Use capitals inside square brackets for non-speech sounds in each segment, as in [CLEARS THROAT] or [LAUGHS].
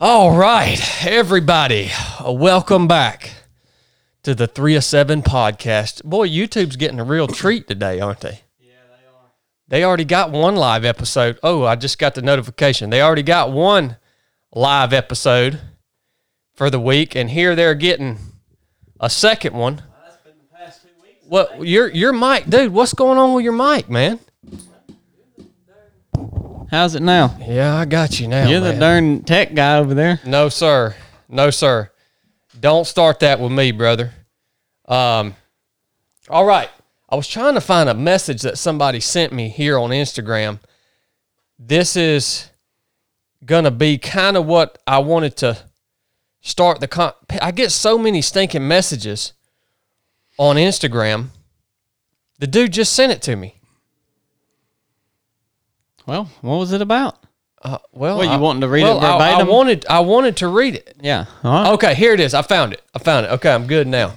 All right, everybody, uh, welcome back to the 3 of 7 podcast. Boy, YouTube's getting a real treat today, aren't they? Yeah, they are. They already got one live episode. Oh, I just got the notification. They already got one live episode for the week, and here they're getting a second one. That's been the past two weeks. What your your mic, dude? What's going on with your mic, man? How's it now? Yeah, I got you now. You're the darn tech guy over there. No, sir. No, sir. Don't start that with me, brother. Um, all right. I was trying to find a message that somebody sent me here on Instagram. This is gonna be kind of what I wanted to start the con. I get so many stinking messages on Instagram. The dude just sent it to me. Well, what was it about? Uh, well, What, you I- wanting to read it well, I- I, wanted. I wanted to read it. Yeah. All right. Okay, here it is. I found it. I found it. Okay, I'm good now.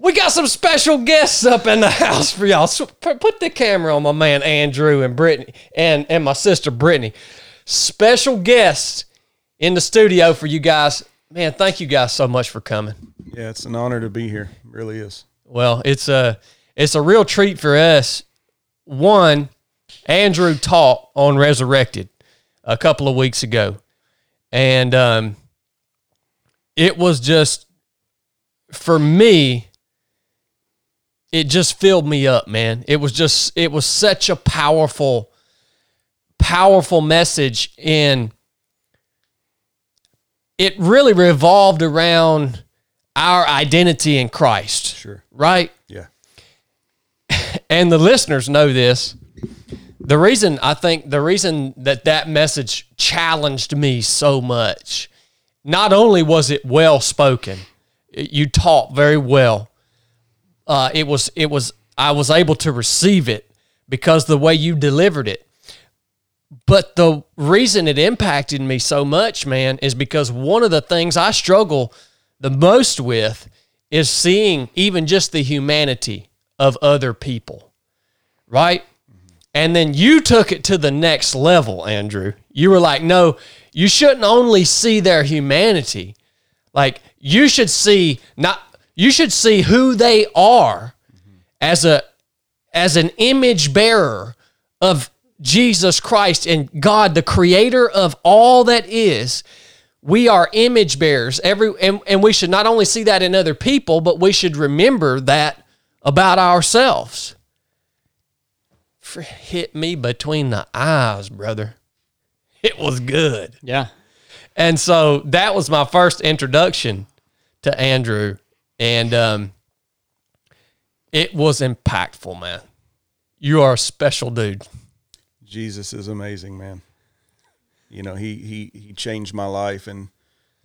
We got some special guests up in the [LAUGHS] house for y'all. So put put the camera on my man Andrew and Brittany and, and my sister Brittany. Special guests in the studio for you guys. Man, thank you guys so much for coming. Yeah, it's an honor to be here. It really is. Well, it's a it's a real treat for us. One, Andrew taught on Resurrected a couple of weeks ago, and um, it was just for me. It just filled me up, man. It was just it was such a powerful, powerful message, and it really revolved around our identity in Christ Sure. right? Yeah. And the listeners know this. The reason I think the reason that that message challenged me so much, not only was it well spoken, you taught very well. Uh, it was it was I was able to receive it because the way you delivered it. But the reason it impacted me so much, man, is because one of the things I struggle the most with is seeing even just the humanity of other people, right? And then you took it to the next level, Andrew. You were like, no, you shouldn't only see their humanity. Like you should see not you should see who they are as a as an image bearer of Jesus Christ and God, the creator of all that is. We are image bearers. Every and, and we should not only see that in other people, but we should remember that about ourselves. Fr- Hit me between the eyes, brother. It was good. Yeah. And so that was my first introduction to Andrew. And um, it was impactful, man. You are a special dude. Jesus is amazing, man. You know, he he he changed my life, and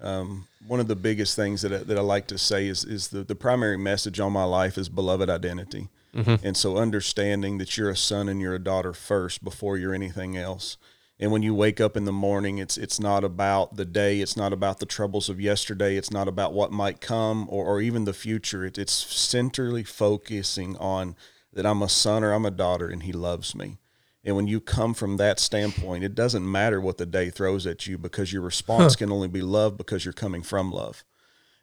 um, one of the biggest things that I, that I like to say is is the the primary message on my life is beloved identity, Mm-hmm. and so understanding that you're a son and you're a daughter first before you're anything else. And when you wake up in the morning, it's it's not about the day, it's not about the troubles of yesterday, it's not about what might come or, or even the future. It, it's centrally focusing on that I'm a son or I'm a daughter, and He loves me. And when you come from that standpoint, it doesn't matter what the day throws at you because your response can only be love because you're coming from love.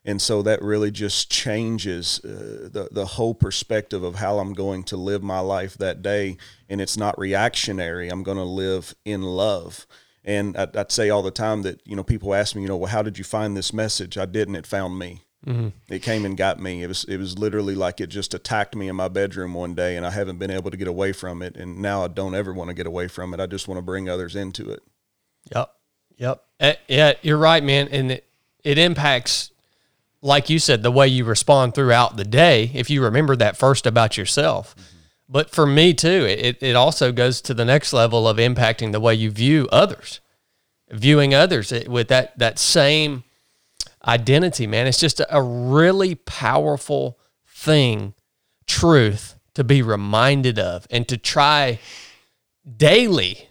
And so that really just changes uh, the the whole perspective of how I'm going to live my life that day. And it's not reactionary. I'm going to live in love. And I'd, I'd say all the time that you know people ask me, you know, well, how did you find this message? I didn't. It found me. It came and got me. It was it was literally like it just attacked me in my bedroom one day, and I haven't been able to get away from it. And now I don't ever want to get away from it. I just want to bring others into it. Yep. Yep. Eh, yeah, you're right, man. And it, it impacts, like you said, the way you respond throughout the day. If you remember that first about yourself. Mm-hmm. But for me too, it, it also goes to the next level of impacting the way you view others, viewing others with that, that same identity, man. It's just a, a really powerful thing, truth to be reminded of and to try daily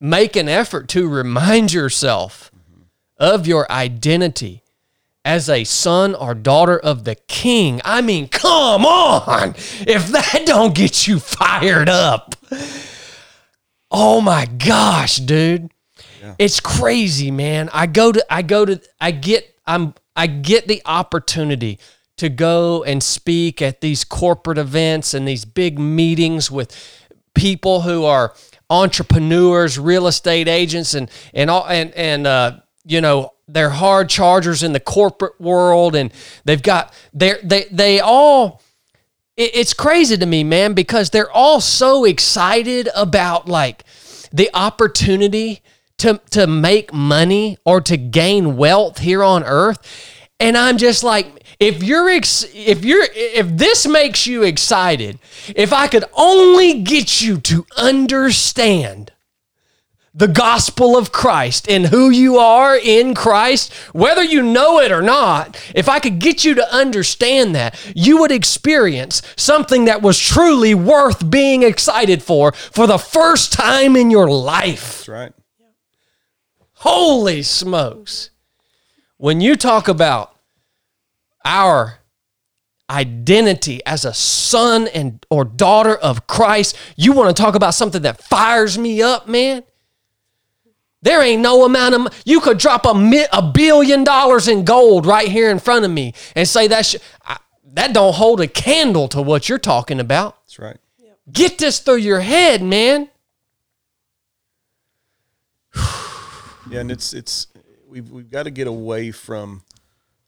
make an effort to remind yourself mm-hmm. of your identity as a son or daughter of the king. I mean, come on. If that [LAUGHS] don't get you fired up. Oh my gosh, dude. It's crazy, man. I go to I go to I get I'm I get the opportunity to go and speak at these corporate events and these big meetings with people who are entrepreneurs, real estate agents, and and all and and uh, you know they're hard chargers in the corporate world, and they've got they they they all. it- It's crazy to me, man, because they're all so excited about like the opportunity to to make money or to gain wealth here on earth. And I'm just like, if you're ex- if you're if this makes you excited, if I could only get you to understand the gospel of Christ and who you are in Christ, whether you know it or not, if I could get you to understand that, you would experience something that was truly worth being excited for for the first time in your life. That's right. Holy smokes. When you talk about our identity as a son and or daughter of Christ, you want to talk about something that fires me up, man? There ain't no amount of you could drop a mi- a billion dollars in gold right here in front of me and say that sh- I, that don't hold a candle to what you're talking about. That's right. Get this through your head, man. Yeah, and it's it's we've we've got to get away from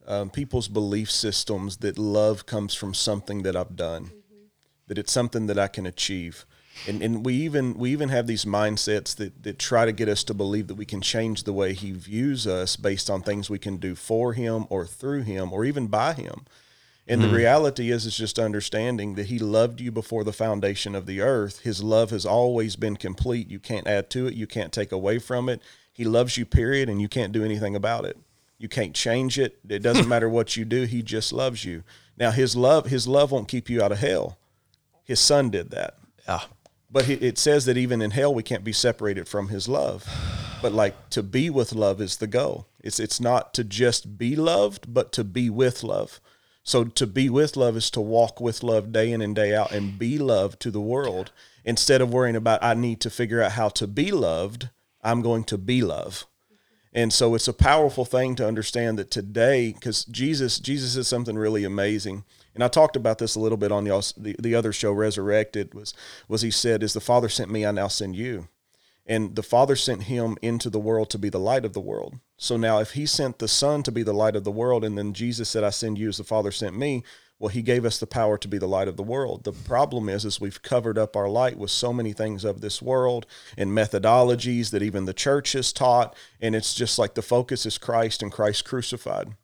um, people's belief systems that love comes from something that I've done, that it's something that I can achieve, and and we even we even have these mindsets that that try to get us to believe that we can change the way He views us based on things we can do for Him or through Him or even by Him. And the mm. reality is, it's just understanding that He loved you before the foundation of the earth. His love has always been complete. You can't add to it. You can't take away from it. He loves you, period, and you can't do anything about it. You can't change it. It doesn't [LAUGHS] matter what you do. He just loves you. Now, His love, His love won't keep you out of hell. His Son did that. Yeah. But it says that even in hell we can't be separated from his love. But like to be with love is the goal. It's it's not to just be loved, but to be with love. So to be with love is to walk with love day in and day out and be loved to the world instead of worrying about I need to figure out how to be loved. I'm going to be love. And so it's a powerful thing to understand that today, because Jesus, Jesus is something really amazing. And I talked about this a little bit on y'all's, the, the other show, Resurrected, was was he said, As the Father sent me, I now send you. And the Father sent him into the world to be the light of the world. So now if he sent the Son to be the light of the world, and then Jesus said, I send you as the Father sent me, well, he gave us the power to be the light of the world. The problem is, is we've covered up our light with so many things of this world and methodologies that even the church has taught. And it's just like the focus is Christ and Christ crucified.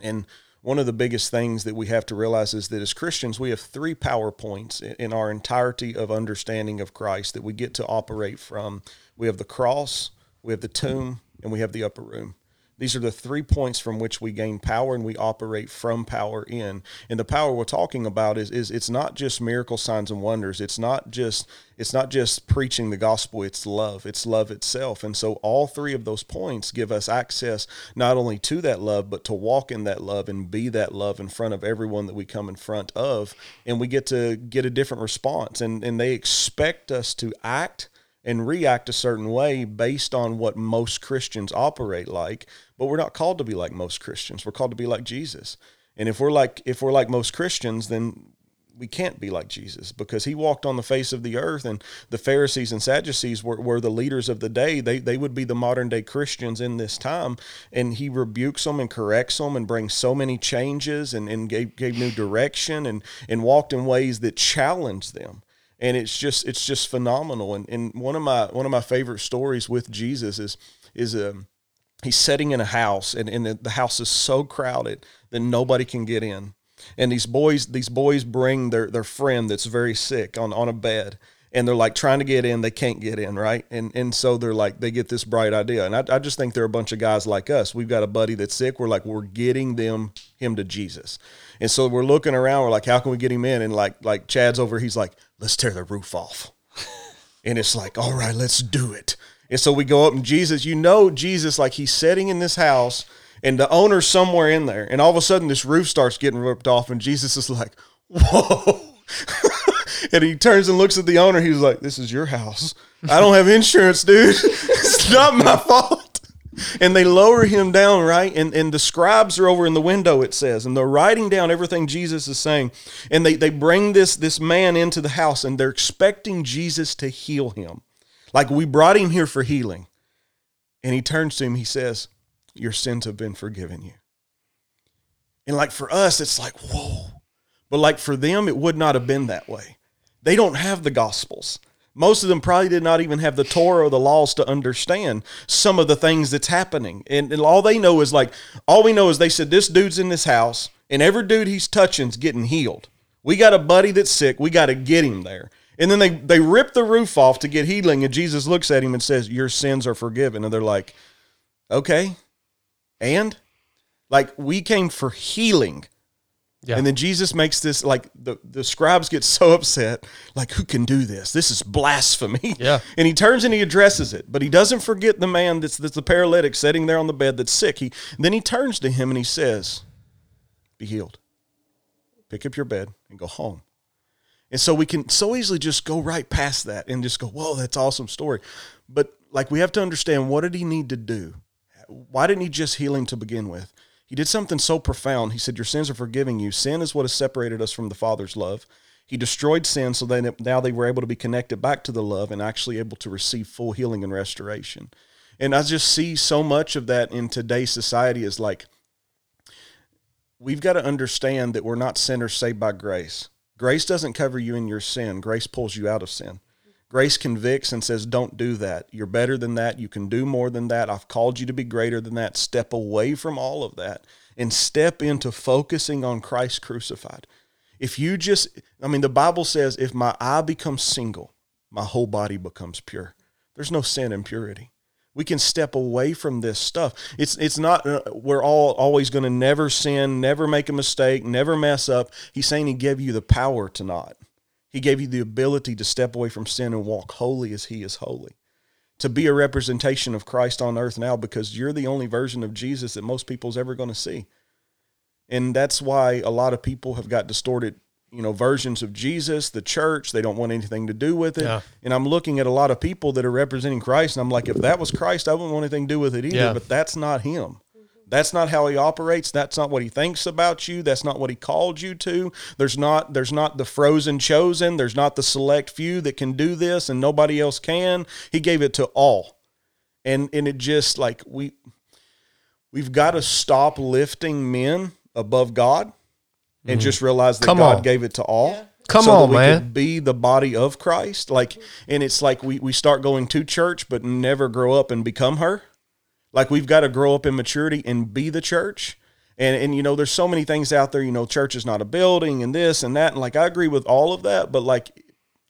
And one of the biggest things that we have to realize is that as Christians, we have three power points in our entirety of understanding of Christ that we get to operate from. We have the cross, we have the tomb, and we have the upper room. These are the three points from which we gain power and we operate from power in. And the power we're talking about is, is it's not just miracle signs and wonders. It's not just it's not just preaching the gospel, it's love. It's love itself. And so all three of those points give us access not only to that love, but to walk in that love and be that love in front of everyone that we come in front of. And we get to get a different response. And and they expect us to act and react a certain way based on what most Christians operate like. But we're not called to be like most Christians. We're called to be like Jesus. And if we're like if we're like most Christians, then we can't be like Jesus because he walked on the face of the earth and the Pharisees and Sadducees were, were the leaders of the day. They, they would be the modern day Christians in this time. And he rebukes them and corrects them and brings so many changes and, and gave, gave new direction and, and walked in ways that challenged them and it's just it's just phenomenal. And and one of my one of my favorite stories with Jesus is is um he's sitting in a house and, and the, the house is so crowded that nobody can get in. And these boys these boys bring their their friend that's very sick on on a bed and they're like trying to get in, they can't get in, right? And and so they're like they get this bright idea. And I, I just think they're a bunch of guys like us. We've got a buddy that's sick. We're like, we're getting them him to Jesus. And so we're looking around, we're like, how can we get him in? And like like Chad's over, he's like, let's tear the roof off. And it's like, all right, let's do it. And so we go up and Jesus, you know, Jesus, like he's sitting in this house and the owner's somewhere in there. And all of a sudden this roof starts getting ripped off and Jesus is like, whoa. [LAUGHS] and he turns and looks at the owner. He's like, "This is your house. I don't have insurance, dude. [LAUGHS] it's not my fault." And they lower him down, right? And and the scribes are over in the window, it says, and they're writing down everything Jesus is saying. And they, they bring this this man into the house and they're expecting Jesus to heal him. Like we brought him here for healing. And he turns to him, he says, Your sins have been forgiven you. And like for us, it's like, whoa. But like for them, it would not have been that way. They don't have the gospels. Most of them probably did not even have the Torah or the laws to understand some of the things that's happening. And, and all they know is like, all we know is they said, this dude's in this house, and every dude he's touching's getting healed. We got a buddy that's sick. We got to get him there. And then they, they rip the roof off to get healing, and Jesus looks at him and says, Your sins are forgiven. And they're like, Okay. And? Like, we came for healing. Yeah. And then Jesus makes this like the, the scribes get so upset, like, who can do this? This is blasphemy. [LAUGHS] Yeah. And he turns and he addresses it, but he doesn't forget the man that's, that's the paralytic sitting there on the bed that's sick. He then he turns to him and he says, Be healed. Pick up your bed and go home. And so we can so easily just go right past that and just go, whoa, that's awesome story. But like we have to understand what did he need to do? Why didn't he just heal him to begin with? He did something so profound. He said, Your sins are forgiving you. Sin is what has separated us from the Father's love. He destroyed sin so that now they were able to be connected back to the love and actually able to receive full healing and restoration. And I just see so much of that in today's society is like, we've got to understand that we're not sinners saved by grace. Grace doesn't cover you in your sin, grace pulls you out of sin. Grace convicts and says, Don't do that. You're better than that. You can do more than that. I've called you to be greater than that. Step away from all of that and step into focusing on Christ crucified. If you just, I mean, the Bible says, if my eye becomes single, my whole body becomes pure. There's no sin in purity. We can step away from this stuff. It's it's not uh, we're all always going to never sin, never make a mistake, never mess up. He's saying he gave you the power to not. He gave you the ability to step away from sin and walk holy as he is holy. To be a representation of Christ on earth now because you're the only version of Jesus that most people's ever going to see. And that's why a lot of people have got distorted you know versions of Jesus, the church. They don't want anything to do with it. Yeah. And I'm looking at a lot of people that are representing Christ, and I'm like, if that was Christ, I wouldn't want anything to do with it either. Yeah. But that's not him. That's not how he operates. That's not what he thinks about you. That's not what he called you to. There's not there's not the frozen chosen. There's not the select few that can do this and nobody else can. He gave it to all. And and it just like we we've got to stop lifting men above God and mm-hmm. just realize that Come God on. gave it to all. Come so on, that we man. could be the body of Christ. Like, mm-hmm. and it's like we, we start going to church, but never grow up and become her. Like we've got to grow up in maturity and be the church. And and you know, there's so many things out there. You know, church is not a building, and this and that. And like I agree with all of that, but like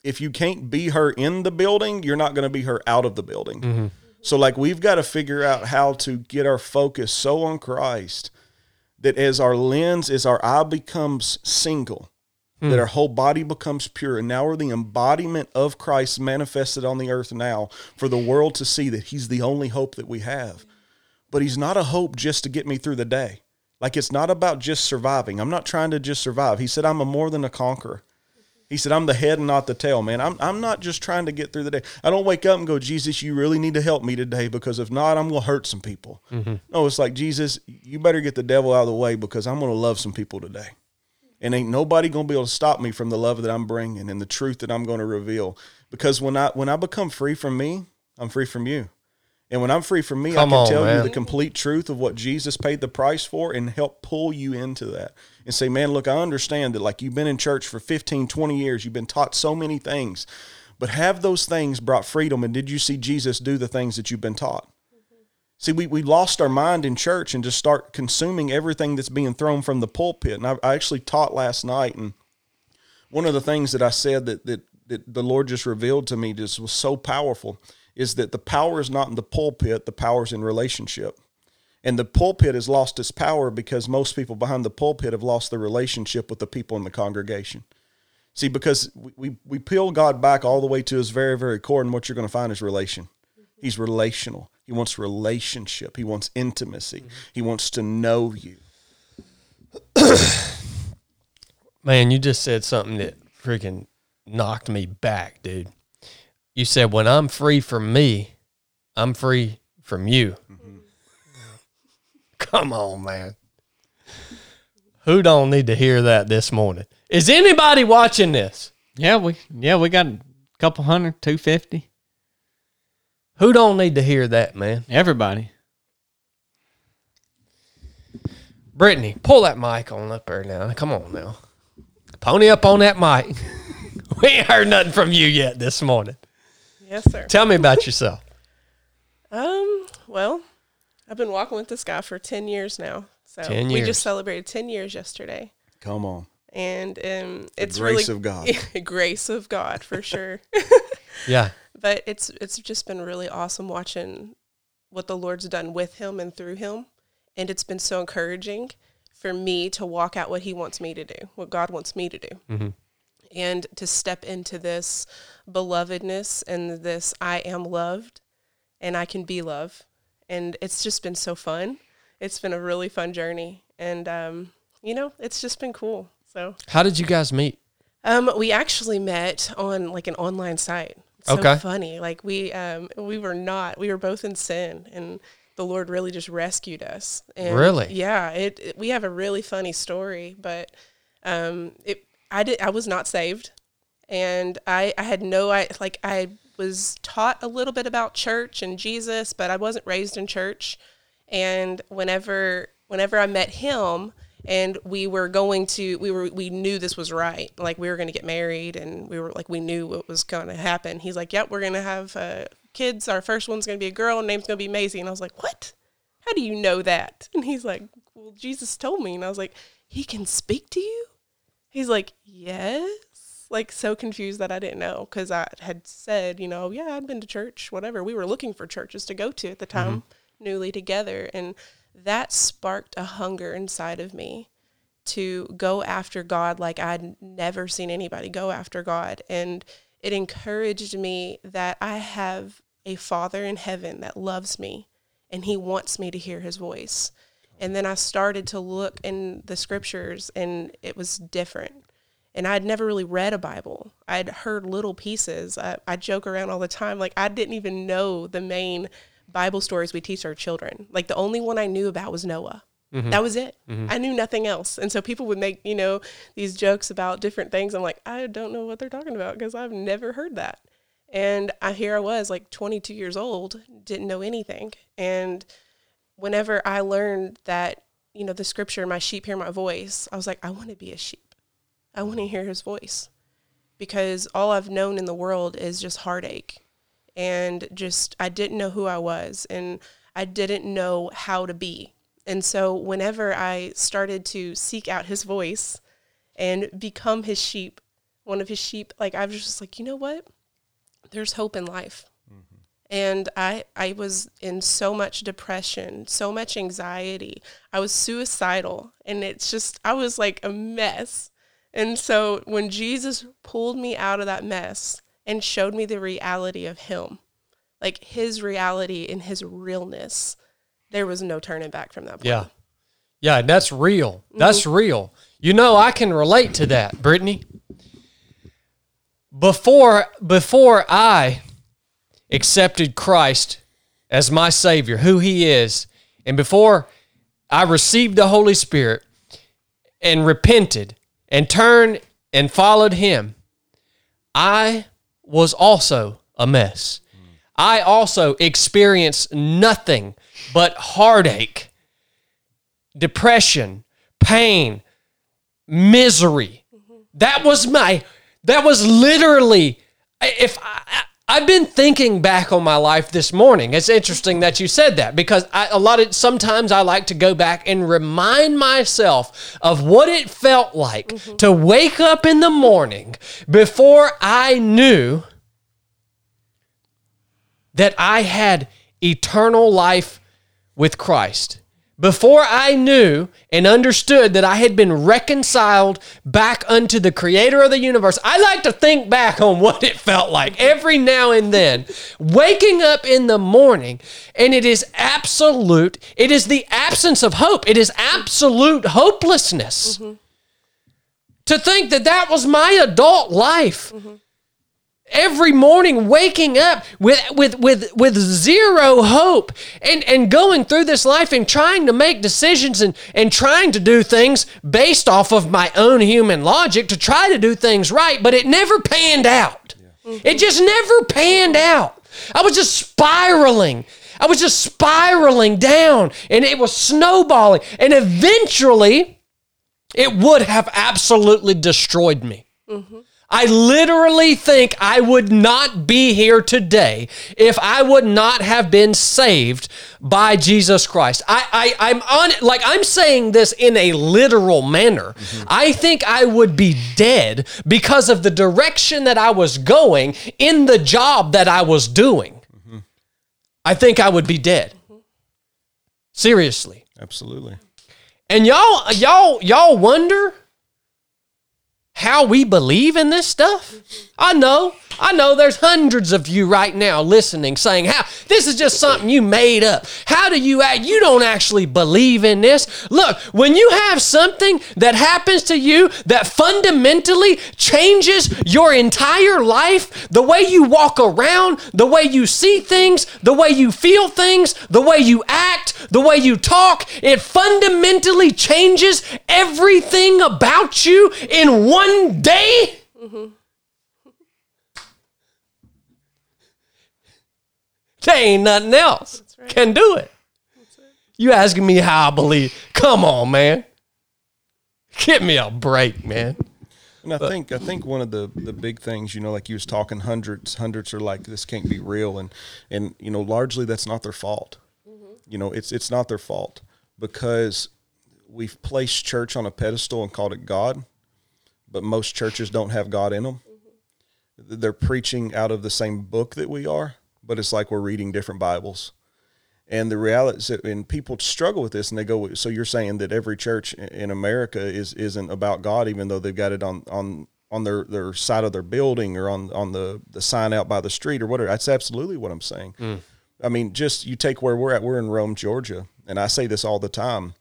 if you can't be her in the building, you're not going to be her out of the building. Mm-hmm. So like we've got to figure out how to get our focus so on Christ that as our lens, as our eye becomes single, hmm. that our whole body becomes pure. And now we're the embodiment of Christ manifested on the earth now for the world to see that He's the only hope that we have. But He's not a hope just to get me through the day. Like it's not about just surviving. I'm not trying to just survive. He said, I'm a more than a conqueror. He said, I'm the head and not the tail, man. I'm, I'm not just trying to get through the day. I don't wake up and go, Jesus, you really need to help me today because if not, I'm going to hurt some people. Mm-hmm. No, it's like, Jesus, you better get the devil out of the way because I'm going to love some people today. And ain't nobody going to be able to stop me from the love that I'm bringing and the truth that I'm going to reveal. Because when I when I become free from me, I'm free from you. And when I'm free from me, Come I can on, tell man. you the complete truth of what Jesus paid the price for and help pull you into that and say, man, look, I understand that like you've been in church for 15, 20 years, you've been taught so many things, but have those things brought freedom? And did you see Jesus do the things that you've been taught? See, we, we lost our mind in church and just start consuming everything that's being thrown from the pulpit. And I, I actually taught last night, and one of the things that I said that, that that the Lord just revealed to me just was so powerful is that the power is not in the pulpit, the power is in relationship. And the pulpit has lost its power because most people behind the pulpit have lost their relationship with the people in the congregation. See, because we, we, we peel God back all the way to his very, very core, and what you're going to find is relation. He's relational. He wants relationship. He wants intimacy. He wants to know you. Man, you just said something that freaking knocked me back, dude. You said, when I'm free from me, I'm free from you. [LAUGHS] Come on, man. Who don't need to hear that this morning? Is anybody watching this? Yeah, we yeah we got a couple hundred, two fifty. Who don't need to hear that, man? Everybody. Brittany, pull that mic on up there now. Come on now. Pony up on that mic. [LAUGHS] we ain't heard nothing from you yet this morning. Yes, sir. Tell me about yourself. [LAUGHS] Um, well, I've been walking with this guy for 10 years now. So 10 we just celebrated 10 years yesterday. Come on. And um, it's grace really of God. [LAUGHS] grace of God for [LAUGHS] sure. Yeah. but it's it's just been really awesome watching what the Lord's done with him and through him, and it's been so encouraging for me to walk out what He wants me to do, what God wants me to do, and to step into this belovedness and this I am loved, and I can be love, and it's just been so fun. It's been a really fun journey, and um, you know, it's just been cool. So How did you guys meet? um, we actually met on like an online site. It's so Okay. funny. Like we um we were not we were both in sin and the Lord really just rescued us. And Really? Yeah, it, it- we have a really funny story, but um it I did I was not saved and I I had no I like I was taught a little bit about church and Jesus, but I wasn't raised in church. And whenever whenever I met him and we were going to we were we knew this was right. Like we were going to get married and we were like we knew what was going to happen. He's like, "Yep, we're going to have uh, kids. Our first one's going to be a girl name's going to be Maisie." And I was like, "What? How do you know that?" And he's like, "Well, Jesus told me." And I was like, "He can speak to you?" He's like, "Yes." Like so confused that I didn't know because I had said, you know, yeah, I'd been to church, whatever. We were looking for churches to go to at the mm-hmm. time, newly together, and that sparked a hunger inside of me to go after God like I'd never seen anybody go after God, and it encouraged me that I have a Father in heaven that loves me, and He wants me to hear His voice. And then I started to look in the scriptures, and it was different and I'd never really read a Bible. I'd heard little pieces. I, I joke around all the time, like I didn't even know the main Bible stories we teach our children. Like the only one I knew about was Noah. Mm-hmm. That was it. Mm-hmm. I knew nothing else. And so people would make, you know, these jokes about different things. I'm like, I don't know what they're talking about because I've never heard that. And I here I was like 22 years old, didn't know anything. And whenever I learned that, you know, the scripture, my sheep hear my voice, I was like, I want to be a sheep. I want to hear his voice because all I've known in the world is just heartache and just I didn't know who I was and I didn't know how to be. And so whenever I started to seek out his voice and become his sheep, one of his sheep, like I was just like, you know what? There's hope in life. And I I was in so much depression, so much anxiety. I was suicidal and it's just I was like a mess. And so when Jesus pulled me out of that mess and showed me the reality of him, like his reality and his realness, there was no turning back from that point. Yeah. Yeah, that's real. That's mm-hmm. real. You know, I can relate to that, Brittany. Before before I accepted Christ as my savior, who he is, and before I received the Holy Spirit and repented and turned and followed him, I was also a mess. I also experienced nothing but heartache, depression, pain, misery. That was my, that was literally, if I, I've been thinking back on my life this morning. It's interesting that you said that because I, a lot of sometimes I like to go back and remind myself of what it felt like mm-hmm. to wake up in the morning before I knew that I had eternal life with Christ. Before I knew and understood that I had been reconciled back unto the creator of the universe, I like to think back on what it felt like every now and then, waking up in the morning, and it is absolute, it is the absence of hope, it is absolute hopelessness. Mm-hmm. To think that that was my adult life. Mm-hmm. Every morning waking up with with with with zero hope and and going through this life and trying to make decisions and and trying to do things based off of my own human logic to try to do things right, but it never panned out. It just never panned out. I was just spiraling. I was just spiraling down and it was snowballing. And eventually, it would have absolutely destroyed me. Mm-hmm. I literally think I would not be here today if I would not have been saved by Jesus Christ. I, I I'm on like I'm saying this in a literal manner. Mm-hmm. I think I would be dead because of the direction that I was going in the job that I was doing. Mm-hmm. I think I would be dead. Mm-hmm. Seriously. Absolutely. And y'all, y'all, y'all wonder how we believe in this stuff? I know. I know there's hundreds of you right now listening saying, How this is just something you made up. How do you act? You don't actually believe in this. Look, when you have something that happens to you that fundamentally changes your entire life, the way you walk around, the way you see things, the way you feel things, the way you act, the way you talk, it fundamentally changes everything about you in one day. Mm-hmm. There ain't nothing else can do it. You asking me how I believe? Come on, man. Give me a break, man. And I think I think one of the the big things, you know, like you was talking, hundreds hundreds are like this can't be real, and and you know, largely that's not their fault. Mm-hmm. You know, it's it's not their fault because we've placed church on a pedestal and called it God, but most churches don't have God in them. Mm-hmm. They're preaching out of the same book that we are, but it's like we're reading different Bibles. And the reality is that, and people struggle with this, and they go, "So you're saying that every church in America is isn't about God, even though they've got it on on on their their side of their building or on on the the sign out by the street or whatever?" That's absolutely what I'm saying. Mm. I mean, just you take where we're at. We're in Rome, Georgia, and I say this all the time.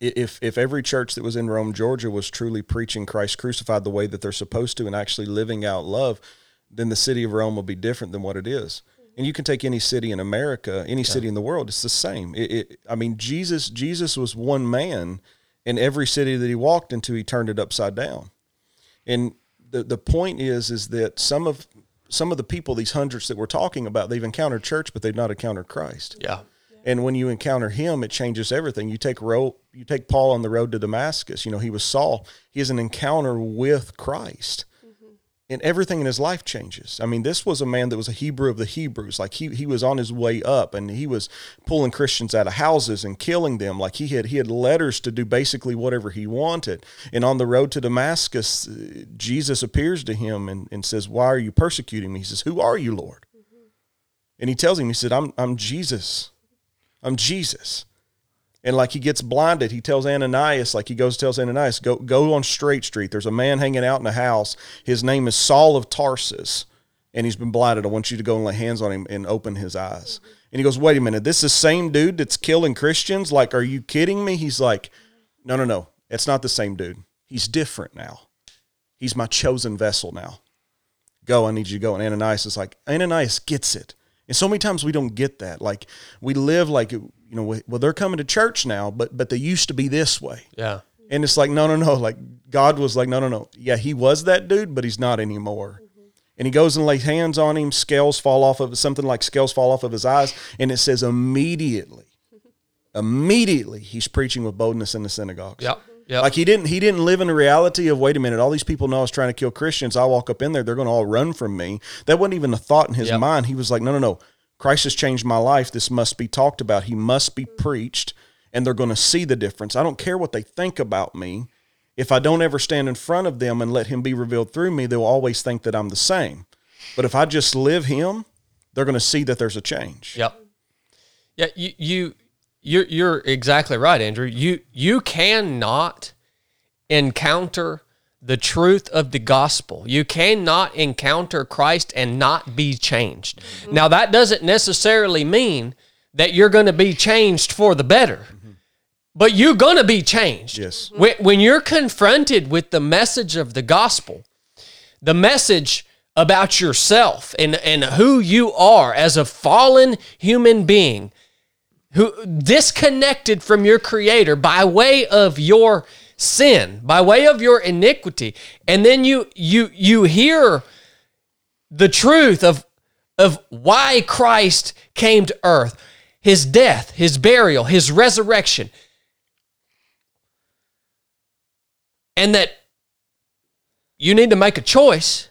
If if every church that was in Rome, Georgia, was truly preaching Christ crucified the way that they're supposed to, and actually living out love, then the city of Rome will be different than what it is. And you can take any city in America, any city in the world, it's the same. It, it, I mean, Jesus Jesus was one man, in every city that he walked into, he turned it upside down. And the the point is is that some of some of the people, these hundreds that we're talking about, they've encountered church, but they've not encountered Christ. Yeah. And when you encounter him, it changes everything. You take ro- you take Paul on the road to Damascus. You know, he was Saul. He has an encounter with Christ. And everything in his life changes. I mean, this was a man that was a Hebrew of the Hebrews. Like he he was on his way up and he was pulling Christians out of houses and killing them. Like he had he had letters to do basically whatever he wanted. And on the road to Damascus, uh, Jesus appears to him and, and says, Why are you persecuting me? He says, Who are you, Lord? And he tells him, he said, I'm I'm Jesus. I'm Jesus. And like he gets blinded, he tells Ananias, like he goes tells Ananias, go go on Straight Street. There's a man hanging out in a house. His name is Saul of Tarsus, and he's been blinded. I want you to go and lay hands on him and open his eyes. And he goes, Wait a minute, this is the same dude that's killing Christians? Like, are you kidding me? He's like, No, no, no. It's not the same dude. He's different now. He's my chosen vessel now. Go, I need you to go. And Ananias is like, Ananias gets it. And so many times we don't get that. Like we live like you know, well, they're coming to church now, but but they used to be this way. Yeah. And it's like, no, no, no. Like God was like, no, no, no. Yeah, he was that dude, but he's not anymore. Mm-hmm. And he goes and lays hands on him. Scales fall off of something like scales fall off of his eyes, and it says immediately, [LAUGHS] immediately he's preaching with boldness in the synagogues. Yeah. Yep. Like he didn't he didn't live in the reality of wait a minute, all these people know I was trying to kill Christians. I walk up in there, they're going to all run from me. That wasn't even a thought in his Yep. mind. He was like, no, no, no. Christ has changed my life. This must be talked about. He must be preached, and they're going to see the difference. I don't care what they think about me. If I don't ever stand in front of them and let him be revealed through me, they'll always think that I'm the same. But if I just live him, they're going to see that there's a change. Yep. Yeah, you you you're you're exactly right, Andrew. You you cannot encounter the truth of the gospel. You cannot encounter Christ and not be changed. Mm-hmm. Now that doesn't necessarily mean that you're going to be changed for the better. Mm-hmm. but you're going to be changed. Yes. When, when you're confronted with the message of the gospel, the message about yourself and, and who you are as a fallen human being, who disconnected from your creator by way of your sin, by way of your iniquity, and then you you you hear the truth of of why Christ came to earth, his death, his burial, his resurrection. And that you need to make a choice.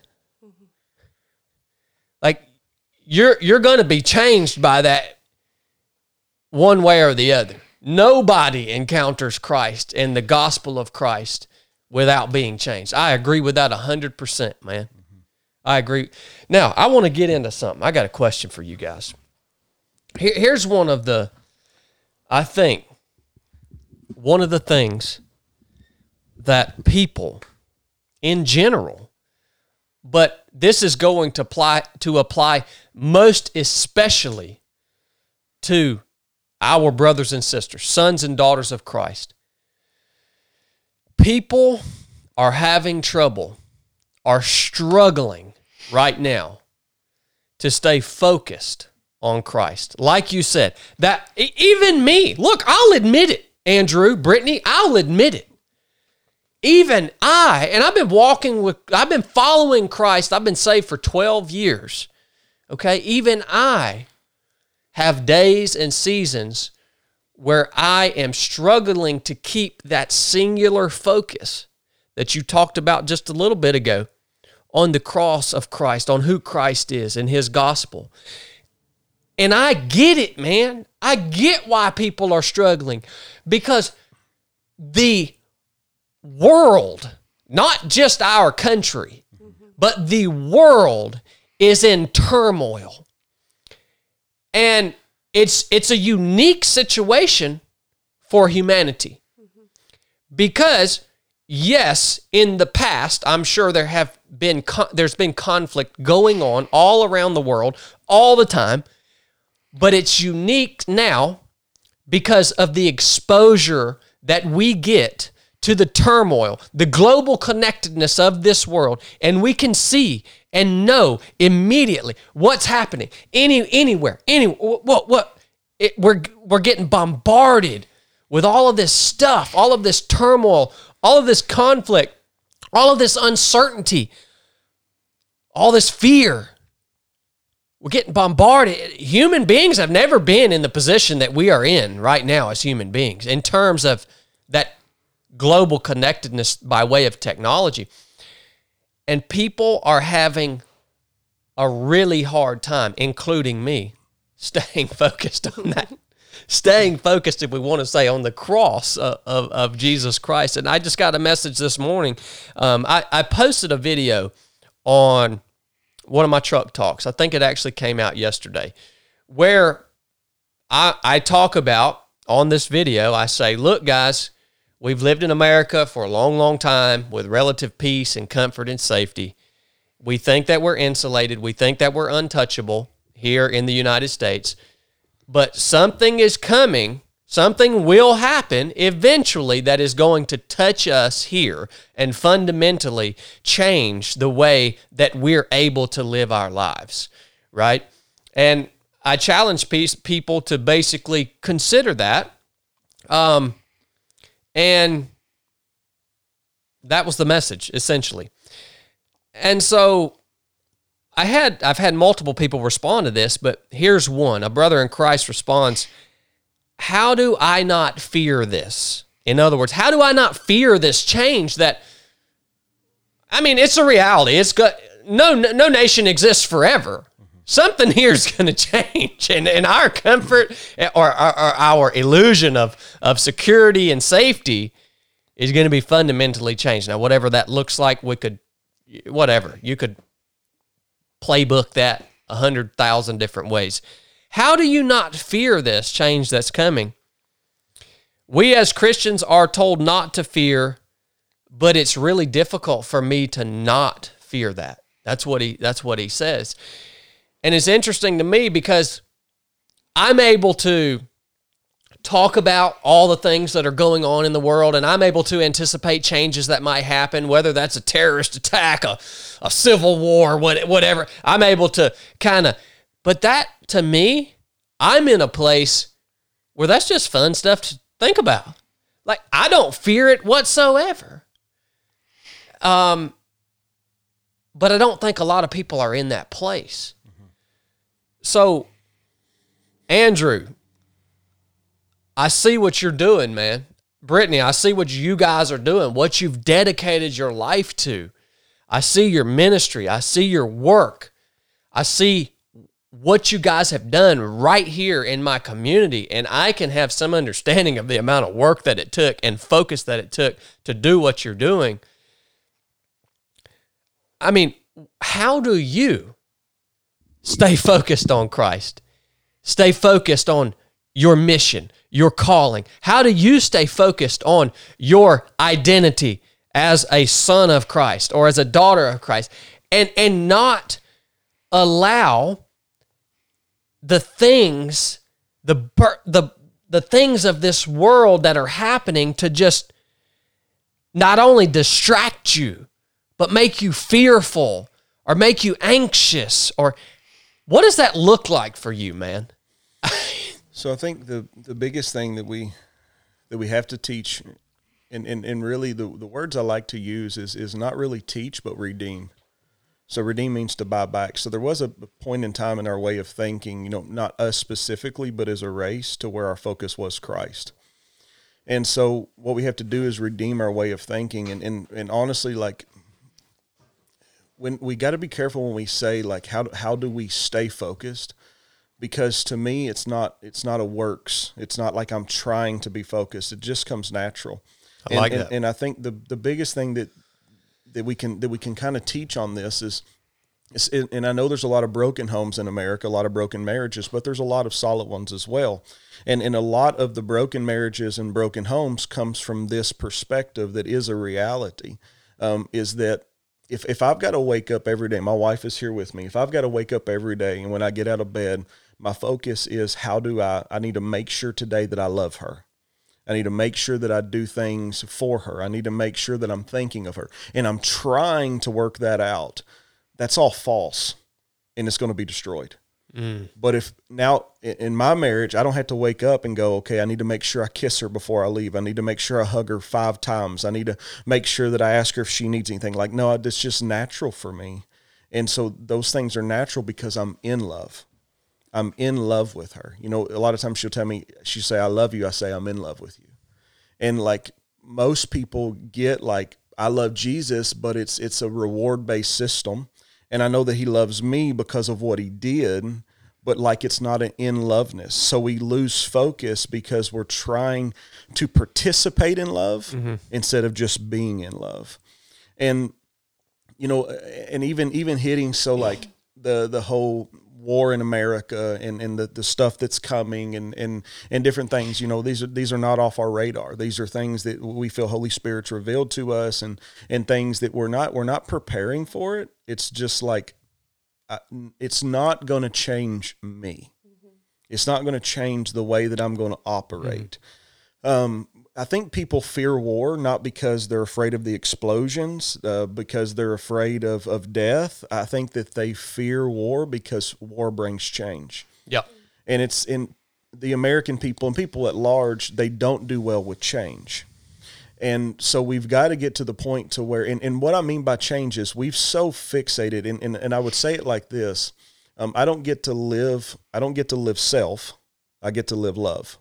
Like you're you're going to be changed by that one way or the other. Nobody encounters Christ and the gospel of Christ without being changed. I agree with that 100%, man. Mm-hmm. I agree. Now, I want to get into something. I got a question for you guys. Here, here's one of the, I think, one of the things that people in general, but this is going to apply to apply most especially to our brothers and sisters, sons and daughters of Christ. People are having trouble, are struggling right now to stay focused on Christ. Like you said, that even me, look, I'll admit it, Andrew, Brittany, I'll admit it. Even I, and I've been walking with, I've been following Christ, I've been saved for 12 years. Okay, even I have days and seasons where I am struggling to keep that singular focus that you talked about just a little bit ago on the cross of Christ, on who Christ is and his gospel. And I get it, man. I get why people are struggling because the world, not just our country, but the world is in turmoil. And it's it's a unique situation for humanity. Because yes, in the past, I'm sure there have been con- there's been conflict going on all around the world all the time, but it's unique now because of the exposure that we get to the turmoil, the global connectedness of this world, and we can see and know immediately what's happening any anywhere, any what what it, we're we're getting bombarded with all of this stuff, all of this turmoil, all of this conflict, all of this uncertainty, all this fear. We're getting bombarded. Human beings have never been in the position that we are in right now as human beings in terms of that global connectedness by way of technology. And people are having a really hard time, including me, [LAUGHS] staying focused on that. staying focused, if we want to say, on the cross of, of, of Jesus Christ. And I just got a message this morning. Um, I, I posted a video on one of my truck talks. I think it actually came out yesterday, where I, I talk about on this video, I say, look, guys, we've lived in America for a long, long time with relative peace and comfort and safety. We think that we're insulated. We think that we're untouchable here in the United States. But something is coming, something will happen eventually that is going to touch us here and fundamentally change the way that we're able to live our lives, right? And I challenge people to basically consider that. Um, and that was the message essentially. And so I had I've had multiple people respond to this, but here's one. A brother in Christ responds, "How do I not fear this?" In other words, how do I not fear this change that I mean, it's a reality. It's got no no nation exists forever. Something here is going [LAUGHS] to change, and, and our comfort or, or, or our illusion of of security and safety is going to be fundamentally changed. Now, whatever that looks like, we could, whatever you could playbook that a hundred thousand different ways. How do you not fear this change that's coming? We as Christians are told not to fear, but it's really difficult for me to not fear that. That's what he that's what he says. And it's interesting to me because I'm able to talk about all the things that are going on in the world and I'm able to anticipate changes that might happen, whether that's a terrorist attack, a, a civil war, what, whatever. I'm able to kind of, but that to me, I'm in a place where that's just fun stuff to think about. Like I don't fear it whatsoever. Um, but I don't think a lot of people are in that place. So, Andrew, I see what you're doing, man. Brittany, I see what you guys are doing, what you've dedicated your life to. I see your ministry. I see your work. I see what you guys have done right here in my community. And I can have some understanding of the amount of work that it took and focus that it took to do what you're doing. I mean, how do you stay focused on Christ? Stay focused on your mission, your calling? How do you stay focused on your identity as a son of Christ or as a daughter of Christ and and not allow the things the the the things of this world that are happening to just not only distract you but make you fearful or make you anxious or what does that look like for you man [LAUGHS] So I think the the biggest thing that we that we have to teach, and and, and really the, the words I like to use is is not really teach but redeem. So redeem means to buy back. So there was a point in time in our way of thinking, you know, not us specifically, but as a race, to where our focus was Christ. And so what we have to do is redeem our way of thinking, and and, and honestly, like when we got to be careful when we say like how how do we stay focused because to me it's not it's not a works it's not like i'm trying to be focused it just comes natural I and, like and, that. and i think the the biggest thing that that we can that we can kind of teach on this is and I know there's a lot of broken homes in America, a lot of broken marriages, but there's a lot of solid ones as well. And and a lot of the broken marriages and broken homes comes from this perspective that is a reality, um, is that if if I've got to wake up every day, my wife is here with me. If I've got to wake up every day, and when I get out of bed, my focus is how do I? I need to make sure today that I love her. I need to make sure that I do things for her. I need to make sure that I'm thinking of her, and I'm trying to work that out. That's all false, and it's going to be destroyed. Mm. But if now in- in my marriage, I don't have to wake up and go, okay, I need to make sure I kiss her before I leave. I need to make sure I hug her five times. I need to make sure that I ask her if she needs anything. Like, no, it's just natural for me. And so those things are natural because I'm in love. I'm in love with her. You know, a lot of times she'll tell me, she say, I love you. I say, I'm in love with you. And like most people get like, I love Jesus, but it's it's a reward based system. And I know that he loves me because of what he did, but like it's not an in loveness. So we lose focus because we're trying to participate in love mm-hmm. instead of just being in love. And you know, and even even hitting so like the the whole war in America and, and the, the stuff that's coming and, and and different things, you know, these are these are not off our radar. These are things that we feel Holy Spirit's revealed to us and and things that we're not we're not preparing for it. It's just like I, it's not going to change me. It's not going to change the way that I'm going to operate. Um, I think people fear war not because they're afraid of the explosions, uh, because they're afraid of, of death. I think that they fear war because war brings change. Yep. And it's in the American people and people at large, they don't do well with change. And so we've got to get to the point to where, and, and what I mean by change is we've so fixated, and, and, and I would say it like this um, I don't get to live, I don't get to live self, I get to live love.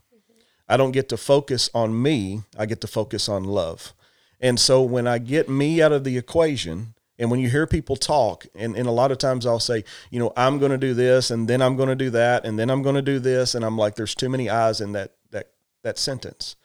I don't get to focus on me, I get to focus on love. And so when I get me out of the equation, and when you hear people talk, and, and a lot of times I'll say, you know, I'm going to do this, and then I'm going to do that, and then I'm going to do this, and I'm like, there's too many eyes in that that that sentence.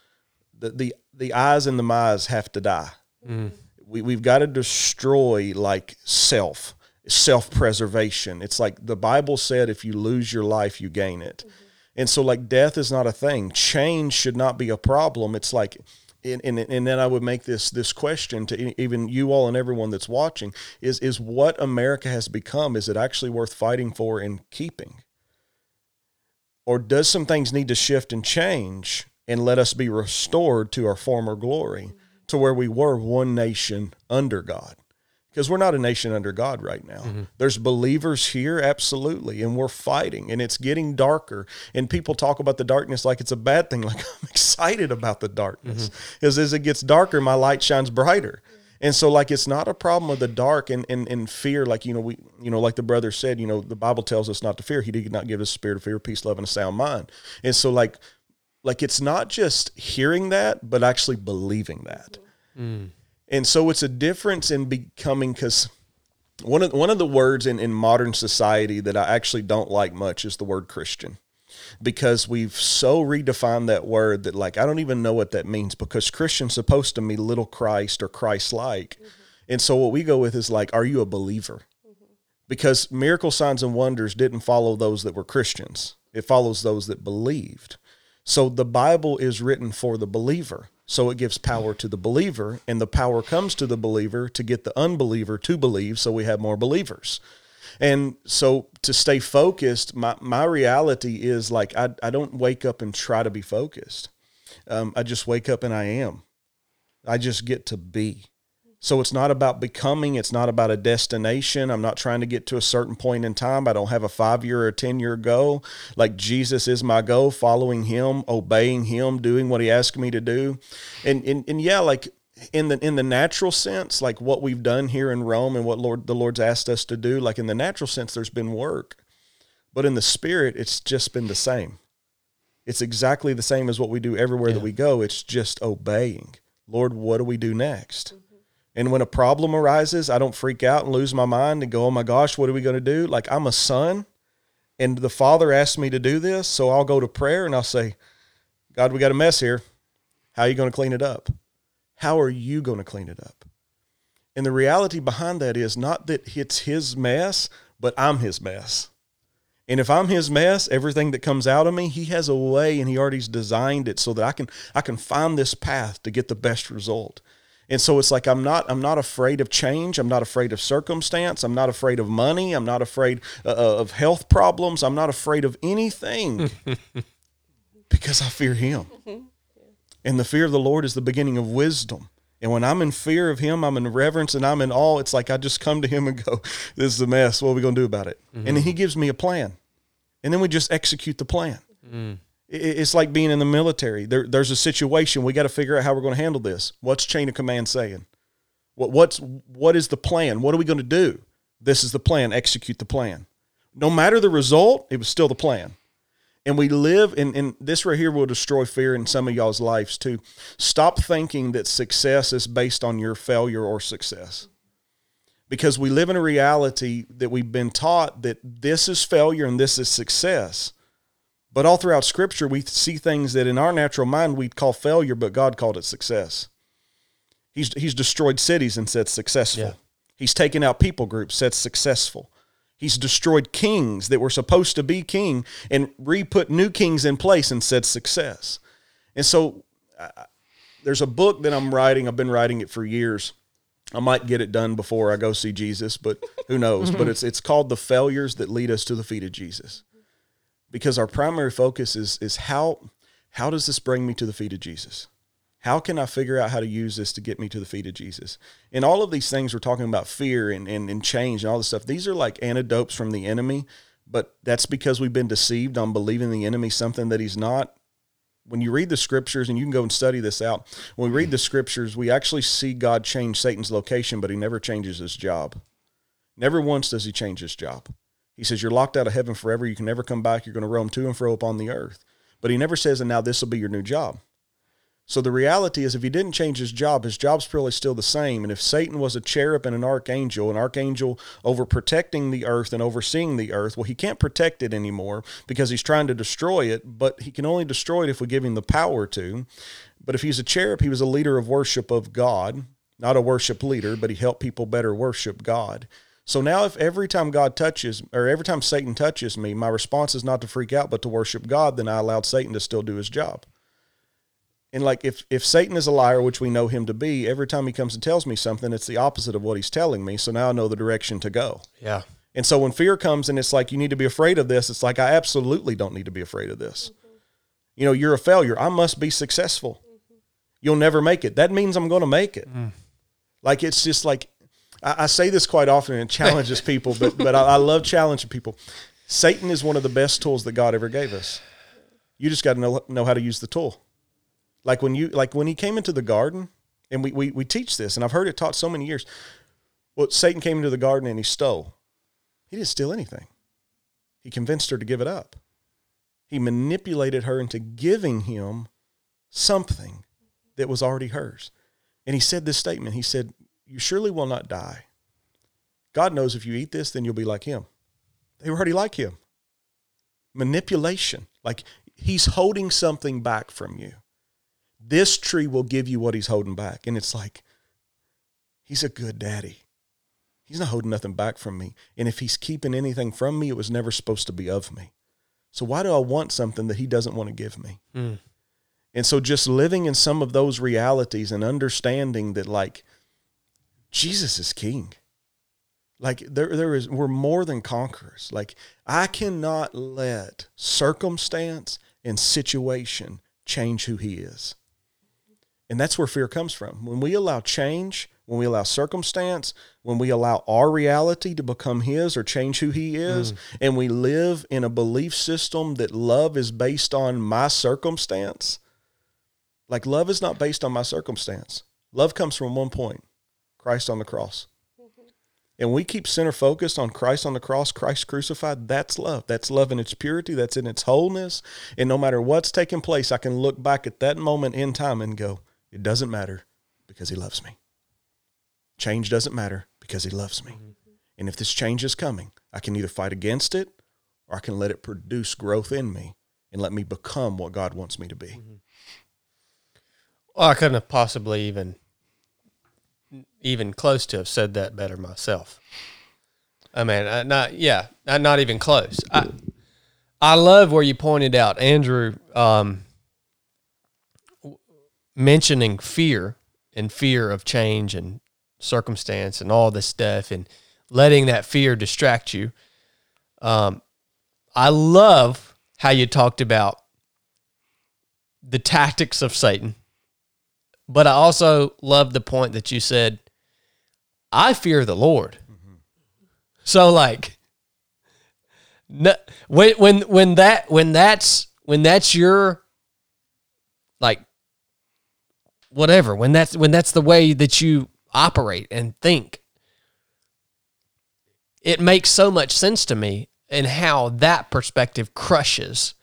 The the the eyes and the my's have to die. Mm. We we've got to destroy like self, self preservation. It's like the Bible said, if you lose your life, you gain it. Mm-hmm. And so, like, death is not a thing. Change should not be a problem. It's like, and, and, and then I would make this this question to even you all and everyone that's watching: is is what America has become? Is it actually worth fighting for and keeping? Or does some things need to shift and change and let us be restored to our former glory to where we were one nation under God? Because we're not a nation under God right now. Mm-hmm. There's believers here, absolutely, and we're fighting, and it's getting darker. And people talk about the darkness like it's a bad thing. [LAUGHS] Like I'm excited about the darkness, mm-hmm. because as it gets darker, my light shines brighter. And so, like, it's not a problem of the dark and, and, and fear. Like, you know, we, you know, like the brother said, you know, the Bible tells us not to fear. He did not give us a spirit of fear, peace, love, and a sound mind. And so, like, like it's not just hearing that, but actually believing that. Mm. And so, it's a difference in becoming because one of one of the words in, in modern society that I actually don't like much is the word Christian because we've so redefined that word that like I don't even know what that means because Christian's supposed to mean little Christ or Christ like. Mm-hmm. And so what we go with is like, are you a believer? Mm-hmm. Because miracle signs and wonders didn't follow those that were Christians. It follows those that believed. So the Bible is written for the believer. So it gives power to the believer, and the power comes to the believer to get the unbeliever to believe, so we have more believers. And so to stay focused, my, my reality is like I, I don't wake up and try to be focused. Um, I just wake up and I am. I just get to be. So it's not about becoming, it's not about a destination. I'm not trying to get to a certain point in time. I don't have a five year or 10 year goal. Like Jesus is my goal, following him, obeying him, doing what he asked me to do. And and, and yeah, like in the in the natural sense, like what we've done here in Rome and what Lord the Lord's asked us to do, like in the natural sense, there's been work. But in the spirit, it's just been the same. It's exactly the same as what we do everywhere that we go. It's just obeying. Lord, what do we do next? And when a problem arises, I don't freak out and lose my mind and go, oh my gosh, what are we going to do? Like I'm a son and the father asked me to do this. So I'll go to prayer and I'll say, God, we got a mess here. How are you going to clean it up? How are you going to clean it up? And the reality behind that is not that it's his mess, but I'm his mess. And if I'm his mess, everything that comes out of me, he has a way and he already's designed it so that I can I can find this path to get the best result. And so it's like I'm not I'm not afraid of change. I'm not afraid of circumstance. I'm not afraid of money. I'm not afraid uh, uh of health problems. I'm not afraid of anything [LAUGHS] because I fear him. Mm-hmm. And the fear of the Lord is the beginning of wisdom. And when I'm in fear of him, I'm in reverence and I'm in awe. It's like I just come to him and go, [LAUGHS] This is a mess. What are we going to do about it? Mm-hmm. And then he gives me a plan. And then we just execute the plan. I- It's like being in the military. There, there's a situation. We got to figure out how we're going to handle this. What's chain of command saying? What, what's, what is the plan? What are we going to do? This is the plan. Execute the plan. No matter the result, it was still the plan and we live in, in this right here will destroy fear in some of y'all's lives too stop thinking that success is based on your failure or success because we live in a reality that we've been taught that this is failure and this is success but all throughout scripture we see things that in our natural mind we'd call failure but god called it success he's, he's destroyed cities and said successful Yeah. he's taken out people groups said successful He's destroyed kings that were supposed to be king and re put new kings in place and said success. And so uh, there's a book that I'm writing. I've been writing it for years. I might get it done before I go see Jesus, but who knows? but [LAUGHS] it's it's called The Failures That Lead Us to the Feet of Jesus. Because our primary focus is is how how does this bring me to the feet of Jesus? How can I figure out how to use this to get me to the feet of Jesus? And all of these things we're talking about fear and, and, and change and all this stuff, these are like antidotes from the enemy, but that's because we've been deceived on believing the enemy something that he's not. When you read the scriptures, and you can go and study this out, when we read the scriptures, we actually see God change Satan's location, but he never changes his job. Never once does he change his job. He says, You're locked out of heaven forever. You can never come back. You're going to roam to and fro upon the earth. But he never says, And now this will be your new job. So the reality is, if he didn't change his job, his job's probably still the same. And if Satan was a cherub and an archangel, an archangel over protecting the earth and overseeing the earth, well, he can't protect it anymore because he's trying to destroy it. But he can only destroy it if we give him the power to. But if he's a cherub, he was a leader of worship of God, not a worship leader, but he helped people better worship God. So now, if every time God touches, or every time Satan touches me, my response is not to freak out, but to worship God, then I allowed Satan to still do his job. And like if if Satan is a liar, which we know him to be, every time he comes and tells me something, it's the opposite of what he's telling me. So now I know the direction to go. Yeah. And so when fear comes and it's like you need to be afraid of this, it's like I absolutely don't need to be afraid of this. You know, you're a failure. I must be successful. Mm-hmm. You'll never make it. That means I'm going to make it. Mm. Like it's just like I, I say this quite often and it challenges [LAUGHS] people, but but I, I love challenging people. Satan is one of the best tools that God ever gave us. You just got to know know how to use the tool. Like when you like when he came into the garden, and we, we we teach this, and I've heard it taught so many years. Well, Satan came into the garden and he stole. He didn't steal anything. He convinced her to give it up. He manipulated her into giving him something that was already hers. And he said this statement. He said, You surely will not die. God knows if you eat this, then you'll be like him. They were already like him. Manipulation. Like he's holding something back from you. This tree will give you what he's holding back. And it's like, he's a good daddy. He's not holding nothing back from me. And if he's keeping anything from me, it was never supposed to be of me. So why do I want something that he doesn't want to give me? Mm. And so just living in some of those realities and understanding that like Jesus is king. Like there there is we're more than conquerors. Like I cannot let circumstance and situation change who he is. And that's where fear comes from. When we allow change, when we allow circumstance, when we allow our reality to become his or change who he is, mm. and we live in a belief system that love is based on my circumstance, like love is not based on my circumstance. Love comes from one point Christ on the cross. Mm-hmm. And we keep center focused on Christ on the cross, Christ crucified. That's love. That's love in its purity. That's in its wholeness. And no matter what's taking place, I can look back at that moment in time and go, it doesn't matter because he loves me. Change doesn't matter because he loves me. Mm-hmm. And if this change is coming, I can either fight against it or I can let it produce growth in me and let me become what God wants me to be. Mm-hmm. Well, I couldn't have possibly even even close to have said that better myself. I mean, I, not yeah, not, not even close. I I love where you pointed out Andrew um, mentioning fear and fear of change and circumstance and all this stuff and letting that fear distract you. Um, I love how you talked about the tactics of Satan but I also love the point that you said, I fear the Lord. Mm-hmm. So like no, when when when that when that's when that's your like whatever, when that's when that's the way that you operate and think, it makes so much sense to me and how that perspective crushes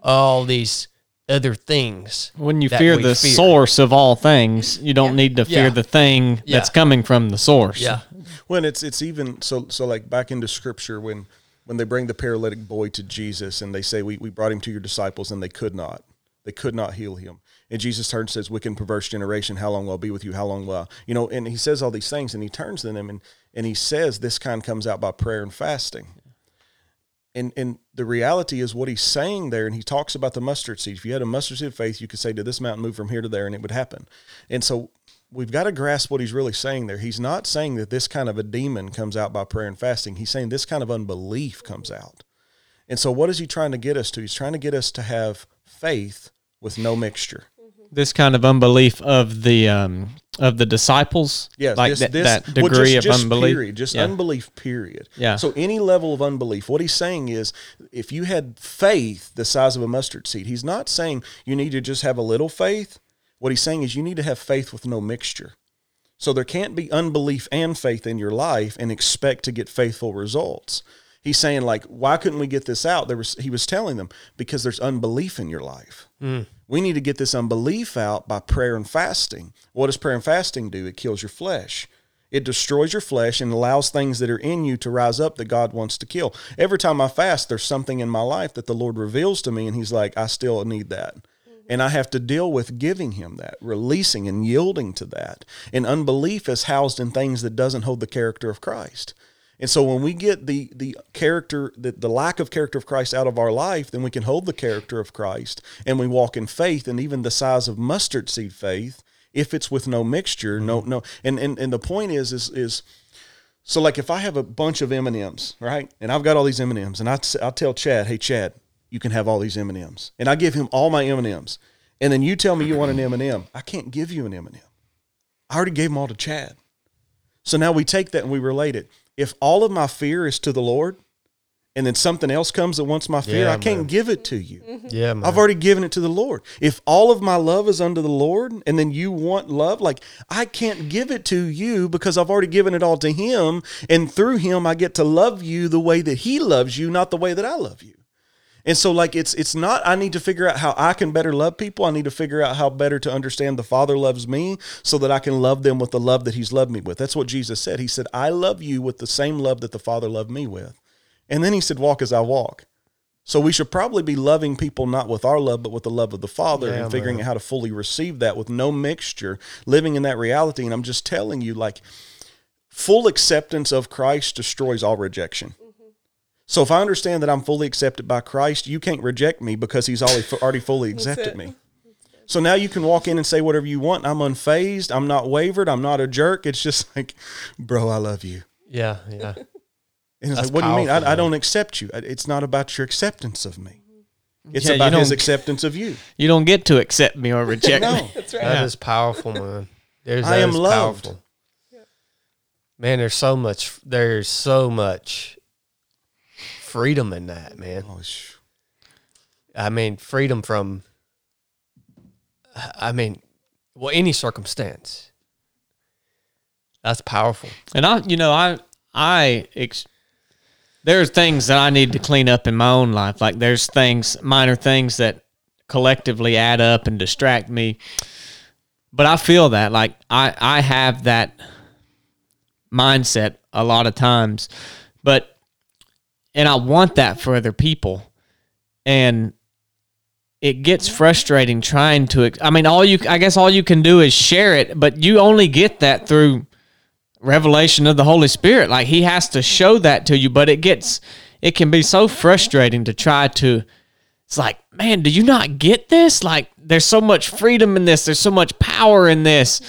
all these other things. When you fear we the source of all things, you don't need to fear Yeah. the thing that's coming from the source. Yeah. When it's it's even so so like back into scripture when when they bring the paralytic boy to Jesus and they say we, we brought him to your disciples and they could not they could not heal him and Jesus turns and says wicked and perverse generation how long will I be with you how long will I? you know and he says all these things and he turns to them and and he says this kind comes out by prayer and fasting and and the reality is what he's saying there and he talks about the mustard seed. If you had a mustard seed of faith you could say to this mountain move from here to there? And it would happen. And so we've got to grasp what he's really saying there. He's not saying that this kind of a demon comes out by prayer and fasting. He's saying this kind of unbelief comes out. And so what is he trying to get us to? He's trying to get us to have faith with no mixture This kind of unbelief of the um of the disciples. Yes, Like this, that, this, that well, degree just- of just unbelief. Period, just Yeah. unbelief. Period. Yeah. So any level of unbelief, what he's saying is, if you had faith the size of a mustard seed, he's not saying you need to just have a little faith. What he's saying is you need to have faith with no mixture. So there can't be unbelief and faith in your life and expect to get faithful results. He's saying like, why couldn't we get this out? There was he was telling them because there's unbelief in your life. Mm. We need to get this unbelief out by prayer and fasting. What does prayer and fasting do? It kills your flesh. It destroys your flesh and allows things that are in you to rise up that God wants to kill. Every time I fast, there's something in my life that the Lord reveals to me, and He's like, I still need that. Mm-hmm. And I have to deal with giving Him that, releasing and yielding to that. And unbelief is housed in things that doesn't hold the character of Christ. And so when we get the the character the, the lack of character of Christ out of our life, then we can hold the character of Christ and we walk in faith and even the size of mustard seed faith if it's with no mixture, no no and and, and the point is is is So like if I have a bunch of M&Ms, right? And I've got all these M&Ms and I I tell Chad, "Hey Chad, you can have all these M&Ms." And I give him all my M&Ms. And then you tell me you want an M&M. I can't give you an M&M. I already gave them all to Chad. So now we take that and we relate it. If all of my fear is to the Lord and then something else comes that wants my fear, Yeah, I can't man. give it to you. Mm-hmm. Yeah, man. I've already given it to the Lord. If all of my love is under the Lord and then you want love, like I can't give it to you because I've already given it all to Him. And through Him, I get to love you the way that He loves you, not the way that I love you. And so like it's it's not I need to figure out how I can better love people. I need to figure out how better to understand the Father loves me so that I can love them with the love that he's loved me with. That's what Jesus said. He said, "I love you with the same love that the Father loved me with." And then he said, "Walk as I walk." So we should probably be loving people not with our love, but with the love of the Father Yeah, and figuring man. out how to fully receive that with no mixture, living in that reality. And I'm just telling you, like, full acceptance of Christ destroys all rejection. So if I understand that I'm fully accepted by Christ, you can't reject me because He's already, already fully accepted me. So now you can walk in and say whatever you want. I'm unfazed. I'm not wavered. I'm not a jerk. It's just [LAUGHS] like, bro, I love you. yeah, yeah. [LAUGHS] And it's That's like, what do you mean? I, I don't accept you. It's not about your acceptance of me. Mm-hmm. It's Yeah, about His acceptance of you. [LAUGHS] You don't get to accept me or reject No. me. That's right. That is powerful, man. There's, I am loved. Powerful. Man, there's so much. There's so much freedom in that, man. Oh, sh- I mean, freedom from. I mean, well, any circumstance. That's powerful. And I, you know, I, I, ex- there's things that I need to clean up in my own life. Like there's things, minor things that collectively add up and distract me. But I feel that, like I, I have that mindset a lot of times, but, and I want that for other people, and it gets frustrating trying to. I mean, all you, I guess, all you can do is share it, but you only get that through revelation of the Holy Spirit. Like he has to show that to you, but it gets it can be so frustrating to try to it's like, man, do you not get this? Like there's so much freedom in this, there's so much power in this.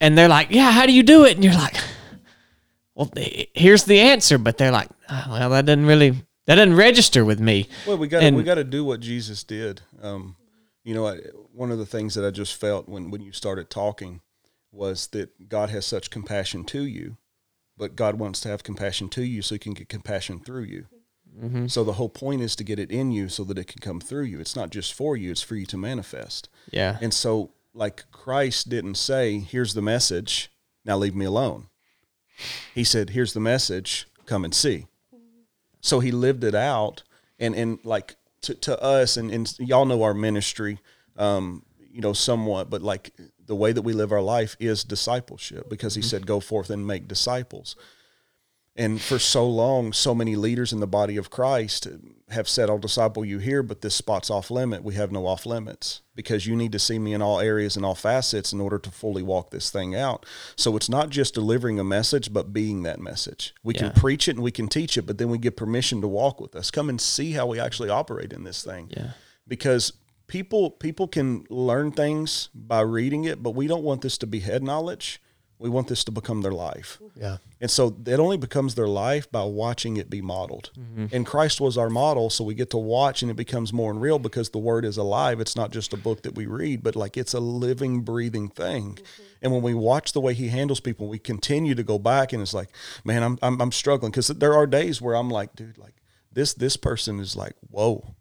And they're like, "Yeah, how do you do it?" And you're like, "Well, here's the answer." But they're like, "Ah, "Well, that doesn't really that doesn't register with me." Well, we got we got to do what Jesus did. Um, you know, I, one of the things that I just felt when when you started talking was that God has such compassion to you, but God wants to have compassion to you so He can get compassion through you. So the whole point is to get it in you so that it can come through you. It's not just for you; it's for you to manifest. Yeah. And so, like Christ didn't say, "Here's the message. Now leave me alone." He said, "Here's the message. Come and see." So he lived it out, and and like to, to us, and, and y'all know our ministry, um, you know, somewhat, but like the way that we live our life is discipleship, because he said, "Go forth and make disciples." And for so long, so many leaders in the body of Christ have said, I'll disciple you here, but this spot's off limit. We have no off limits because you need to see me in all areas and all facets in order to fully walk this thing out. So it's not just delivering a message, but being that message. We can preach it and we can teach it, but then we get permission to walk with us. Come and see how we actually operate in this thing Yeah. because people people can learn things by reading it, but we don't want this to be head knowledge. We want this to become their life. Mm-hmm. Yeah. And so it only becomes their life by watching it be modeled. Mm-hmm. And Christ was our model, so we get to watch and it becomes more and real because the word is alive. It's not just a book that we read, but like it's a living, breathing thing. Mm-hmm. And when we watch the way he handles people, we continue to go back and it's like, man, I'm I'm, I'm struggling because there are days where I'm like, dude, like this this person is like, whoa.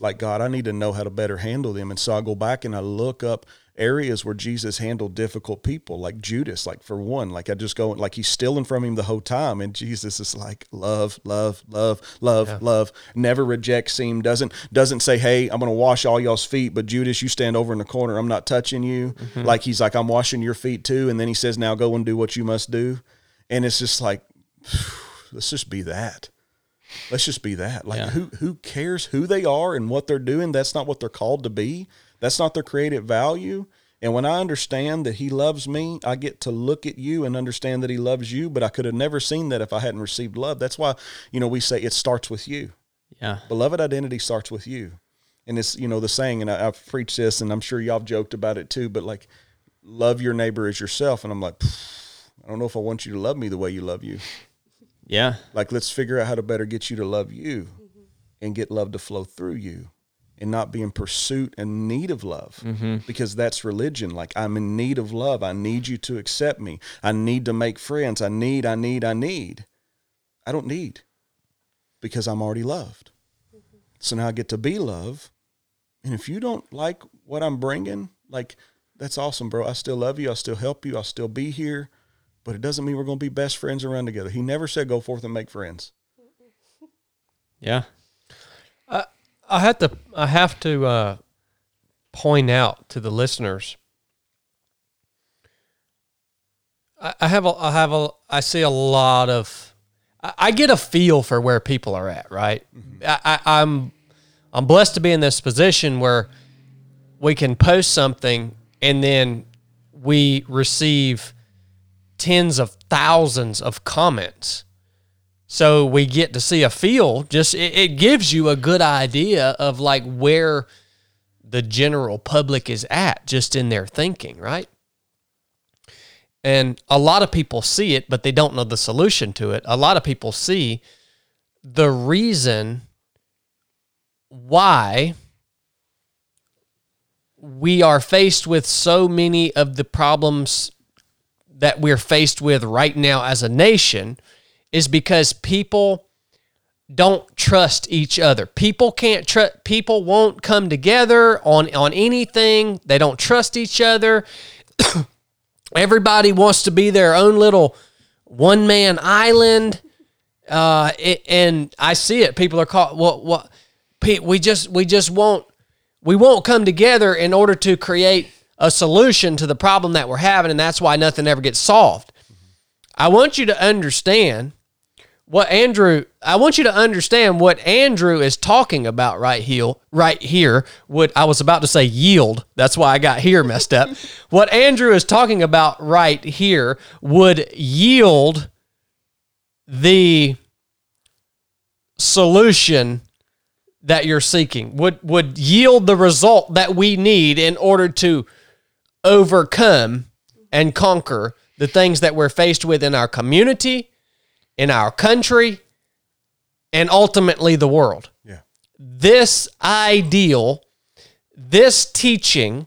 like God, I need to know how to better handle them. And so I go back and I look up areas where Jesus handled difficult people, like Judas, like for one, like I just go like he's stealing from him the whole time. And Jesus is like, love, love, love, love, love, never rejects him, doesn't doesn't say, Hey, I'm gonna wash all y'all's feet, but Judas, you stand over in the corner, I'm not touching you. Mm-hmm. Like he's like, I'm washing your feet too. And then he says, Now go and do what you must do. And it's just like, [SIGHS] let's just be that. Let's just be that. Like Yeah. who who cares who they are and what they're doing? That's not what they're called to be. That's not their creative value. And when I understand that he loves me, I get to look at you and understand that he loves you, but I could have never seen that if I hadn't received love. That's why, you know, we say it starts with you. Yeah. Beloved identity starts with you. And it's, you know, the saying, and I, I've preached this and I'm sure y'all have joked about it too, but like, love your neighbor as yourself. And I'm like, I I don't know if I want you to love me the way you love you. Yeah. Like, let's figure out how to better get you to love you and get love to flow through you and not be in pursuit and need of love mm-hmm. because that's religion. Like, I'm in need of love. I need you to accept me. I need to make friends. I need, I need, I need. I don't need because I'm already loved. So now I get to be love. And if you don't like what I'm bringing, like, that's awesome, bro. I still love you. I'll still help you. I'll still be here. But it doesn't mean we're going to be best friends and run together. He never said go forth and make friends. Yeah. Uh, I have to I have to uh, point out to the listeners. I, I have a I have a I see a lot of I, I get a feel for where people are at. Right, I, I, I'm I'm blessed to be in this position where we can post something and then we receive tens of thousands of comments. So we get to see a feel. Just it, it gives you a good idea of like where the general public is at just in their thinking, right? And a lot of people see it, but they don't know the solution to it. A lot of people see the reason why we are faced with so many of the problems that we're faced with right now as a nation is because people don't trust each other. People can't trust people won't come together on on anything. They don't trust each other. [COUGHS] Everybody wants to be their own little one man island. Uh, it, and I see it. People are called what what we just we just won't we won't come together in order to create a solution to the problem that we're having, and that's why nothing ever gets solved. I want you to understand what Andrew I want you to understand what Andrew is talking about right here right here. What I was about to say yield. That's why I got here messed up. [LAUGHS] What Andrew is talking about right here would yield the solution that you're seeking would would yield the result that we need in order to overcome and conquer the things that we're faced with in our community in our country and ultimately the world. Yeah. This ideal, this teaching,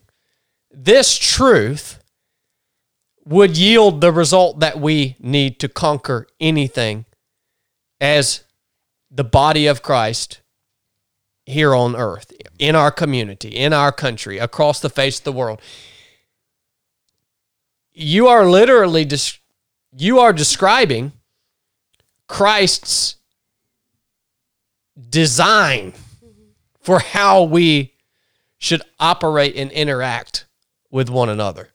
this truth would yield the result that we need to conquer anything as the body of Christ here on earth, in our community, in our country, across the face of the world. You are literally dis- you are describing Christ's design for how we should operate and interact with one another.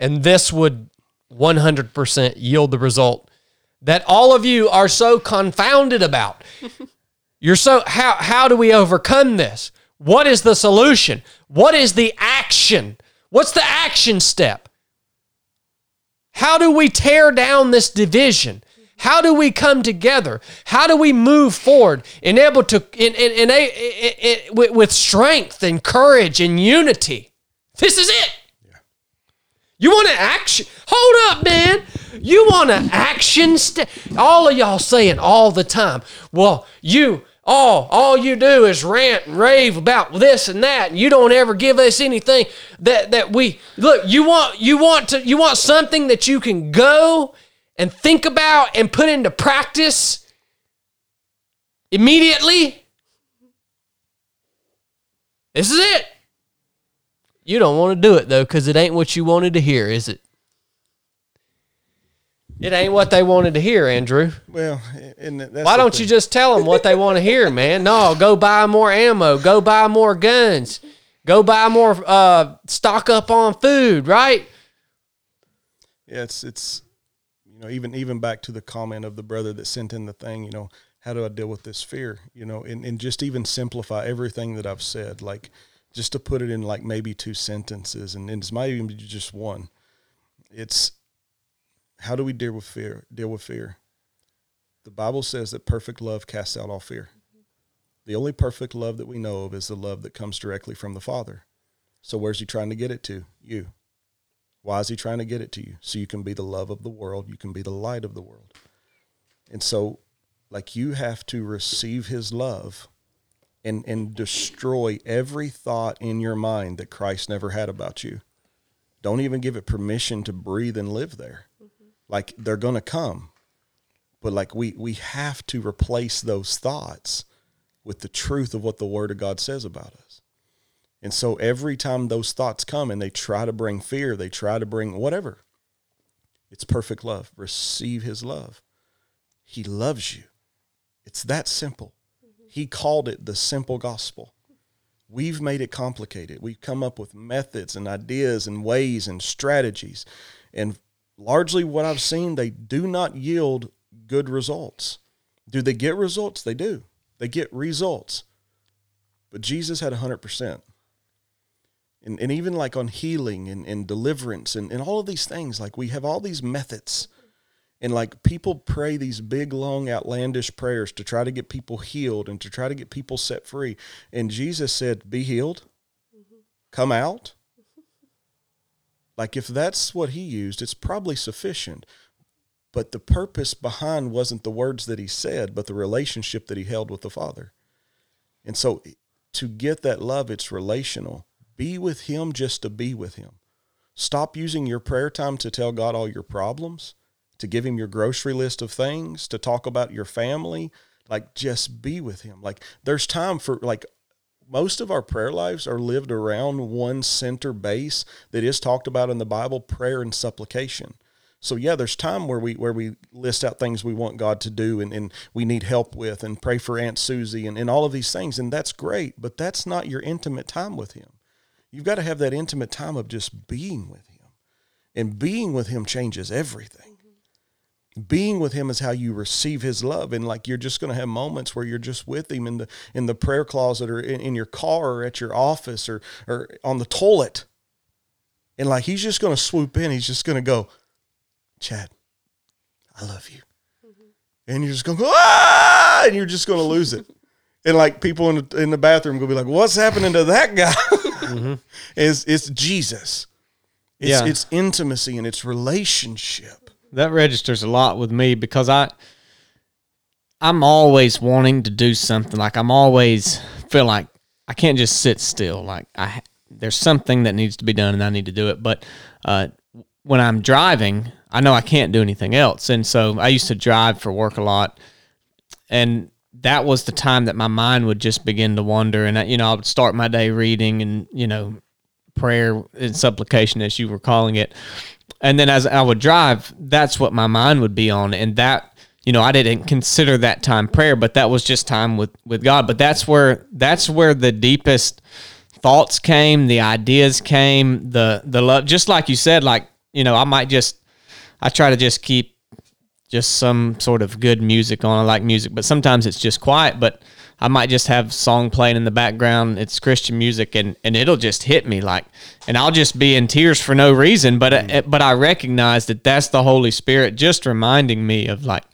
And this would 100% yield the result that all of you are so confounded about. [LAUGHS] You're so how how do we overcome this? What is the solution? What is the action? What's the action step? How do we tear down this division? How do we come together? How do we move forward and able to in, in, in, a, in, in- with, strength and courage and unity? This is it. You want to action? Hold up, man. You want to action step? All of y'all saying all the time. Well, you all all you do is rant and rave about this and that, and you don't ever give us anything that that we look. You want you want to you want something that you can go and think about and put into practice immediately. This is it. You don't want to do it though, because it ain't what you wanted to hear, is it? It ain't what they wanted to hear, Andrew. Well, and that's Why don't you just tell them what they want to hear, [LAUGHS] man? No, go buy more ammo. Go buy more guns. Go buy more. Uh, stock up on food, right? Yeah, it's it's you know even even back to the comment of the brother that sent in the thing. You know, how do I deal with this fear? You know, and and just even simplify everything that I've said, like just to put it in like maybe two sentences, and, and might even be just one. It's how do we deal with fear? Deal with fear. The Bible says that perfect love casts out all fear. The only perfect love that we know of is the love that comes directly from the Father. So where's he trying to get it to? You. Why is he trying to get it to you? So you can be the love of the world, you can be the light of the world. And so like you have to receive his love and and destroy every thought in your mind that Christ never had about you. Don't even give it permission to breathe and live there. Mm-hmm. Like they're going to come. But like we we have to replace those thoughts with the truth of what the word of God says about us. And so every time those thoughts come and they try to bring fear, they try to bring whatever. It's perfect love. Receive his love. He loves you. It's that simple. Mm-hmm. He called it the simple gospel. We've made it complicated. We've come up with methods and ideas and ways and strategies. And largely what I've seen, they do not yield good results. Do they get results? They do. They get results. But Jesus had 100%. And, and even like on healing and, and deliverance and, and all of these things, like we have all these methods and like people pray these big, long, outlandish prayers to try to get people healed and to try to get people set free. And Jesus said, Be healed, mm-hmm. come out. [LAUGHS] Like if that's what he used, it's probably sufficient. But the purpose behind wasn't the words that he said, but the relationship that he held with the Father. And so to get that love, it's relational. Be with him just to be with him. Stop using your prayer time to tell God all your problems to give him your grocery list of things, to talk about your family, like just be with him. Like there's time for like most of our prayer lives are lived around one center base that is talked about in the Bible, prayer and supplication. So yeah, there's time where we where we list out things we want God to do and, and we need help with and pray for Aunt Susie and, and all of these things. And that's great, but that's not your intimate time with him. You've got to have that intimate time of just being with him. And being with him changes everything. Being with him is how you receive his love and like you're just going to have moments where you're just with him in the in the prayer closet or in, in your car or at your office or or on the toilet. And like he's just going to swoop in he's just going to go chad i love you. Mm-hmm. and you're just going to go ah! And you're just going to lose it. And like people in the, in the bathroom will be like what's happening to that guy [LAUGHS] mm-hmm. it's, it's jesus it's, yeah. it's intimacy and it's relationship that registers a lot with me because I I'm always wanting to do something. Like I'm always feel like I can't just sit still. Like I there's something that needs to be done and I need to do it. But uh, when I'm driving, I know I can't do anything else. And so I used to drive for work a lot, and that was the time that my mind would just begin to wander. And I, you know, I would start my day reading and you know prayer and supplication, as you were calling it and then as I would drive, that's what my mind would be on, and that you know I didn't consider that time prayer, but that was just time with with God. But that's where that's where the deepest thoughts came, the ideas came, the the love. Just like you said, like you know, I might just I try to just keep just some sort of good music on. I like music, but sometimes it's just quiet. But I might just have song playing in the background. It's Christian music, and, and it'll just hit me like, and I'll just be in tears for no reason. But mm. but I recognize that that's the Holy Spirit just reminding me of like,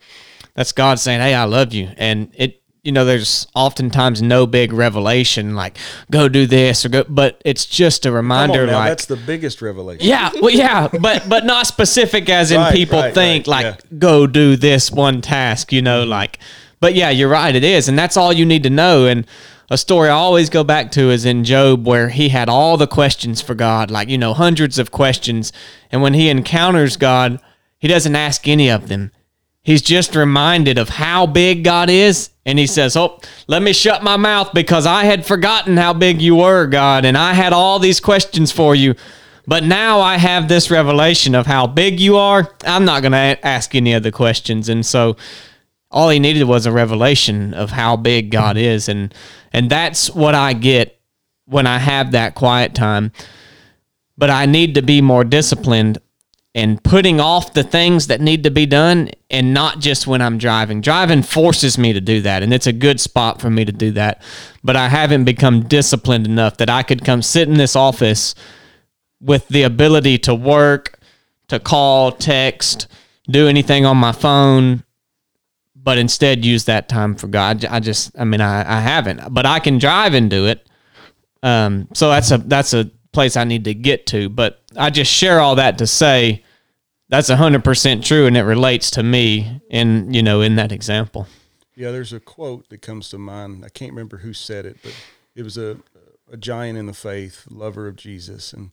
that's God saying, "Hey, I love you," and it. You know, there's oftentimes no big revelation like go do this or go, but it's just a reminder. Now, like that's the biggest revelation. Yeah, well, yeah, but but not specific as in [LAUGHS] right, people right, think right, like yeah. go do this one task. You know, like but yeah, you're right. It is. And that's all you need to know. And a story I always go back to is in Job, where he had all the questions for God, like, you know, hundreds of questions. And when he encounters God, he doesn't ask any of them. He's just reminded of how big God is. And he says, Oh, let me shut my mouth because I had forgotten how big you were, God. And I had all these questions for you. But now I have this revelation of how big you are. I'm not going to ask any other questions. And so, all he needed was a revelation of how big God is and and that's what I get when I have that quiet time but I need to be more disciplined and putting off the things that need to be done and not just when I'm driving. Driving forces me to do that and it's a good spot for me to do that. But I haven't become disciplined enough that I could come sit in this office with the ability to work, to call, text, do anything on my phone but instead use that time for God. I just, I mean, I, I haven't, but I can drive and do it. Um, so that's a that's a place I need to get to. But I just share all that to say that's hundred percent true, and it relates to me in you know in that example. Yeah, there's a quote that comes to mind. I can't remember who said it, but it was a a giant in the faith, lover of Jesus, and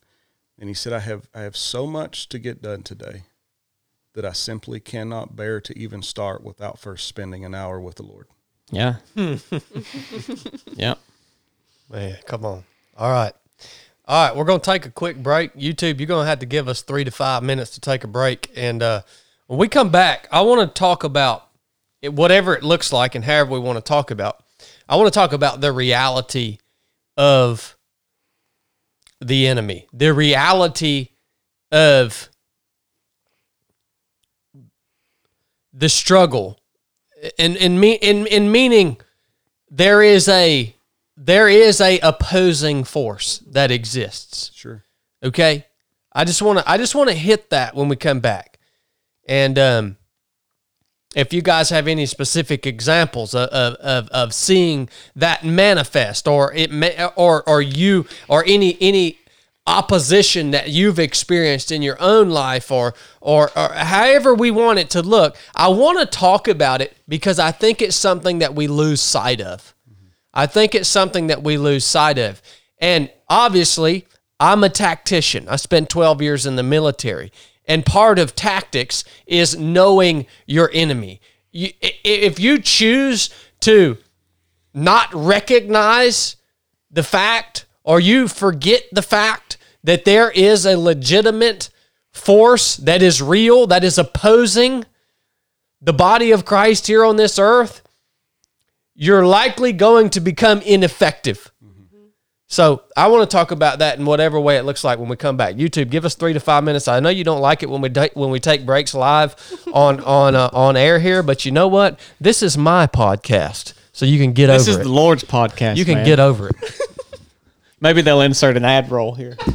and he said, "I have I have so much to get done today that I simply cannot bear to even start without first spending an hour with the Lord." Yeah. Hmm. [LAUGHS] yeah. Man, come on. All right. All right, we're going to take a quick break. YouTube, you're going to have to give us three to five minutes to take a break. And uh, when we come back, I want to talk about it, whatever it looks like and however we want to talk about. I want to talk about the reality of the enemy, the reality of the struggle, and in me in in meaning there is a there is a opposing force that exists. Sure. Okay, I just want to I just want to hit that when we come back, and um, if you guys have any specific examples of, of, of seeing that manifest or it may, or or you or any any opposition that you've experienced in your own life or or, or however we want it to look i want to talk about it because i think it's something that we lose sight of i think it's something that we lose sight of. And obviously i'm a tactician. I spent 12 years in the military. And part of tactics is knowing your enemy. If you choose to not recognize the fact or you forget the fact that there is a legitimate force that is real, that is opposing the body of Christ here on this earth, you're likely going to become ineffective. So I want to talk about that in whatever way it looks like when we come back. YouTube, give us three to five minutes. I know you don't like it when we da- when we take breaks live [LAUGHS] on on uh, on air here, but you know what? This is my podcast, so you can get This over This is it. the Lord's podcast. you can man. get over it. [LAUGHS] Maybe they'll insert an ad roll here. [LAUGHS]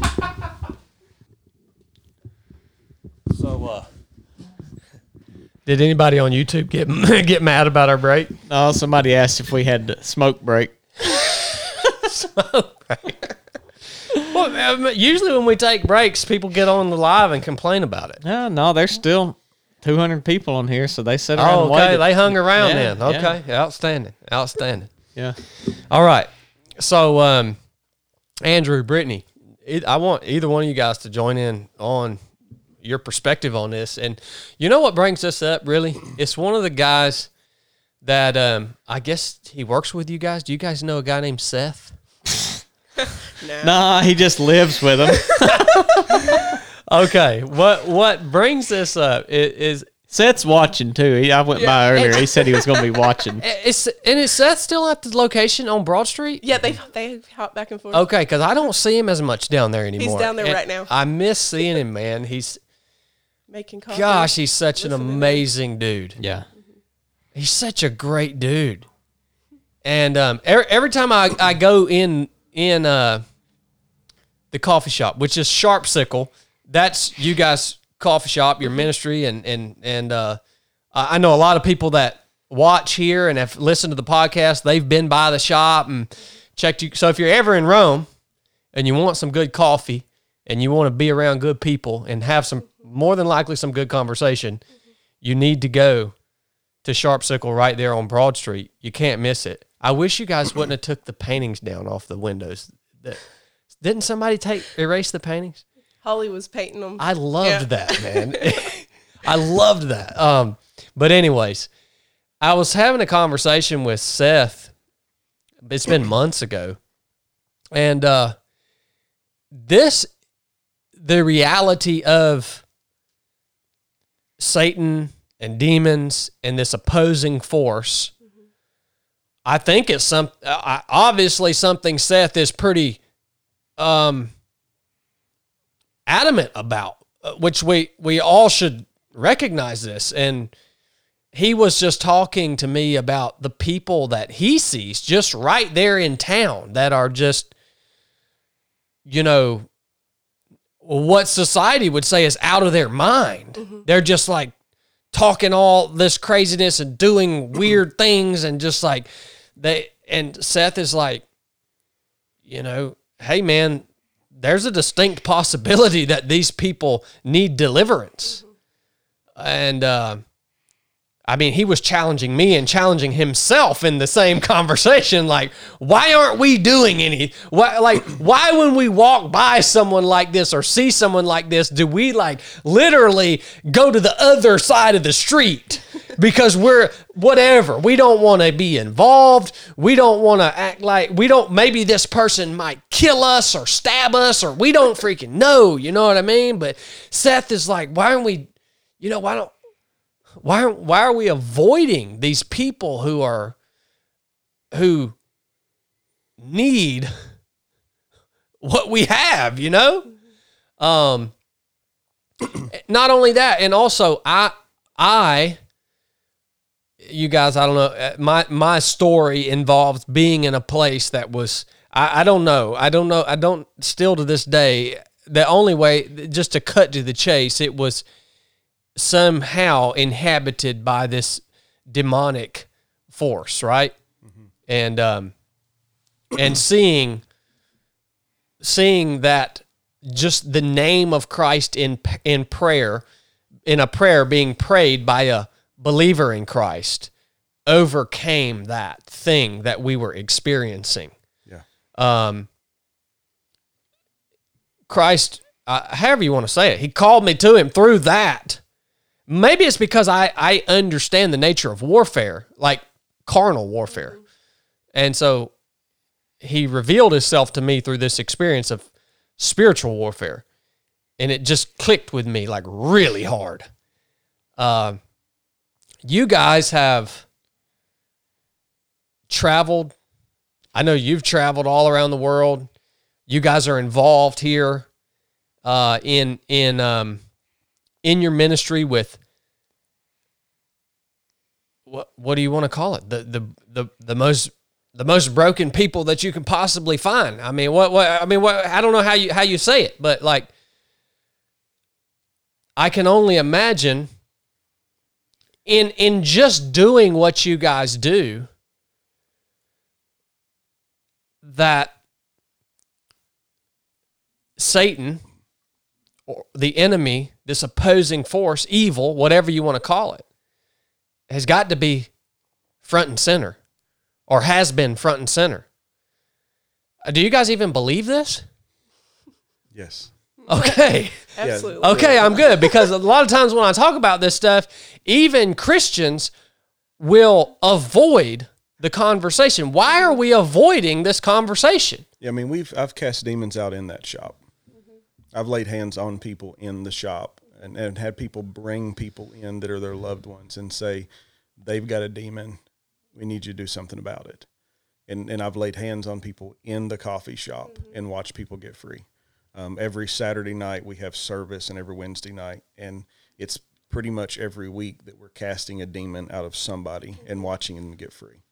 So, uh, did anybody on YouTube get [LAUGHS] get mad about our break? Oh, somebody asked if we had smoke break. [LAUGHS] Smoke break. Well, um, usually when we take breaks, people get on the live and complain about it. No, no, there's still 200 people on here, so they sit around Oh, okay. They hung around Yeah, then. yeah. Okay, outstanding, outstanding. yeah. All right. So, um, Andrew, Brittany, I want either one of you guys to join in on your perspective on this. And you know what brings us up? Really, it's one of the guys that um, I guess he works with you guys. Do you guys know a guy named Seth? Nah, he just lives with him. [LAUGHS] Okay. What what brings this up is, is Seth's watching too. He, I went by earlier. He said he was going to be watching. [LAUGHS] it's and is Seth still at the location on Broad Street? Yeah, they they hop back and forth. Okay, because I don't see him as much down there anymore. He's down there And right now. I miss seeing him, man. He's Making coffee. gosh, he's such an amazing dude. Yeah. He's such a great dude. And um, every, every time I, I go in in uh, the coffee shop, which is Sharp Sickle, that's you guys' coffee shop, your ministry, and and and uh, I I know a lot of people that watch here and have listened to the podcast. They've been by the shop and checked you. So if you're ever in Rome and you want some good coffee and you want to be around good people and have some more than likely some good conversation, you need to go to Sharp Sickle right there on Broad Street. You can't miss it. I wish you guys wouldn't have took the paintings down off the windows. That- Didn't somebody take erase the paintings? Holly was painting them. I loved Yeah. that, man. [LAUGHS] [LAUGHS] I loved that. Um, but anyways, I was having a conversation with Seth. It's been months ago, and uh, this the reality of Satan and demons and this opposing force. I think it's some uh, obviously something Seth is pretty um adamant about, uh, which we we all should recognize this. And he was just talking to me about the people that he sees just right there in town that are just, you know, what society would say is out of their mind. They're just like talking all this craziness and doing [CLEARS THROAT] weird things and just like they and Seth is like, you know, hey man, there's a distinct possibility that these people need deliverance. And uh, I mean, he was challenging me and challenging himself in the same [LAUGHS] conversation. Like, why aren't we doing any? Why, like, why when we walk by someone like this or see someone like this, do we like literally go to the other side of the street [LAUGHS] because we're whatever? We don't want to be involved. We don't want to act like we don't. Maybe this person might kill us or stab us or we don't freaking know. You know what I mean? But Seth is like, why aren't we? You know, why don't why why are we avoiding these people who are who need what we have, you know? Um [CLEARS THROAT] not only that, and also I I you guys, I don't know, my my story involves being in a place that was I, I don't know. I don't know. I don't still to this day. The only way, just to cut to the chase, it was somehow inhabited by this demonic force, right? And um, and [CLEARS THROAT] seeing seeing that just the name of Christ in in prayer, in a prayer being prayed by a believer in Christ, overcame that thing that we were experiencing. Yeah. Um, Christ, uh, however you want to say it, He called me to Him through that. Maybe it's because I I understand the nature of warfare, like carnal warfare, and so He revealed Himself to me through this experience of spiritual warfare, and it just clicked with me like really hard. Uh, you guys have traveled. I know you've traveled all around the world. You guys are involved here uh, in in um, in your ministry with what what do you want to call it? The the the the most the most broken people that you can possibly find. I mean, what what I mean, what I don't know how you how you say it, but like I can only imagine in in just doing what you guys do that Satan or the enemy, this opposing force, evil, whatever you want to call it, has got to be front and center or has been front and center. Uh, Do you guys even believe this? Yes. Okay. [LAUGHS] Absolutely. Okay, I'm good because a lot of times when I talk about this stuff, even Christians will avoid the conversation. Why are we avoiding this conversation? Yeah, I mean, we've I've cast demons out in that shop. I've laid hands on people in the shop and, and had people bring people in that are their loved ones and say, they've got a demon. We need you to do something about it. And and I've laid hands on people in the coffee shop and watched people get free. Um, every Saturday night we have service, and every Wednesday night, and it's pretty much every week that we're casting a demon out of somebody and watching them get free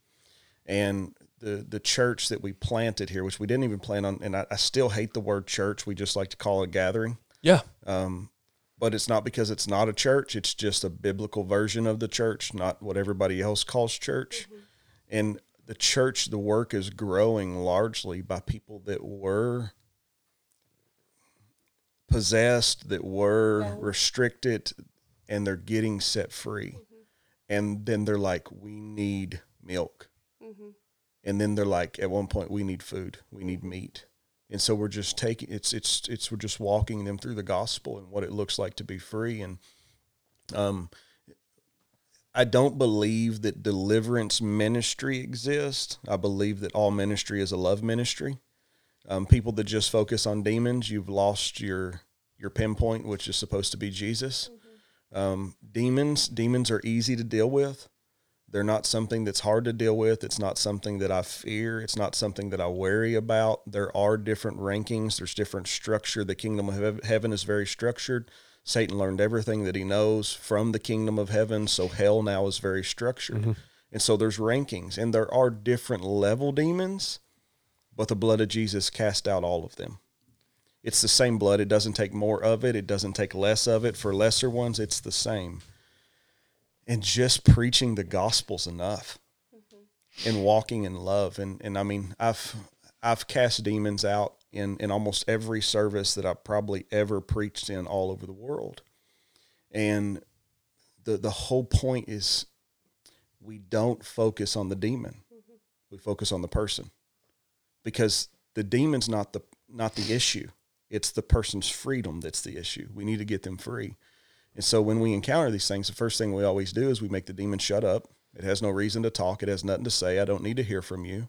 and the the church that we planted here, which we didn't even plan on, and I, I still hate the word church. We just like to call it gathering, Yeah. Um, but it's not because it's not a church. It's just a biblical version of the church, not what everybody else calls church. Mm-hmm. And the church, the work is growing largely by people that were possessed, that were restricted, and they're getting set free. Mm-hmm. And then they're like, we need milk mm-hmm. And then they're like at one point we need food we need meat and so we're just taking it's it's it's we're just walking them through the gospel and what it looks like to be free and um I don't believe that deliverance ministry exists. I believe that all ministry is a love ministry. Um, people that just focus on demons, you've lost your your pinpoint, which is supposed to be Jesus. Um, demons, demons are easy to deal with. They're not something that's hard to deal with. It's not something that I fear. It's not something that I worry about. There are different rankings. There's different structure. The kingdom of heaven is very structured. Satan learned everything that he knows from the kingdom of heaven. So hell now is very structured. Mm-hmm. And so there's rankings and there are different level demons, but the blood of Jesus cast out all of them. It's the same blood. It doesn't take more of it. It doesn't take less of it. For lesser ones, it's the same and just preaching the gospel's enough mm-hmm. and walking in love and and I mean I've I've cast demons out in in almost every service that I've probably ever preached in all over the world. And the the whole point is we don't focus on the demon. Mm-hmm. We focus on the person. Because the demon's not the not the issue. It's the person's freedom that's the issue. We need to get them free. And so when we encounter these things, the first thing we always do is we make the demon shut up. It has no reason to talk. It has nothing to say. I don't need to hear from you.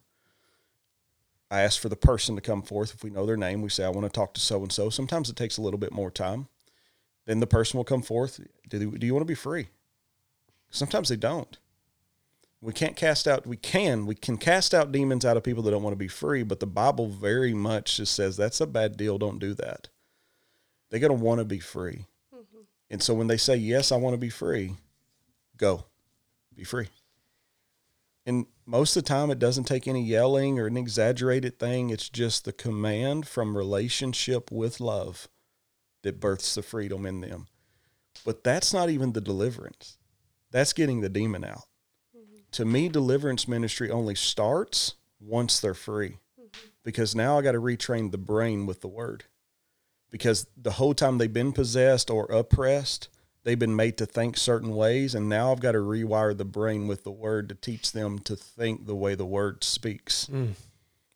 I ask for the person to come forth. If we know their name, we say, I want to talk to so and so. Sometimes it takes a little bit more time. Then the person will come forth. Do, they, do you want to be free? Sometimes they don't. We can't cast out, we can, we can cast out demons out of people that don't want to be free, but the Bible very much just says that's a bad deal. Don't do that. They're going to want to be free. And so when they say, Yes, I want to be free, go be free. And most of the time, it doesn't take any yelling or an exaggerated thing. It's just the command from relationship with love that births the freedom in them. But that's not even the deliverance, that's getting the demon out. Mm-hmm. To me, deliverance ministry only starts once they're free mm-hmm. because now I got to retrain the brain with the word because the whole time they've been possessed or oppressed, they've been made to think certain ways. And now I've got to rewire the brain with the word to teach them to think the way the word speaks. Mm.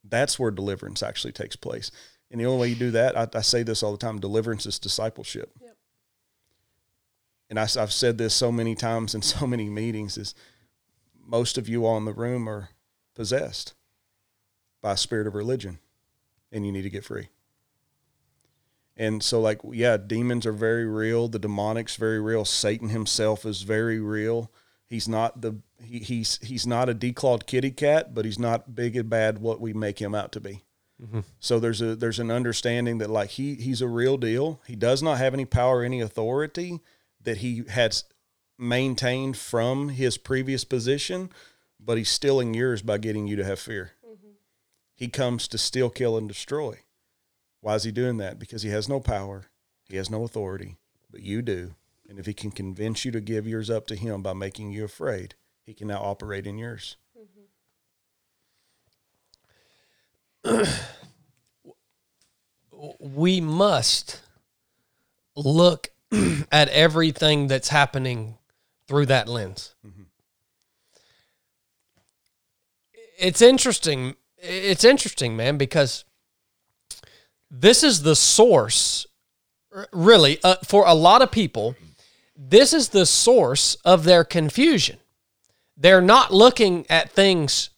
That's where deliverance actually takes place. And the only way you do that, I, I say this all the time deliverance is discipleship. Yep. And I, have said this so many times in [LAUGHS] so many meetings is most of you all in the room are possessed by a spirit of religion and you need to get free. And so, like, yeah, demons are very real. The demonic's very real. Satan himself is very real. He's not the he, he's he's not a declawed kitty cat, but he's not big and bad what we make him out to be. Mm-hmm. So there's a there's an understanding that like he he's a real deal. He does not have any power, any authority that he has maintained from his previous position, but he's stealing yours by getting you to have fear. Mm-hmm. He comes to steal, kill, and destroy. Why is he doing that? Because he has no power, he has no authority, but you do. And if he can convince you to give yours up to him by making you afraid, he can now operate in yours. [CLEARS THROAT] we must look [CLEARS THROAT] at everything that's happening through that lens. Mm-hmm. It's interesting. It's interesting, man, because this is the source, really, uh, for a lot of people. This is the source of their confusion. They're not looking at things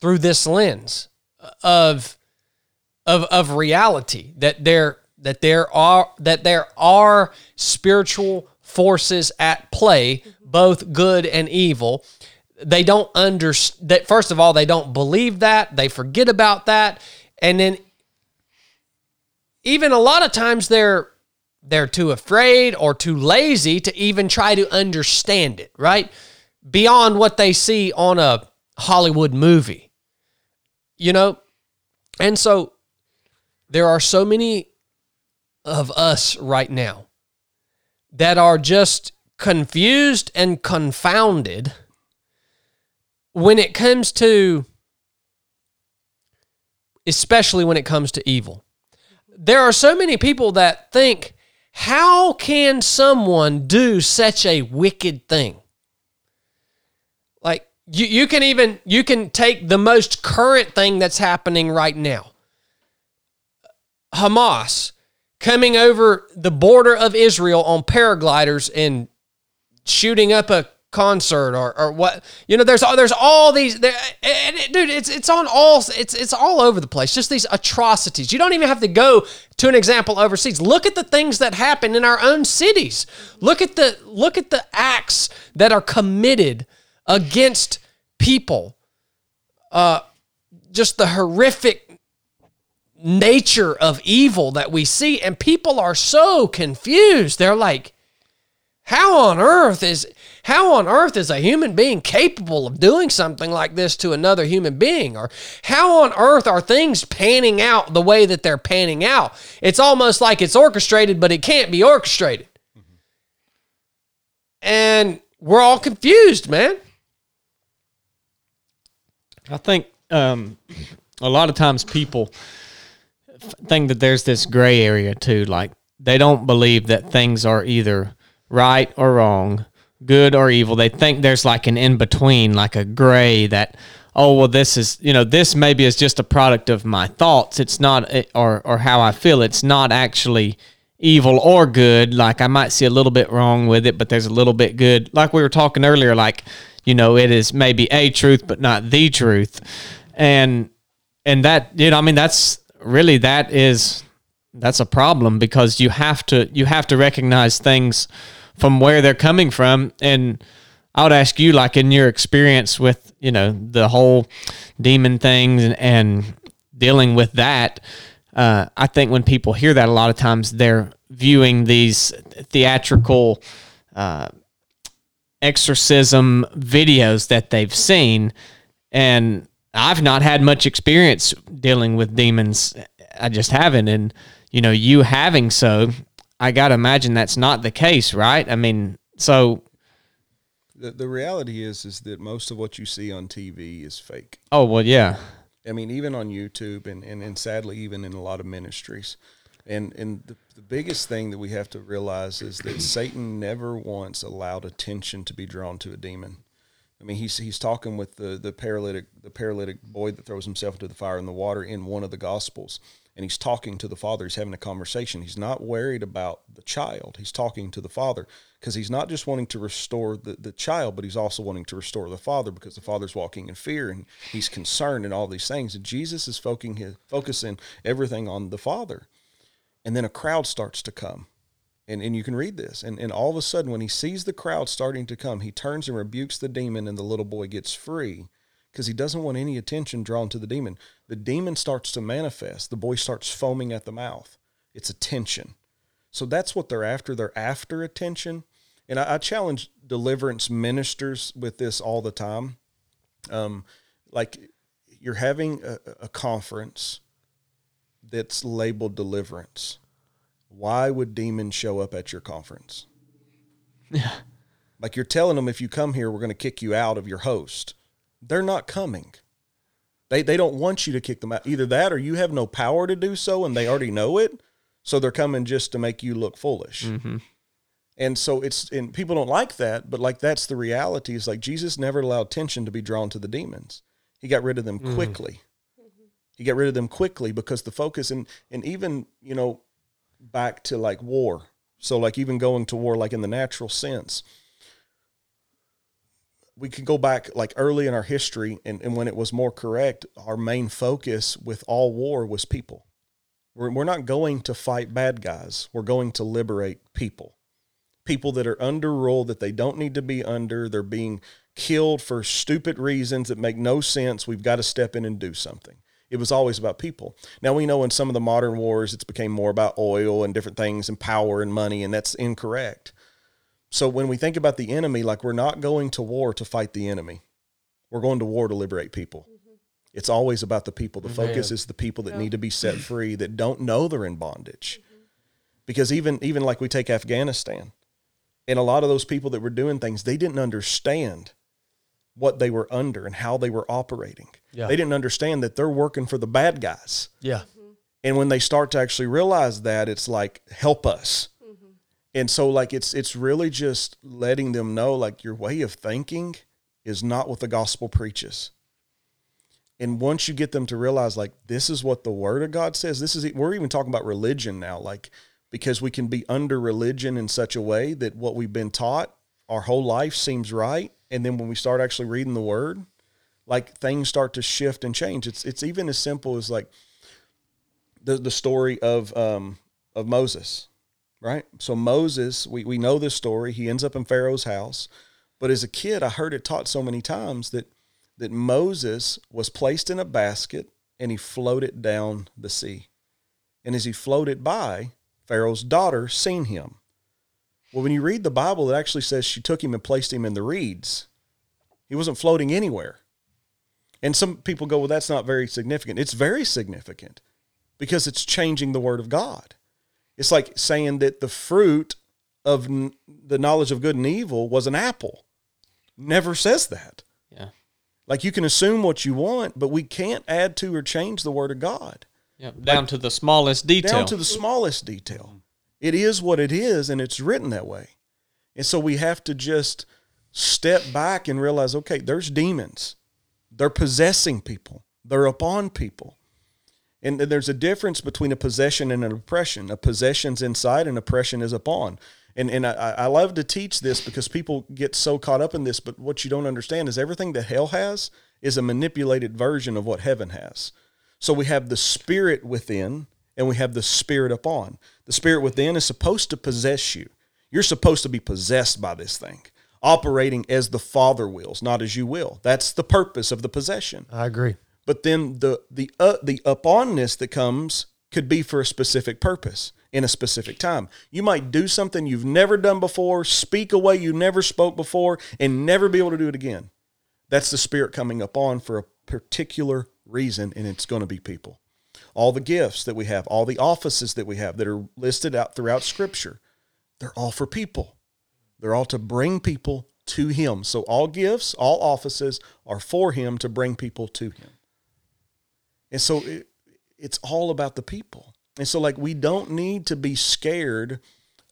through this lens of of of reality that there that there are that there are spiritual forces at play both good and evil they don't understand that first of all they don't believe that they forget about that and then even a lot of times they're they're too afraid or too lazy to even try to understand it right beyond what they see on a hollywood movie you know and so there are so many of us right now that are just confused and confounded when it comes to, especially when it comes to evil. There are so many people that think, how can someone do such a wicked thing? Like, you, you can even you can take the most current thing that's happening right now Hamas coming over the border of Israel on paragliders and shooting up a concert or, or what you know there's there's all these and it, dude it's it's on all it's it's all over the place. Just these atrocities. You don't even have to go to an example overseas. Look at the things that happen in our own cities. Look at the look at the acts that are committed against people. Uh just the horrific nature of evil that we see and people are so confused. They're like how on earth is how on earth is a human being capable of doing something like this to another human being? Or how on earth are things panning out the way that they're panning out? It's almost like it's orchestrated but it can't be orchestrated. And we're all confused man. I think um, a lot of times people think that there's this gray area too. Like they don't believe that things are either right or wrong, good or evil. They think there's like an in between, like a gray that, oh well, this is you know this maybe is just a product of my thoughts. It's not eh, or or how I feel. It's not actually evil or good. Like I might see a little bit wrong with it, but there's a little bit good. Like we were talking earlier, like you know it is maybe a truth but not the truth, and and that you know I mean that's really that is that's a problem because you have to you have to recognize things from where they're coming from. And I would ask you like in your experience with you know the whole demon things and, and dealing with that uh, I think when people hear that a lot of times they're viewing these theatrical uh, exorcism videos that they've seen. And I've not had much experience dealing with demons. I just haven't. And you know, you having so, I got to imagine that's not the case, right? I mean, so. The, the reality is is that most of what you see on TV is fake. Oh well, yeah. I mean, even on YouTube and, and, and sadly even in a lot of ministries. And and the, the biggest thing that we have to realize is that Satan never once allowed attention to be drawn to a demon. I mean, he's he's talking with the the paralytic the paralytic boy that throws himself into the fire and the water in one of the gospels and he's talking to the father. He's having a conversation. He's not worried about the child. He's talking to the father because he's not just wanting to restore the, the child, but he's also wanting to restore the father because the father's walking in fear and he's concerned and all these things. And Jesus is focusing, his, focusing everything on the father. And then a crowd starts to come. And, and you can read this. And, and all of a sudden, when he sees the crowd starting to come, he turns and rebukes the demon, and the little boy gets free because he doesn't want any attention drawn to the demon. The demon starts to manifest. The boy starts foaming at the mouth. It's attention. So that's what they're after. They're after attention. And I, I challenge deliverance ministers with this all the time. Um, like you're having a, a conference that's labeled deliverance. Why would demons show up at your conference? Yeah. Like you're telling them if you come here, we're going to kick you out of your host they're not coming. They they don't want you to kick them out. Either that or you have no power to do so and they already know it. So they're coming just to make you look foolish. Mm-hmm. And so it's and people don't like that, but like that's the reality. Is like Jesus never allowed tension to be drawn to the demons. He got rid of them mm-hmm. quickly. Mm-hmm. He got rid of them quickly because the focus and and even, you know, back to like war. So like even going to war like in the natural sense we could go back like early in our history and, and when it was more correct, our main focus with all war was people. We're, we're not going to fight bad guys. We're going to liberate people. People that are under rule that they don't need to be under. They're being killed for stupid reasons that make no sense. We've got to step in and do something. It was always about people. Now we know in some of the modern wars, it's became more about oil and different things and power and money, and that's incorrect. So when we think about the enemy, like we're not going to war to fight the enemy, we're going to war to liberate people. Mm-hmm. It's always about the people. The focus is the people that yeah. need to be set [CLEARS THROAT] free that don't know they're in bondage. Mm-hmm. Because even even like we take Afghanistan, and a lot of those people that were doing things, they didn't understand what they were under and how they were operating. Yeah. They didn't understand that they're working for the bad guys. Yeah. And when they start to actually realize that, it's like, help us and so like it's it's really just letting them know like your way of thinking is not what the gospel preaches. And once you get them to realize like this is what the word of god says this is we're even talking about religion now like because we can be under religion in such a way that what we've been taught our whole life seems right. And then when we start actually reading the word like things start to shift and change. It's it's even as simple as like the the story of um of Moses right? So Moses, we, we know this story. He ends up in Pharaoh's house. But as a kid, I heard it taught so many times that that Moses was placed in a basket and he floated down the sea. And as he floated by, Pharaoh's daughter seen him. Well, when you read the Bible, it actually says she took him and placed him in the reeds. He wasn't floating anywhere. And some people go, well, that's not very significant. It's very significant because it's changing the word of God. It's like saying that the fruit of n- the knowledge of good and evil was an apple. Never says that. Yeah. Like you can assume what you want, but we can't add to or change the word of God. Yep, down to the smallest detail. down to the smallest detail. It is what it is, and it's written that way. And so we have to just step back and realize okay, there's demons. They're possessing people, they're upon people. And there's a difference between a possession and an oppression. A possession's inside, and oppression is upon. And and I, I love to teach this because people get so caught up in this, but what you don't understand is everything that hell has is a manipulated version of what heaven has. So we have the spirit within and we have the spirit upon. The spirit within is supposed to possess you. You're supposed to be possessed by this thing, operating as the Father wills, not as you will. That's the purpose of the possession. I agree. But then the the uh, the uponness that comes could be for a specific purpose in a specific time. You might do something you've never done before, speak a way you never spoke before, and never be able to do it again. That's the spirit coming upon for a particular reason, and it's going to be people. All the gifts that we have, all the offices that we have that are listed out throughout Scripture, they're all for people. They're all to bring people to Him. So all gifts, all offices are for Him to bring people to Him. And so it, it's all about the people. And so like we don't need to be scared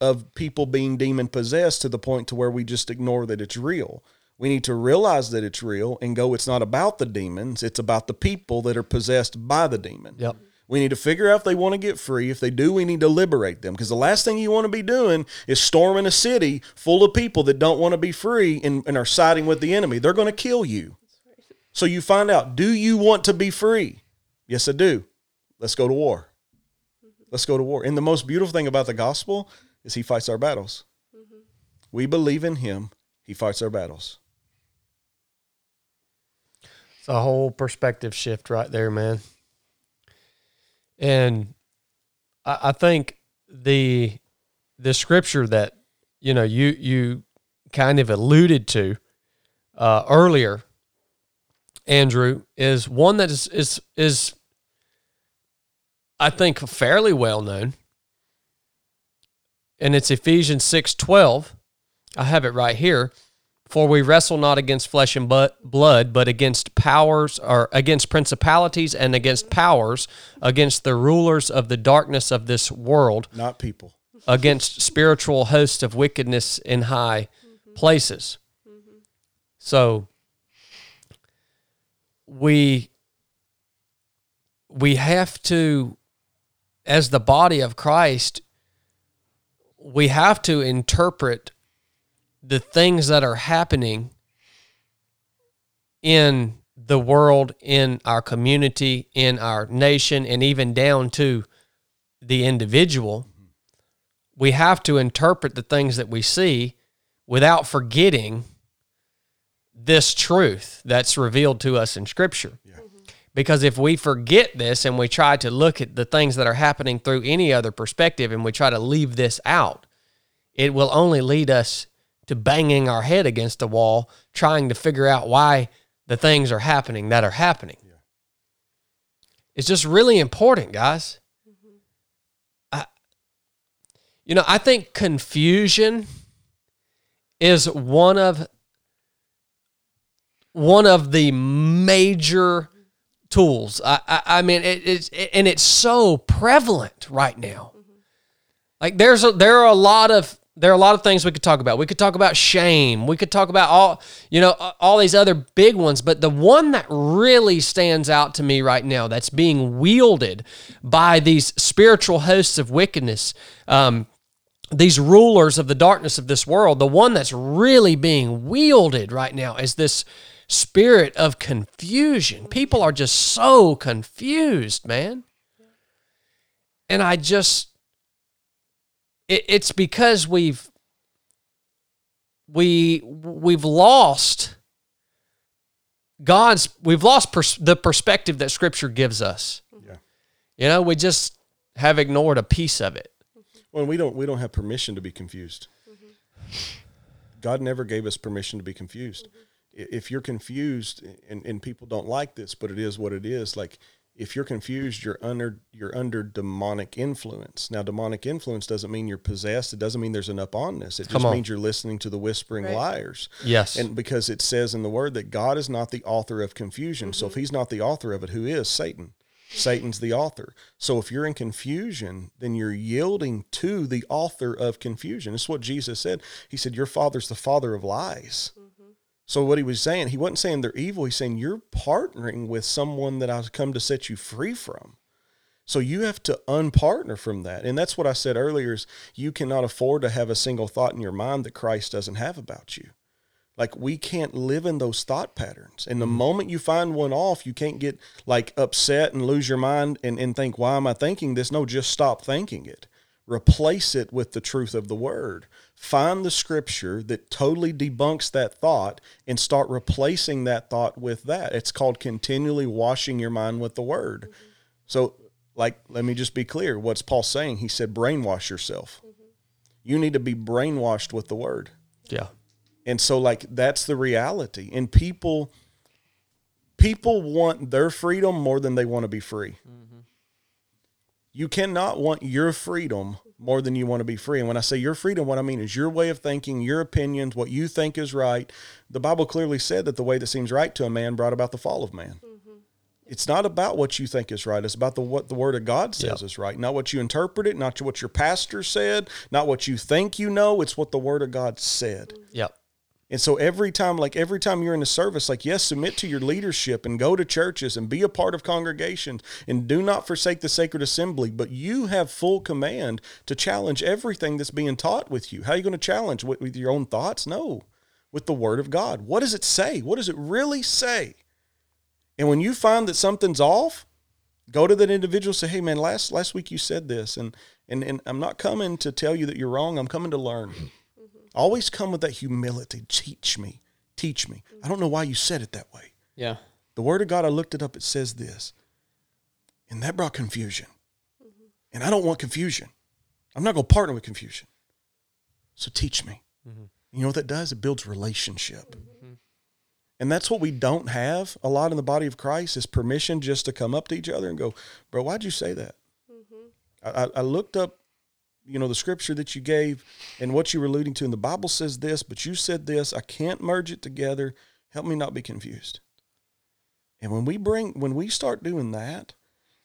of people being demon possessed to the point to where we just ignore that it's real. We need to realize that it's real and go it's not about the demons, it's about the people that are possessed by the demon. Yep. We need to figure out if they want to get free. If they do, we need to liberate them. Because the last thing you want to be doing is storming a city full of people that don't want to be free and, and are siding with the enemy. They're going to kill you. So you find out do you want to be free? Yes, I do. Let's go to war. Let's go to war. And the most beautiful thing about the gospel is he fights our battles. We believe in him, he fights our battles. It's a whole perspective shift right there, man. And I, I think the the scripture that you know you you kind of alluded to uh, earlier, Andrew, is one that is is is I think fairly well known. And it's Ephesians 6:12. I have it right here. For we wrestle not against flesh and bu- blood, but against powers or against principalities and against powers, against the rulers of the darkness of this world, Not people. against spiritual hosts of wickedness in high mm-hmm. places. Mm-hmm. So we we have to as the body of Christ we have to interpret the things that are happening in the world, in our community, in our nation, and even down to the individual. We have to interpret the things that we see without forgetting this truth that's revealed to us in Scripture. Mm-hmm. Because if we forget this and we try to look at the things that are happening through any other perspective and we try to leave this out, it will only lead us to banging our head against the wall trying to figure out why the things are happening that are happening. It's just really important, guys. Mm-hmm. I, you know, I think confusion is one of one of the major tools. I, I, I mean, it, it's and it's so prevalent right now. Like there's a, there are a lot of there are a lot of things we could talk about. We could talk about shame. We could talk about all you know all these other big ones, but the one that really stands out to me right now that's being wielded by these spiritual hosts of wickedness. Um, these rulers of the darkness of this world, the one that's really being wielded right now is this spirit of confusion. People are just so confused, man. And I just, it, it's because we've, we, we've lost God's, we've lost pers- the perspective that Scripture gives us. Yeah. You know, we just have ignored a piece of it. Well, we don't we don't have permission to be confused. Mm-hmm. God never gave us permission to be confused. I If you're confused, and, and people don't like this, but it is what it is. Like if you're confused, you're under you're under demonic influence. Now, demonic influence doesn't mean you're possessed. It doesn't mean there's an uponness. It Come just on. means you're listening to the whispering Right. liars. Yes. And because it says in the word that God is not the author of confusion. So if mm-hmm. he's not the author of it, who is Satan? Mm-hmm. Satan's the author. So if you're in confusion, then you're yielding to the author of confusion. That's what Jesus said. He said, Your father's the father of lies. Mm-hmm. So what he was saying, he wasn't saying they're evil. He's saying you're partnering with someone that I've come to set you free from. So you have to unpartner from that. And that's what I said earlier is you cannot afford to have a single thought in your mind that Christ doesn't have about you. Like we can't live in those thought patterns. And the mm-hmm. moment you find one off, you can't get like upset and lose your mind and, and think, why am I thinking this? No, just stop thinking it. Replace it with the truth of the word. Find the scripture that totally debunks that thought and start replacing that thought with that. It's called continually washing your mind with the word. So, like, let me just be clear. What's Paul saying? He said, brainwash yourself. Mm-hmm. You need to be brainwashed with the word. Yeah. And so like that's the reality. And people people want their freedom more than they want to be free. Mm. You cannot want your freedom more than you want to be free. And when I say your freedom, what I mean is your way of thinking, your opinions, what you think is right. The Bible clearly said that the way that seems right to a man brought about the fall of man. Mm-hmm. It's not about what you think is right. It's about the what the word of God says Yeah. is right. Not what you interpret it, not what your pastor said, not what you think you know. It's what the word of God said. Yep. And so every time, like every time you're in a service, like, yes, submit to your leadership and go to churches and be a part of congregations and do not forsake the sacred assembly. But you have full command to challenge everything that's being taught with you. How are you going to challenge with, with your own thoughts? No, with the word of God. What does it say? What does it really say? And when you find that something's off, go to that individual say, "Hey, man, last last week you said this, and and and I'm not coming to tell you that you're wrong. I'm coming to learn." Always come with that humility. Teach me. Teach me. I don't know why you said it that way. Yeah. The word of God, I looked it up, it says this. And that brought confusion. And I don't want confusion. I'm not going to partner with confusion. So teach me. Mm-hmm. You know what that does? It builds relationship. Mm-hmm. And that's what we don't have a lot in the body of Christ is permission just to come up to each other and go, bro, why'd you say that? Mm-hmm. I, I- I looked up, you know, the scripture that you gave and what you were alluding to, and the Bible says this, but you said this. I can't merge it together. Help me not be confused. And when we bring, when we start doing that,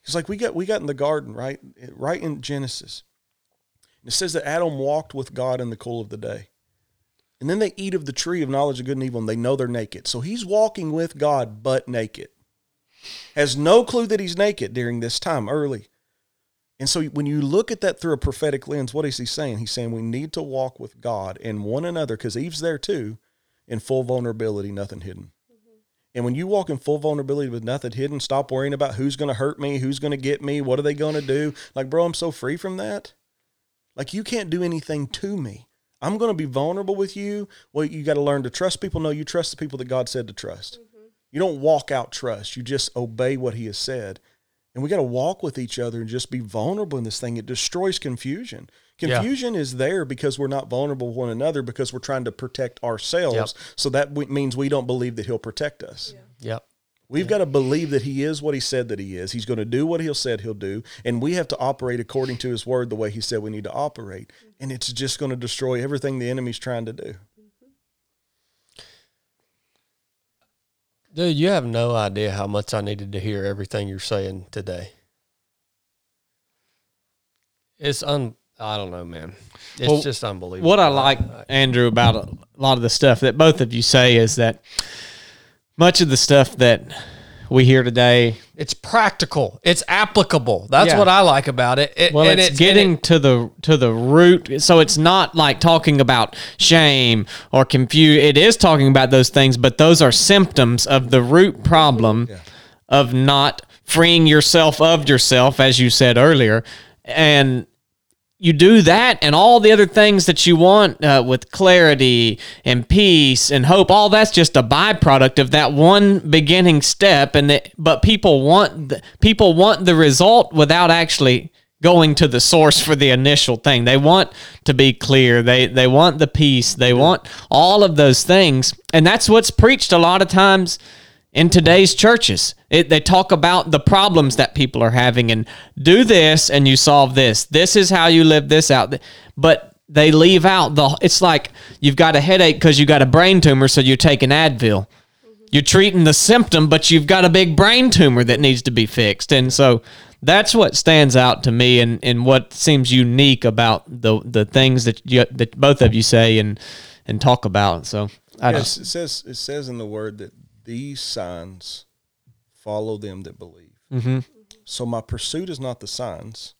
it's like we got we got in the garden, right, right in Genesis. It says that Adam walked with God in the cool of the day. And then they eat of the tree of knowledge of good and evil, and they know they're naked. So he's walking with God, but naked. Has no clue that he's naked during this time early. And so when you look at that through a prophetic lens, what is he saying? He's saying we need to walk with God and one another, because Eve's there too, in full vulnerability, nothing hidden. Mm-hmm. And when you walk in full vulnerability with nothing hidden, stop worrying about who's going to hurt me, who's going to get me, what are they going to do. Like, bro, I'm so free from that. Like, you can't do anything to me. I'm going to be vulnerable with you. Well, you got to learn to trust people. No, you trust the people that God said to trust. Mm-hmm. You don't walk out trust. You just obey what He has said. And we got to walk with each other and just be vulnerable in this thing. It destroys confusion. Yeah. Confusion is there because we're not vulnerable with one another because we're trying to protect ourselves. Yep. So that w- means we don't believe that He'll protect us. Yep. We've got to believe that he is what he said that he is. He's going to do what he said he'll do, and we have to operate according to his word the way he said we need to operate. And it's just going to destroy everything the enemy's trying to do. Dude, you have no idea how much I needed to hear everything you're saying today. It's un I don't know, man. It's Well, just unbelievable. What I like, Andrew, about a lot of the stuff that both of you say is that much of the stuff that we hear today, It's practical. It's applicable. That's Yeah. what I like about it. It- well, and it's, and getting it- to the to the root. So it's not like talking about shame or confuse. It is talking about those things, but those are symptoms of the root problem of not freeing yourself of yourself, as you said earlier, and you do that and all the other things that you want uh, with clarity and peace and hope all that's just a byproduct of that one beginning step. And that, but people want the, people want the result without actually going to the source for the initial thing. They want to be clear. They they want the peace. They want all of those things. And that's what's preached a lot of times in today's churches. It, they talk about the problems that people are having and do this and you solve this. This is how you live this out. But they leave out the it's like you've got a headache because you've got a brain tumor so you take an Advil. you're treating the symptom, but you've got a big brain tumor that needs to be fixed. And so that's what stands out to me and, and what seems unique about the the things that you, that both of you say and and talk about. So I just it says it says in the word that these signs follow them that believe. Mm-hmm. So my pursuit is not the signs.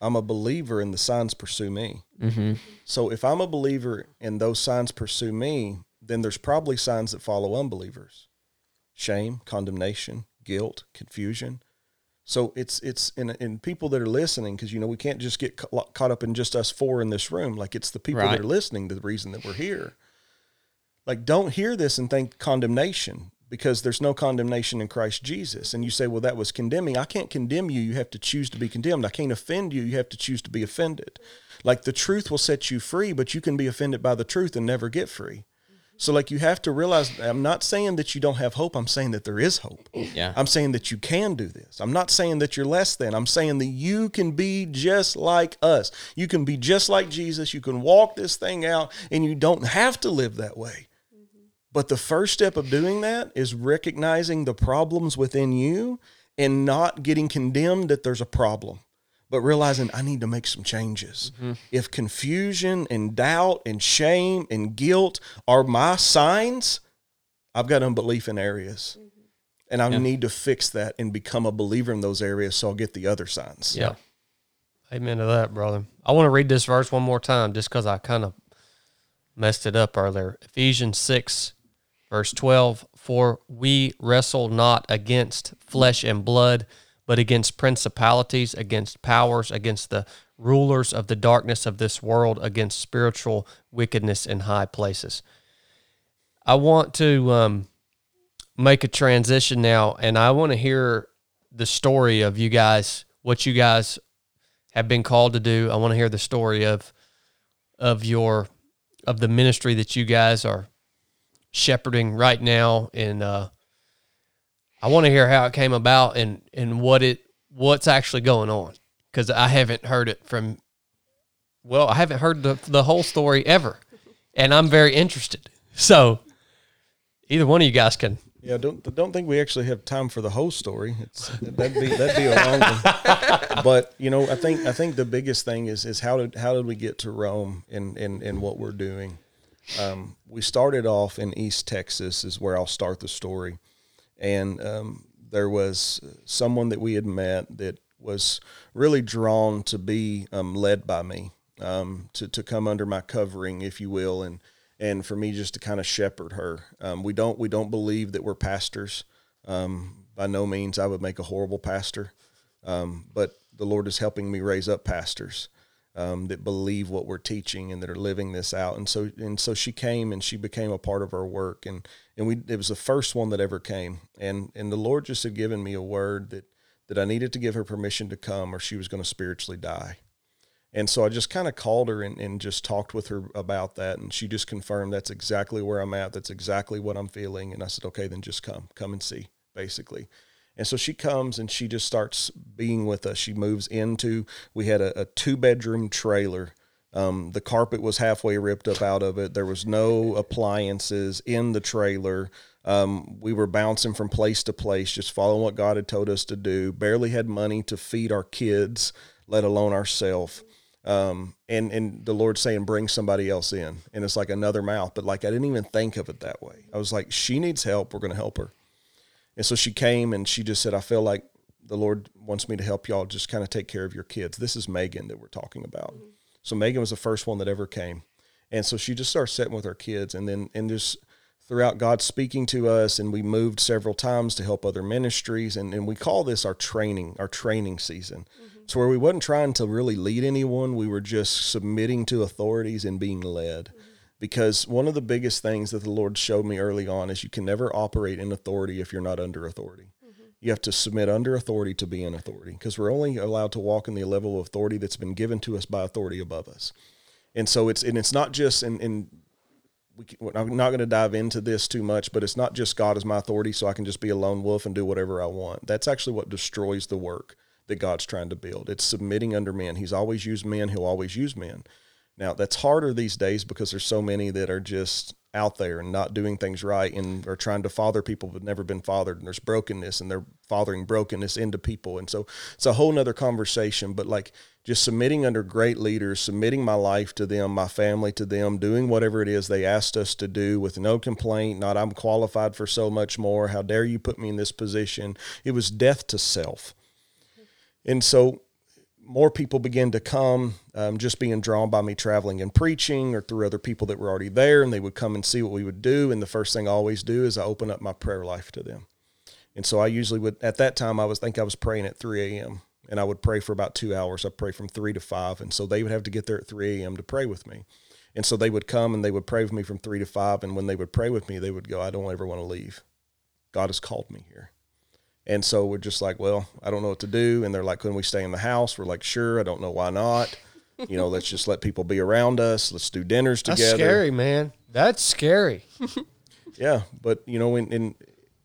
I'm a believer, and the signs pursue me. Mm-hmm. So if I'm a believer and those signs pursue me, then there's probably signs that follow unbelievers: shame, condemnation, guilt, confusion. So it's it's in in people that are listening because you know we can't just get ca- caught up in just us four in this room. Like it's the people Right. that are listening to the reason that we're here. Like don't hear this and think condemnation because there's no condemnation in Christ Jesus. And you say, well, that was condemning. I can't condemn you. You have to choose to be condemned. I can't offend you. You have to choose to be offended. Like the truth will set you free, but you can be offended by the truth and never get free. So like you have to realize I'm not saying that you don't have hope. I'm saying that there is hope. Yeah. I'm saying that you can do this. I'm not saying that you're less than. I'm saying that you can be just like us. You can be just like Jesus. You can walk this thing out and you don't have to live that way. But the first step of doing that is recognizing the problems within you and not getting condemned that there's a problem, but realizing I need to make some changes. Mm-hmm. If confusion and doubt and shame and guilt are my signs, I've got unbelief in areas. Mm-hmm. And I need to fix that and become a believer in those areas so I'll get the other signs. Yeah. Amen to that, brother. I want to read this verse one more time just because I kind of messed it up earlier. Ephesians 6, verse 12 For we wrestle not against flesh and blood, but against principalities, against powers, against the rulers of the darkness of this world, against spiritual wickedness in high places. I want to um, make a transition now, and I want to hear the story of you guys, what you guys have been called to do. I want to hear the story of of your of the ministry that you guys are shepherding right now, and uh, I want to hear how it came about and and what it what's actually going on because I haven't heard it from. Well, I haven't heard the the whole story ever, and I'm very interested. So, either one of you guys can. Yeah, don't don't think we actually have time for the whole story. It's that'd be that'd be a long one. [LAUGHS] But you know, I think I think the biggest thing is is how did how did we get to Rome and and and what we're doing. Um, we started off in East Texas is where I'll start the story, and um, there was someone that we had met that was really drawn to be um, led by me, um, to to come under my covering, if you will, and and for me just to kind of shepherd her. Um, we don't we don't believe that we're pastors. Um, by no means, I would make a horrible pastor, but the Lord is helping me raise up pastors um, that believe what we're teaching and that are living this out. And so and so she came and she became a part of our work. And and we it was the first one that ever came. And and the Lord just had given me a word that that I needed to give her permission to come or she was going to spiritually die. And so I just kind of called her and, and just talked with her about that. And she just confirmed that's exactly where I'm at. That's exactly what I'm feeling. And I said, okay, then just come, come and see, basically. And so she comes and she just starts being with us. She moves into, we had a, a two bedroom trailer. Um, the carpet was halfway ripped up out of it. There was no appliances in the trailer. Um, we were bouncing from place to place, just following what God had told us to do. Barely had money to feed our kids, let alone ourselves um, and and the Lord saying bring somebody else in, and it's like another mouth. But like I didn't even think of it that way. I was like, she needs help. We're going to help her. And so she came and she just said, I feel like the Lord wants me to help y'all just kind of take care of your kids. This is Megan that we're talking about. Mm-hmm. So Megan was the first one that ever came, and so she just started sitting with her kids, and then and just throughout God speaking to us, and we moved several times to help other ministries, and, and we call this our training, our training season. Mm-hmm. So where we wasn't trying to really lead anyone, we were just submitting to authorities and being led. Because one of the biggest things that the Lord showed me early on is you can never operate in authority if you're not under authority. Mm-hmm. You have to submit under authority to be in authority because we're only allowed to walk in the level of authority that's been given to us by authority above us. And so it's and it's not just in, in we can, I'm not going to dive into this too much, but it's not just God as my authority, so I can just be a lone wolf and do whatever I want. That's actually what destroys the work that God's trying to build. It's submitting under men. He's always used men. He'll always use men. Now that's harder these days because there's so many that are just out there and not doing things right and are trying to father people who've never been fathered. And there's brokenness and they're fathering brokenness into people. And so it's a whole nother conversation but like just submitting under great leaders submitting my life to them my family to them doing whatever it is they asked us to do with no complaint not i'm qualified for so much more. How dare you put me in this position? It was death to self. And so more people began to come, um, just being drawn by me traveling and preaching, or through other people that were already there, and they would come and see what we would do. And the first thing I always do is I open up my prayer life to them. And so I usually would at that time I was think I was praying at 3 a.m. and I would pray for about two hours. I pray from three to five, and so they would have to get there at 3 a.m. to pray with me. And so they would come and they would pray with me from three to five. And when they would pray with me, they would go, "I don't ever want to leave. God has called me here." And so we're just like, well, I don't know what to do. And they're like, couldn't we stay in the house? We're like, sure. I don't know why not. You know, let's just let people be around us. Let's do dinners together. That's scary, man. That's scary. [LAUGHS] Yeah, but you know, in, in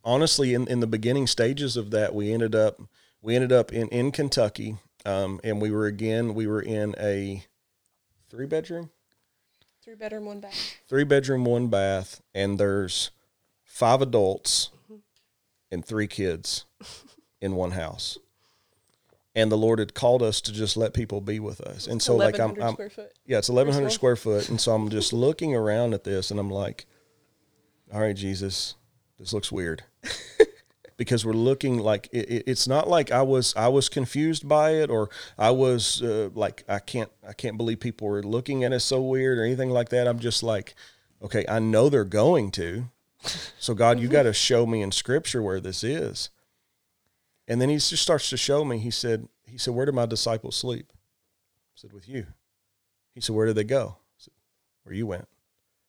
honestly, in, in the beginning stages of that, we ended up we ended up in in Kentucky, um, and we were again we were in a three bedroom, Three bedroom, one bath. three bedroom, one bath, and there's five adults and three kids in one house. And the Lord had called us to just let people be with us. And so, like, I'm, I'm square foot. yeah, it's 1,100 square foot. And so I'm just looking around at this and I'm like, all right, Jesus, this looks weird. [LAUGHS] because we're looking like it, it- it's not like I was I was confused by it or I was uh, like I can't I can't believe people were looking at us so weird or anything like that. I'm just like, okay, I know they're going to. So God, you got to show me in scripture where this is. And then he just starts to show me. He said, he said, where do my disciples sleep? I said, with you. He said, where did they go? I said, where you went.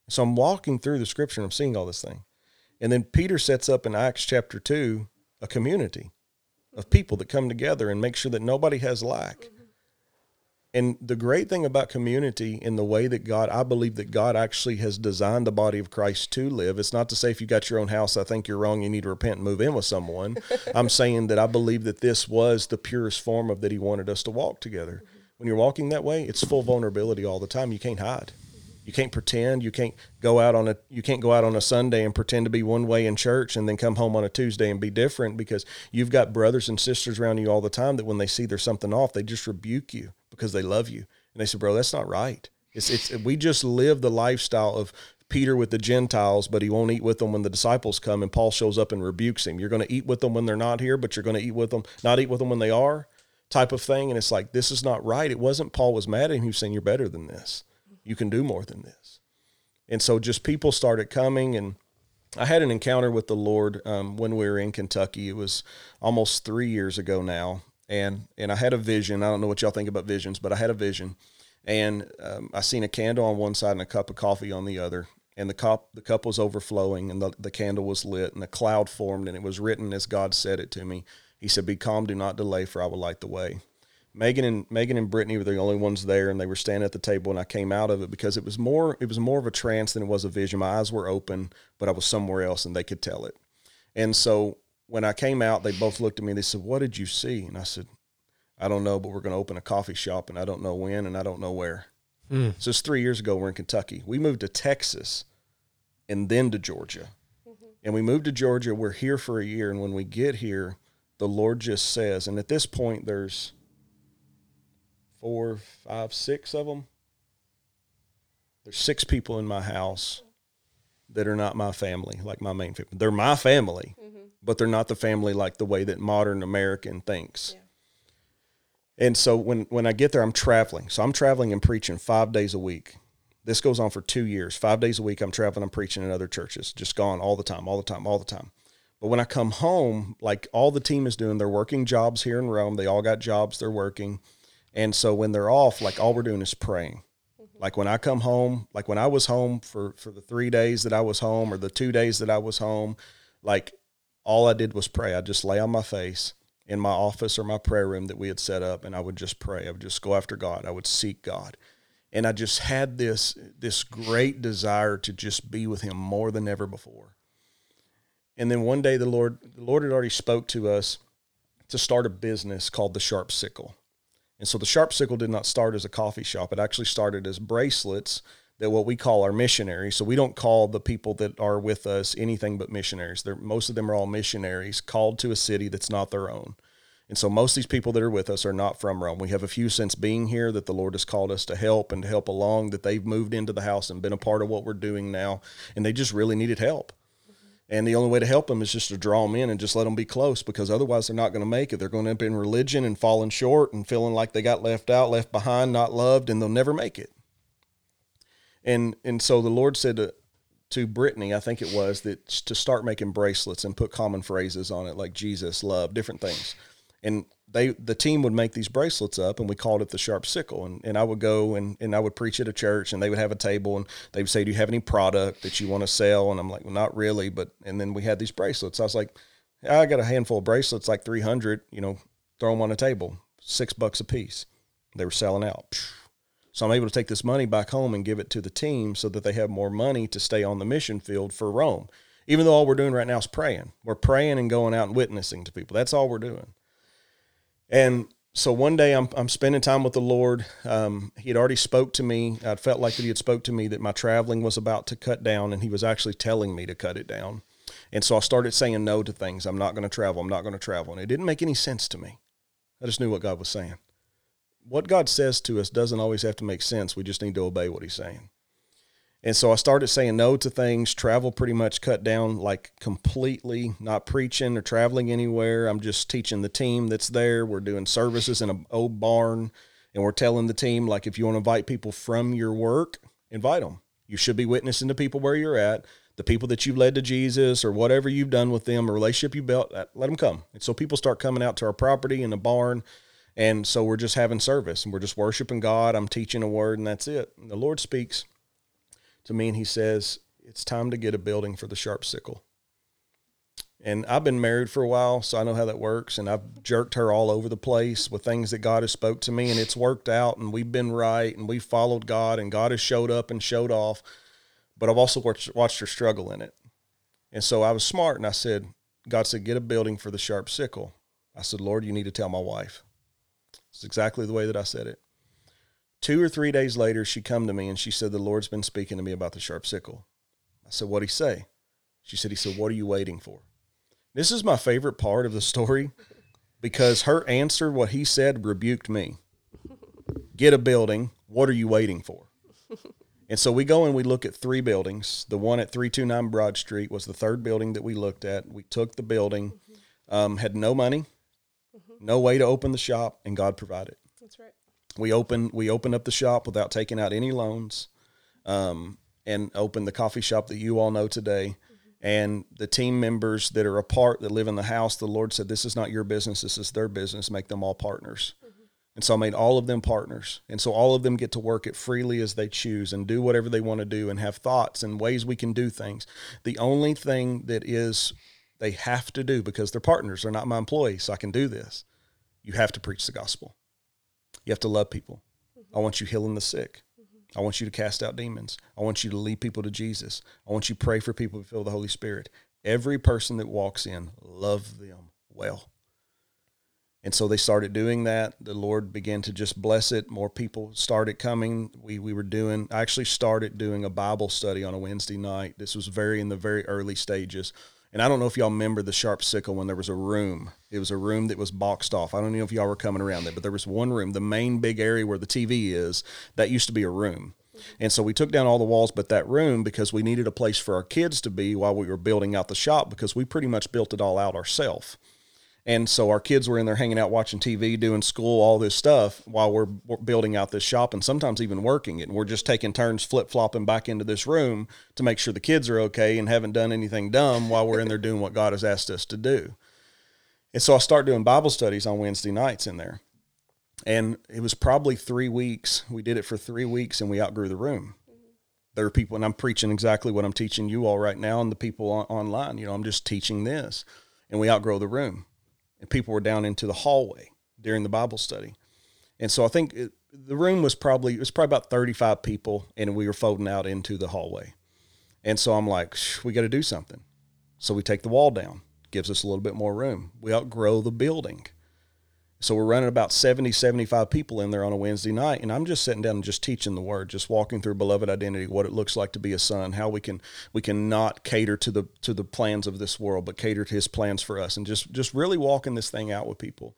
So I'm walking through the scripture and I'm seeing all this thing. And then Peter sets up in Acts chapter 2 a community of people that come together and make sure that nobody has lack. And the great thing about community in the way that God, I believe that God actually has designed the body of Christ to live. It's not to say if you got your own house, I think you're wrong. You need to repent and move in with someone. [LAUGHS] I'm saying that I believe that this was the purest form of that He wanted us to walk together. When you're walking that way, it's full vulnerability all the time. You can't hide. You can't pretend. You can't go out on a you can't go out on a Sunday and pretend to be one way in church and then come home on a Tuesday and be different because you've got brothers and sisters around you all the time that when they see there's something off, they just rebuke you because they love you. And they said, "Bro, that's not right." It's it's we just live the lifestyle of Peter with the Gentiles, but he won't eat with them when the disciples come and Paul shows up and rebukes him. You're going to eat with them when they're not here, but you're going to eat with them, not eat with them when they are, type of thing. And it's like this is not right. It wasn't Paul was mad at him. He was saying you're better than this. You can do more than this. And so just people started coming and I had an encounter with the Lord um, when we were in Kentucky. It was almost three years ago now, and and I had a vision. I don't know what y'all think about visions, but I had a vision, and um, I seen a candle on one side and a cup of coffee on the other, and the cup the cup was overflowing, and the the candle was lit, and a cloud formed, and it was written as God said it to me. He said, "Be calm, do not delay, for I will light the way." Megan and Megan and Brittany were the only ones there, and they were standing at the table. And I came out of it because it was more it was more of a trance than it was a vision. My eyes were open, but I was somewhere else, and they could tell it. And so when I came out, they both looked at me. and They said, "What did you see?" And I said, "I don't know, but we're going to open a coffee shop, and I don't know when, and I don't know where." Hmm. So it's three years ago. We're in Kentucky. We moved to Texas, and then to Georgia. Mm-hmm. And we moved to Georgia. We're here for a year, and when we get here, the Lord just says, and at this point, there's four, five, six of them. There's six people in my house that are not my family, like my main family. They're my family, mm-hmm. but they're not the family like the way that modern American thinks. And so when when I get there, I'm traveling. So I'm traveling and preaching five days a week. This goes on for two years. Five days a week, I'm traveling. I'm preaching in other churches, just gone all the time, all the time, all the time. But when I come home, like all the team is doing, they're working jobs here in Rome. They all got jobs they're working. And so when they're off, like all we're doing is praying. Like when I come home, like when I was home for for the 3 days that I was home or the 2 days that I was home, like all I did was pray. I'd just lay on my face in my office or my prayer room that we had set up and I would just pray. I would just go after God. I would seek God. And I just had this this great desire to just be with him more than ever before. And then one day the Lord the Lord had already spoke to us to start a business called the Sharp Sickle. And so the Sharp Sickle did not start as a coffee shop. It actually started as bracelets that what we call our missionaries. So we don't call the people that are with us anything but missionaries. They're, most of them are all missionaries called to a city that's not their own. And so most of these people that are with us are not from Rome. We have a few since being here that the Lord has called us to help and to help along, that they've moved into the house and been a part of what we're doing now. And they just really needed help. And the only way to help them is just to draw them in and just let them be close because otherwise they're not going to make it. They're going to end up in religion and falling short and feeling like they got left out, left behind, not loved, and they'll never make it. And and so the Lord said to, to Brittany, I think it was, that to start making bracelets and put common phrases on it like Jesus, love, different things and they the team would make these bracelets up and we called it the sharp sickle. And, and i would go and, and i would preach at a church and they would have a table and they would say do you have any product that you want to sell? And i'm like well not really. But and then we had these bracelets. I was like i got a handful of bracelets like 300 you know throw them on a table six bucks a piece. They were selling out. [SNIFFS] So i'm able to take this money back home and give it to the team so that they have more money to stay on the mission field for rome. Even though all we're doing right now is praying. We're praying and going out and witnessing to people. That's all we're doing and so one day I'm, I'm spending time with the Lord. Um, he had already spoke to me. I felt like that he had spoke to me that my traveling was about to cut down and he was actually telling me to cut it down. And so I started saying no to things. I'm not going to travel. I'm not going to travel. And it didn't make any sense to me. I just knew what God was saying. What God says to us doesn't always have to make sense. We just need to obey what he's saying. And so I started saying no to things. Travel pretty much cut down like completely, not preaching or traveling anywhere. I'm just teaching the team that's there. We're doing services in an old barn. And we're telling the team, like, if you want to invite people from your work, invite them. You should be witnessing to people where you're at, the people that you've led to Jesus or whatever you've done with them, a relationship you built, let them come. And so people start coming out to our property in the barn. And so we're just having service and we're just worshiping God. I'm teaching a word and that's it. And the Lord speaks to me and he says, It's time to get a building for the sharp sickle. And I've been married for a while, so I know how that works. And I've jerked her all over the place with things that God has spoke to me, and it's worked out. And we've been right, and we followed God, and God has showed up and showed off. But I've also watched, watched her struggle in it. And so I was smart, and I said, God said, get a building for the sharp sickle. I said, Lord, you need to tell my wife. It's exactly the way that I said it. Two or three days later, she come to me and she said, The Lord's been speaking to me about the sharp sickle. I said, What'd he say? She said, He said, What are you waiting for? This is my favorite part of the story because her answer, what he said, rebuked me. Get a building. What are you waiting for? And so we go and we look at three buildings. The one at 329 Broad Street was the third building that we looked at. We took the building, um, had no money, no way to open the shop, and God provided. We opened we opened up the shop without taking out any loans, um, and opened the coffee shop that you all know today. And the team members that are apart that live in the house, the Lord said, "This is not your business. This is their business. Make them all partners." And so I made all of them partners. And so all of them get to work it freely as they choose and do whatever they want to do and have thoughts and ways we can do things. The only thing that is they have to do because they're partners, they're not my employees, so I can do this. You have to preach the gospel. You have to love people. I want you healing the sick. I want you to cast out demons. I want you to lead people to Jesus. I want you to pray for people to feel the Holy Spirit. Every person that walks in, love them well. And so they started doing that. The Lord began to just bless it. More people started coming. We we were doing I actually started doing a Bible study on a Wednesday night. This was very in the very early stages. And I don't know if y'all remember the sharp sickle when there was a room. It was a room that was boxed off. I don't know if y'all were coming around there, but there was one room, the main big area where the TV is, that used to be a room. And so we took down all the walls but that room because we needed a place for our kids to be while we were building out the shop because we pretty much built it all out ourselves. And so our kids were in there hanging out, watching TV, doing school, all this stuff while we're, building out this shop and sometimes even working it. And we're just taking turns flip flopping back into this room to make sure the kids are okay and haven't done anything dumb while we're in there doing what God has asked us to do. And so I start doing Bible studies on Wednesday nights in there. And it was probably three weeks. We did it for three weeks and we outgrew the room. There are people, and I'm preaching exactly what I'm teaching you all right now and the people on, online. You know, I'm just teaching this. And we outgrow the room and people were down into the hallway during the Bible study. And so I think it, the room was probably it was probably about 35 people and we were folding out into the hallway. And so I'm like, we got to do something. So we take the wall down, gives us a little bit more room. We outgrow the building. So we're running about 70, 75 people in there on a Wednesday night. And I'm just sitting down and just teaching the word, just walking through beloved identity, what it looks like to be a son, how we can we can not cater to the to the plans of this world, but cater to his plans for us. And just just really walking this thing out with people.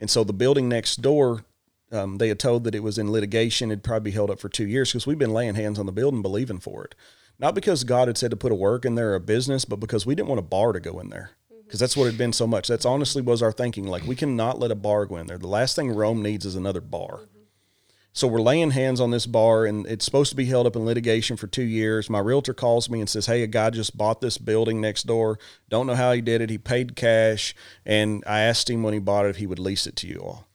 And so the building next door, um, they had told that it was in litigation. It'd probably be held up for two years because we've been laying hands on the building, believing for it. Not because God had said to put a work in there, a business, but because we didn't want a bar to go in there because that's what had been so much. That's honestly was our thinking. Like we cannot let a bar go in there. The last thing Rome needs is another bar. So we're laying hands on this bar, and it's supposed to be held up in litigation for two years. My realtor calls me and says, "Hey, a guy just bought this building next door. Don't know how he did it. He paid cash, and I asked him when he bought it if he would lease it to you all,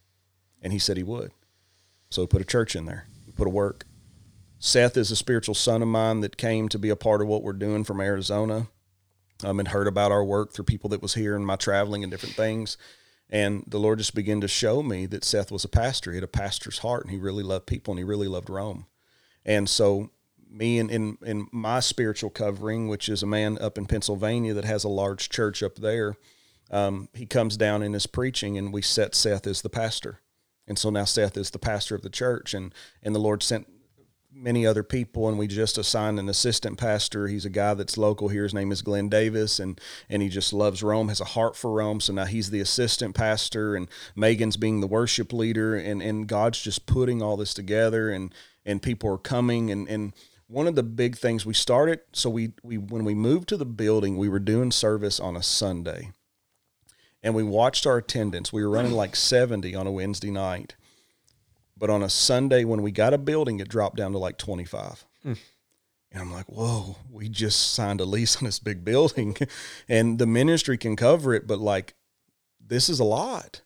and he said he would. So we put a church in there. We put a work. Seth is a spiritual son of mine that came to be a part of what we're doing from Arizona um, and heard about our work through people that was here and my traveling and different things. And the Lord just began to show me that Seth was a pastor. He had a pastor's heart and he really loved people and he really loved Rome. And so me in, in, in my spiritual covering, which is a man up in Pennsylvania that has a large church up there, um, he comes down in his preaching and we set Seth as the pastor. And so now Seth is the pastor of the church and, and the Lord sent many other people and we just assigned an assistant pastor. He's a guy that's local here. His name is glenn davis and and he just loves rome has a heart for rome. So now he's the assistant pastor and megan's being the worship leader and and god's just putting all this together and and people are coming. And and one of the big things we started so we we when we moved to the building we were doing service on a sunday. And we watched our attendance. We were running like 70 on a wednesday night but on a Sunday, when we got a building, it dropped down to like 25. Hmm. And I'm like, whoa, we just signed a lease on this big building [LAUGHS] and the ministry can cover it, but like, this is a lot.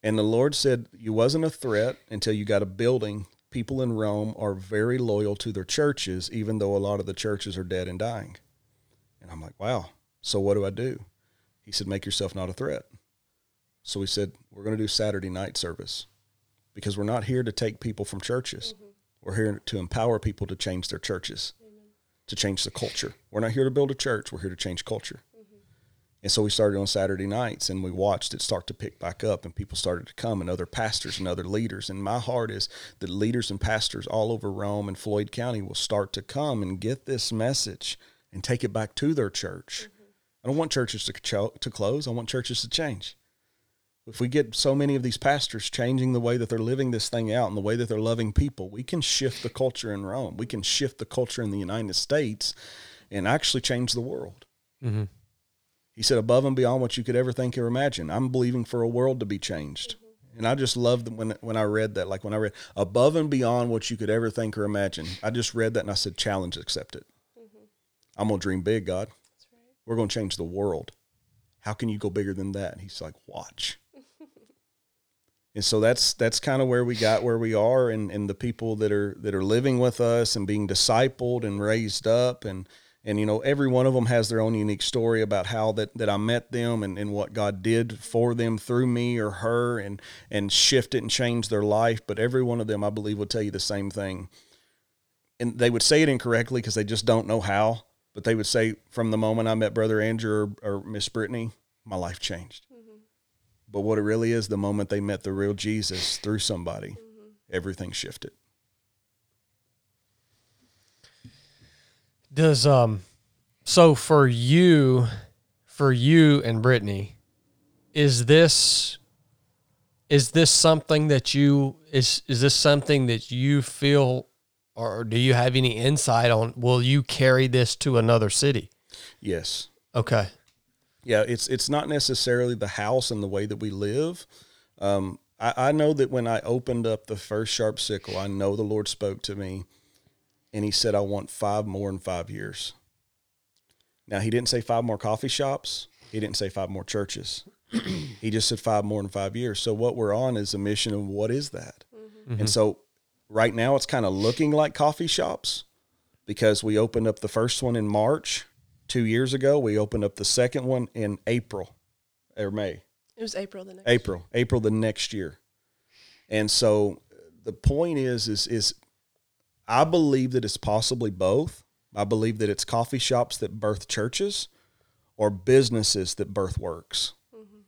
And the Lord said, you wasn't a threat until you got a building. People in Rome are very loyal to their churches, even though a lot of the churches are dead and dying. And I'm like, wow. So what do I do? He said, make yourself not a threat. So we said, we're going to do Saturday night service because we're not here to take people from churches. Mm-hmm. We're here to empower people to change their churches, Amen. to change the culture. We're not here to build a church. We're here to change culture. Mm-hmm. And so we started on Saturday nights and we watched it start to pick back up and people started to come and other pastors and other leaders. And my heart is that leaders and pastors all over Rome and Floyd County will start to come and get this message and take it back to their church. Mm-hmm. I don't want churches to, to close. I want churches to change if we get so many of these pastors changing the way that they're living this thing out and the way that they're loving people, we can shift the culture in Rome. We can shift the culture in the United States and actually change the world. Mm-hmm. He said, above and beyond what you could ever think or imagine. I'm believing for a world to be changed. Mm-hmm. And I just loved when when I read that, like when I read above and beyond what you could ever think or imagine. I just read that and I said, challenge accepted. Mm-hmm. I'm gonna dream big, God. Right. We're gonna change the world. How can you go bigger than that? And he's like, watch and so that's that's kind of where we got where we are and, and the people that are that are living with us and being discipled and raised up and and you know every one of them has their own unique story about how that, that i met them and, and what god did for them through me or her and and shifted and changed their life. But every one of them i believe will tell you the same thing. And they would say it incorrectly because they just don't know how but they would say from the moment i met brother andrew or, or miss brittany my life changed but what it really is, the moment they met the real Jesus through somebody, mm-hmm. everything shifted. Does um so for you for you and Brittany, is this is this something that you is is this something that you feel or do you have any insight on will you carry this to another city? Yes. Okay yeah, it's it's not necessarily the house and the way that we live. Um, I, I know that when I opened up the first sharp sickle, I know the Lord spoke to me, and He said, "I want five more in five years." Now He didn't say five more coffee shops. He didn't say five more churches. [CLEARS THROAT] he just said five more in five years. So what we're on is a mission of what is that? Mm-hmm. And so right now it's kind of looking like coffee shops because we opened up the first one in March two years ago. We opened up the second one in April or May. It was April the next April, year. April the next year. And so the point is, is, is I believe that it's possibly both. I believe that it's coffee shops that birth churches or businesses that birth works. Mm-hmm.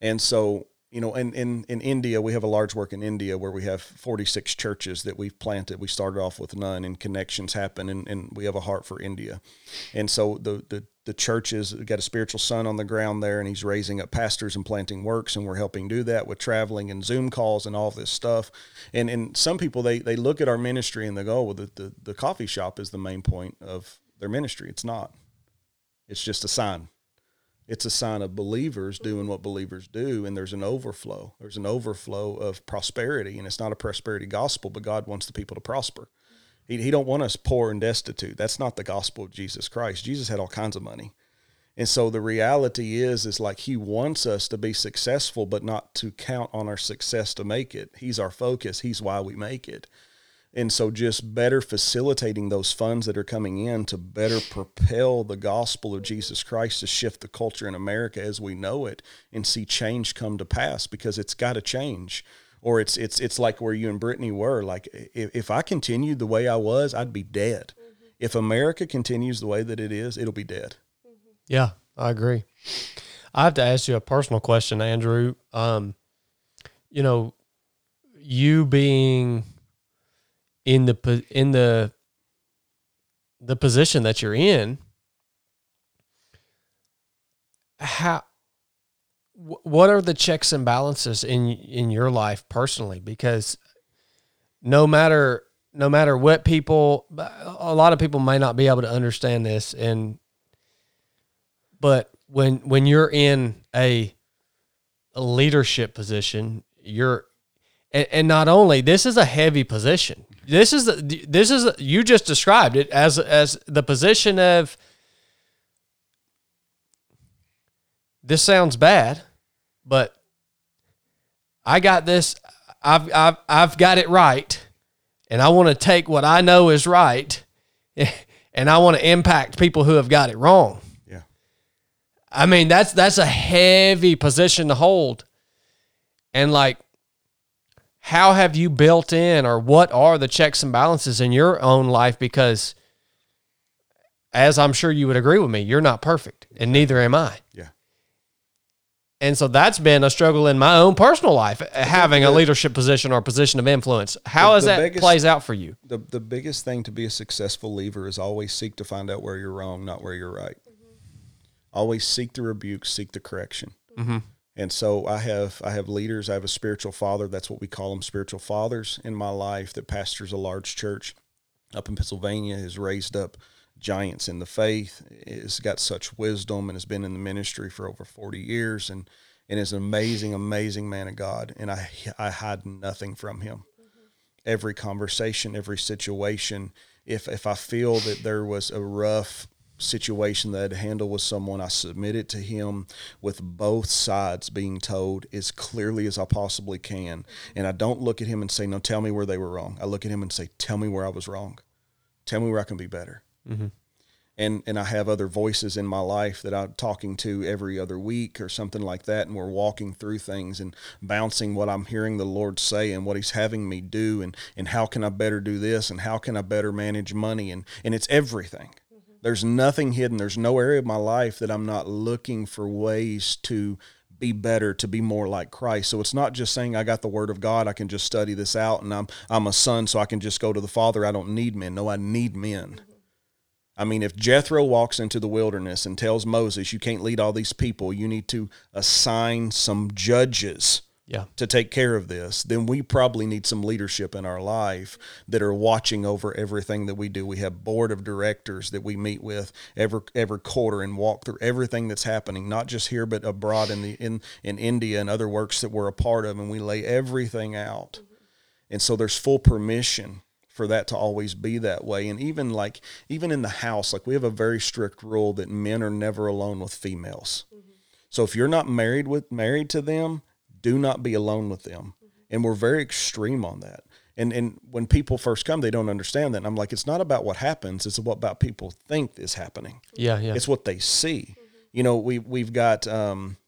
And so you know, in, in, in India, we have a large work in India where we have 46 churches that we've planted. We started off with none and connections happen and, and we have a heart for India. And so the, the, the churches got a spiritual son on the ground there and he's raising up pastors and planting works and we're helping do that with traveling and Zoom calls and all this stuff. And, and some people, they, they look at our ministry and they go, well, the, the, the coffee shop is the main point of their ministry. It's not, it's just a sign it's a sign of believers doing what believers do and there's an overflow. There's an overflow of prosperity and it's not a prosperity gospel but god wants the people to prosper. He, he don't want us poor and destitute. That's not the gospel of jesus christ. Jesus had all kinds of money. And so the reality is is like he wants us to be successful but not to count on our success to make it. He's our focus. He's why we make it and so, just better facilitating those funds that are coming in to better propel the gospel of Jesus Christ to shift the culture in America as we know it and see change come to pass because it's got to change. Or it's it's it's like where you and Brittany were. Like if, if I continued the way I was, I'd be dead. Mm-hmm. If America continues the way that it is, it'll be dead. Yeah, I agree. I have to ask you a personal question, Andrew. Um, you know, you being in the in the the position that you're in how what are the checks and balances in in your life personally? Because no matter no matter what people a lot of people may not be able to understand this and but when when you're in a, a leadership position you're and, and not only this is a heavy position this is this is you just described it as as the position of this sounds bad, but I got this. I've I've I've got it right, and I want to take what I know is right, [LAUGHS] and I want to impact people who have got it wrong. Yeah, I mean that's that's a heavy position to hold, and like how have you built in or what are the checks and balances in your own life because as I'm sure you would agree with me, you're not perfect and neither am I. Yeah. And so that's been a struggle in my own personal life, having a leadership position or a position of influence. How has that biggest, plays out for you? The the biggest thing to be a successful leader is always seek to find out where you're wrong, not where you're right. Mm-hmm. Always seek the rebuke, seek the correction. Mm-hmm. And so I have I have leaders. I have a spiritual father. That's what we call them, spiritual fathers in my life that pastors a large church up in Pennsylvania. Has raised up giants in the faith. Has got such wisdom and has been in the ministry for over forty years and and is an amazing, amazing man of God. And I I hide nothing from him. Mm-hmm. Every conversation, every situation. If if I feel that there was a rough situation that I had to handle with someone, I submit it to him with both sides being told as clearly as I possibly can. And I don't look at him and say, No, tell me where they were wrong. I look at him and say, Tell me where I was wrong. Tell me where I can be better. Mm-hmm. And, and I have other voices in my life that I'm talking to every other week or something like that. And we're walking through things and bouncing what I'm hearing the Lord say and what He's having me do and, and how can I better do this and how can I better manage money. And, and it's everything there's nothing hidden. There's no area of my life that I'm not looking for ways to be better, to be more like Christ. So it's not just saying I got the word of God, I can just study this out and I'm I'm a son so I can just go to the Father. I don't need men. No, I need men. I mean, if Jethro walks into the wilderness and tells Moses, you can't lead all these people, you need to assign some judges yeah. to take care of this, then we probably need some leadership in our life that are watching over everything that we do. We have board of directors that we meet with every every quarter and walk through everything that's happening, not just here but abroad in the in in India and other works that we're a part of, and we lay everything out. Mm-hmm. And so there's full permission for that to always be that way. And even like even in the house, like we have a very strict rule that men are never alone with females. Mm-hmm. So if you're not married with married to them, do not be alone with them. And we're very extreme on that. And and when people first come, they don't understand that. And I'm like, it's not about what happens; it's what about people think is happening. Yeah, yeah. It's what they see. You know, we we've got um,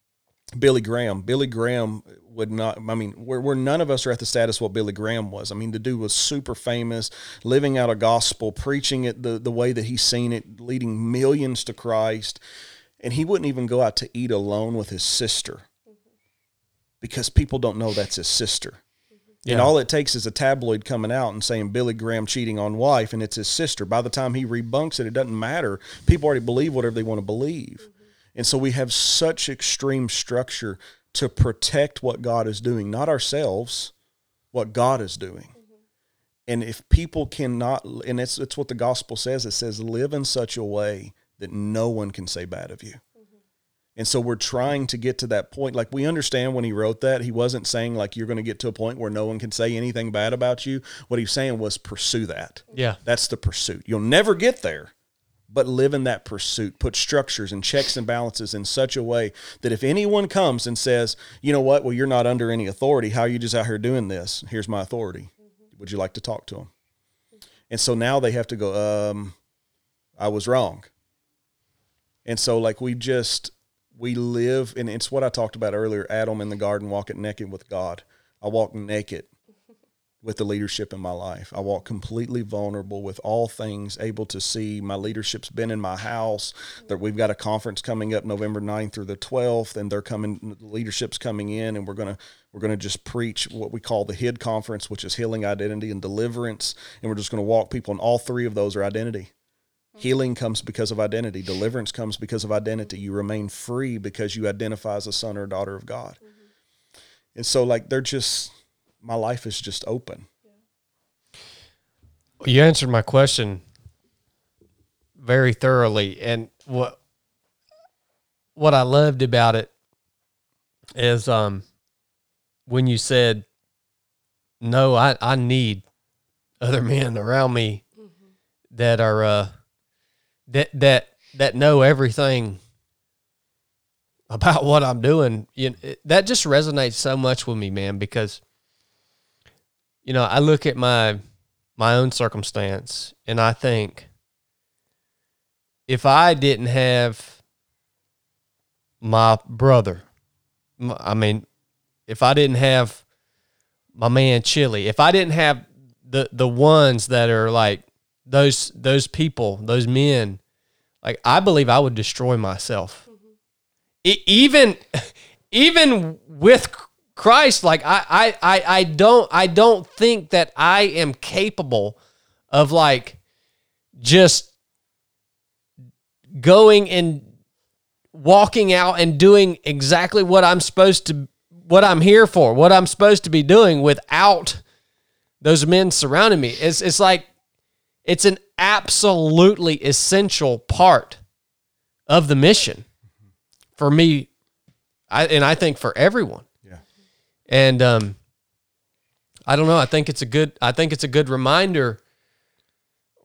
Billy Graham. Billy Graham would not. I mean, we're, we're none of us are at the status what Billy Graham was. I mean, the dude was super famous, living out a gospel, preaching it the the way that he's seen it, leading millions to Christ, and he wouldn't even go out to eat alone with his sister because people don't know that's his sister. And all it takes is a tabloid coming out and saying Billy Graham cheating on wife and it's his sister. By the time he rebunks it, it doesn't matter. People already believe whatever they want to believe. Mm-hmm. And so we have such extreme structure to protect what God is doing, not ourselves, what God is doing. Mm-hmm. And if people cannot, and it's, it's what the gospel says, it says, live in such a way that no one can say bad of you. And so we're trying to get to that point. Like we understand when he wrote that, he wasn't saying like you're going to get to a point where no one can say anything bad about you. What he's saying was pursue that. Yeah. That's the pursuit. You'll never get there, but live in that pursuit. Put structures and checks and balances in such a way that if anyone comes and says, you know what, well, you're not under any authority. How are you just out here doing this? Here's my authority. Would you like to talk to him? And so now they have to go, um, I was wrong. And so like we just we live and it's what I talked about earlier, Adam in the garden walking naked with God. I walk naked with the leadership in my life. I walk completely vulnerable with all things, able to see my leadership's been in my house. That we've got a conference coming up November 9th through the 12th, and they're coming the leadership's coming in and we're gonna we're gonna just preach what we call the HID conference, which is healing, identity, and deliverance. And we're just gonna walk people, and all three of those are identity. Healing comes because of identity. Deliverance comes because of identity. You remain free because you identify as a son or daughter of God. And so, like, they're just, my life is just open. You answered my question very thoroughly, and what what I loved about it is um when you said, "No, I I need other men around me that are uh that that that know everything about what I'm doing." You know, it, that just resonates so much with me, man, because you know I look at my my own circumstance and I think if I didn't have my brother, I mean, if I didn't have my man Chili, if I didn't have the the ones that are like those those people, those men, like I believe I would destroy myself. E- even even with Christ, like I, I I I don't I don't think that I am capable of like just going and walking out and doing exactly what I'm supposed to what I'm here for, what I'm supposed to be doing without those men surrounding me. It's it's like it's an absolutely essential part of the mission for me I and I think for everyone. Yeah. And um I don't know, I think it's a good I think it's a good reminder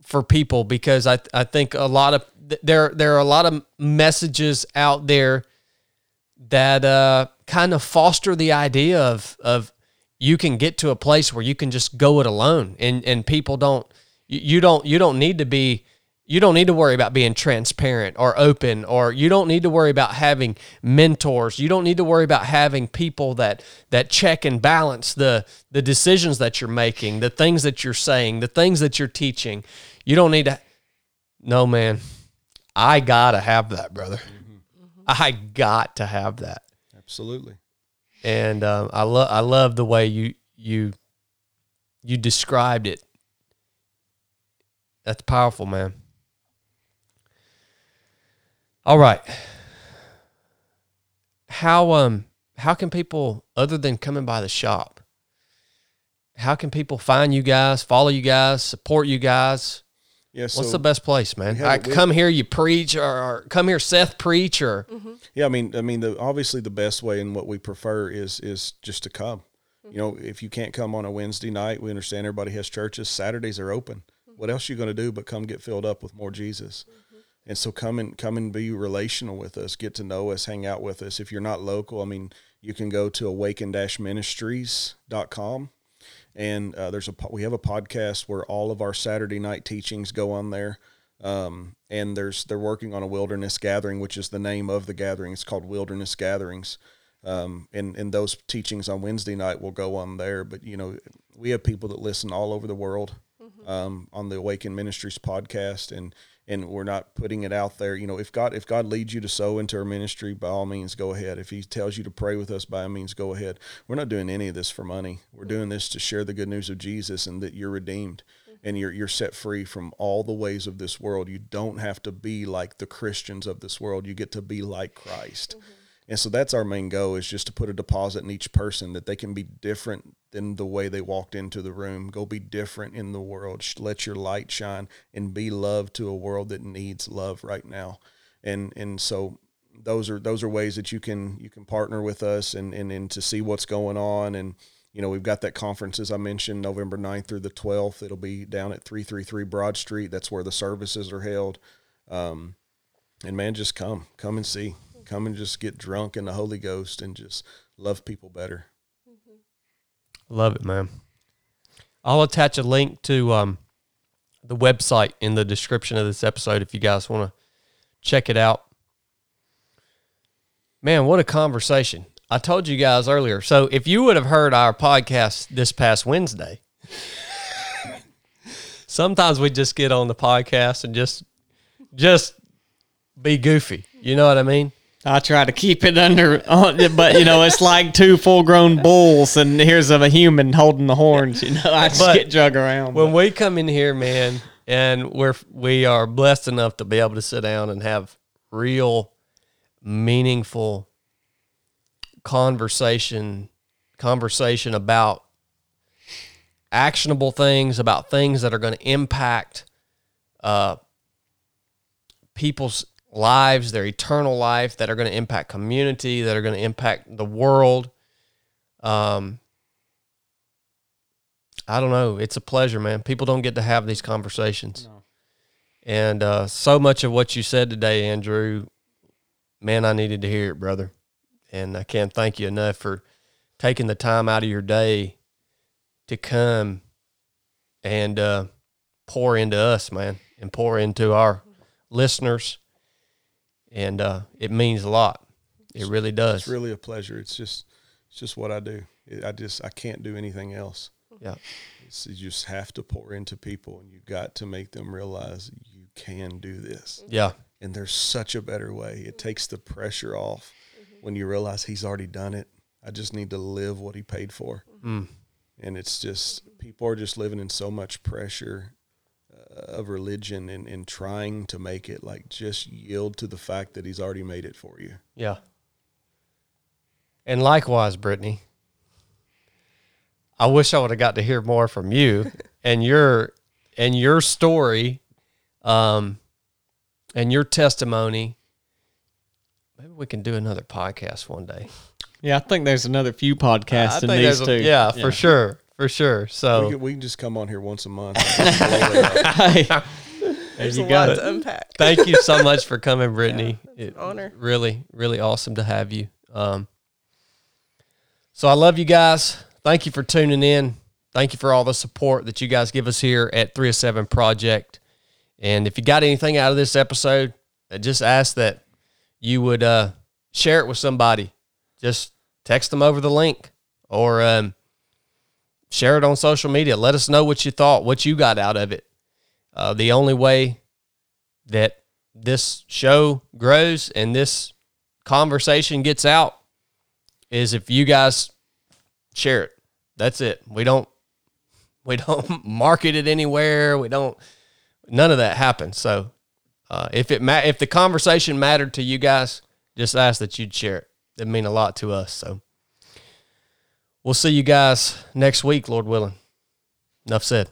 for people because I I think a lot of there there are a lot of messages out there that uh kind of foster the idea of of you can get to a place where you can just go it alone and and people don't you, you don't you don't need to be you don't need to worry about being transparent or open or you don't need to worry about having mentors. You don't need to worry about having people that that check and balance the the decisions that you're making the things that you're saying the things that you're teaching. You don't need to no man. I gotta have that brother. I got to have that. Absolutely. and um, I love I love the way you you you described it. That's powerful, man. All right. How um how can people other than coming by the shop? How can people find you guys, follow you guys, support you guys? Yeah. So, What's the best place, man? I we- come here, you preach, or, or come here, Seth preach, or yeah, I mean, I mean, the, obviously the best way and what we prefer is, is just to come. Mm-hmm. You know, if you can't come on a Wednesday night, we understand everybody has churches. Saturdays are open. What else are you going to do but come get filled up with more Jesus? Mm-hmm. And so come and come and be relational with us, get to know us, hang out with us. If you're not local, I mean, you can go to awaken-ministries.com and uh, there's a we have a podcast where all of our Saturday night teachings go on there. Um, and there's they're working on a wilderness gathering, which is the name of the gathering. It's called Wilderness Gatherings. Um, and and those teachings on Wednesday night will go on there. But you know, we have people that listen all over the world um, on the Awaken Ministries podcast, and and we're not putting it out there. You know, if God if God leads you to sow into our ministry, by all means, go ahead. If He tells you to pray with us, by all means, go ahead. We're not doing any of this for money. We're doing this to share the good news of Jesus and that you're redeemed and you're you're set free from all the ways of this world. You don't have to be like the Christians of this world. You get to be like Christ. Mm-hmm. And so that's our main goal is just to put a deposit in each person that they can be different than the way they walked into the room. Go be different in the world. Let your light shine and be love to a world that needs love right now. And and so those are those are ways that you can you can partner with us and and, and to see what's going on and you know, we've got that conference, as I mentioned, November 9th through the 12th. It'll be down at 333 Broad Street. That's where the services are held. Um, and man, just come, come and see come and just get drunk in the Holy Ghost and just love people better. Love it, man. I'll attach a link to um, the website in the description of this episode if you guys want to check it out. Man, what a conversation. I told you guys earlier. So if you would have heard our podcast this past Wednesday, [LAUGHS] sometimes we just get on the podcast and just just be goofy. You know what I mean? I try to keep it under, but you know, it's like two full-grown bulls, and here's of a human holding the horns. You know, I just but get drug around. When but. we come in here, man, and we're we are blessed enough to be able to sit down and have real, meaningful conversation, conversation about actionable things, about things that are going to impact uh, people's lives, their eternal life that are going to impact community, that are going to impact the world. Um, I don't know. It's a pleasure, man. People don't get to have these conversations. No. And uh, so much of what you said today, Andrew, man, I needed to hear it, brother. And I can't thank you enough for taking the time out of your day to come and uh, pour into us, man, and pour into our listeners and uh, it means a lot. It really does. It's really a pleasure. It's just it's just what I do. It, I just I can't do anything else. Yeah, it's, you just have to pour into people, and you've got to make them realize you can do this. Yeah, and there's such a better way. It takes the pressure off mm-hmm. when you realize He's already done it. I just need to live what He paid for. Mm. And it's just people are just living in so much pressure of religion and, and trying to make it like just yield to the fact that he's already made it for you. Yeah. And likewise, Brittany, I wish I would have got to hear more from you [LAUGHS] and your and your story, um, and your testimony. Maybe we can do another podcast one day. Yeah, I think there's another few podcasts in these two. Yeah, yeah, for sure for sure. So we can, we can just come on here once a month. [LAUGHS] There's you a lot it. to unpack. Thank you so much for coming, [LAUGHS] Brittany. Yeah, it, honor. Really, really awesome to have you. Um, so I love you guys. Thank you for tuning in. Thank you for all the support that you guys give us here at Three of Seven Project. And if you got anything out of this episode, I just ask that you would uh, share it with somebody. Just text them over the link or um, share it on social media. Let us know what you thought, what you got out of it. Uh, the only way that this show grows and this conversation gets out is if you guys share it. That's it. We don't we don't [LAUGHS] market it anywhere. We don't none of that happens. So uh, if it ma- if the conversation mattered to you guys, just ask that you'd share it. It mean a lot to us. So We'll see you guys next week, Lord willing. Enough said.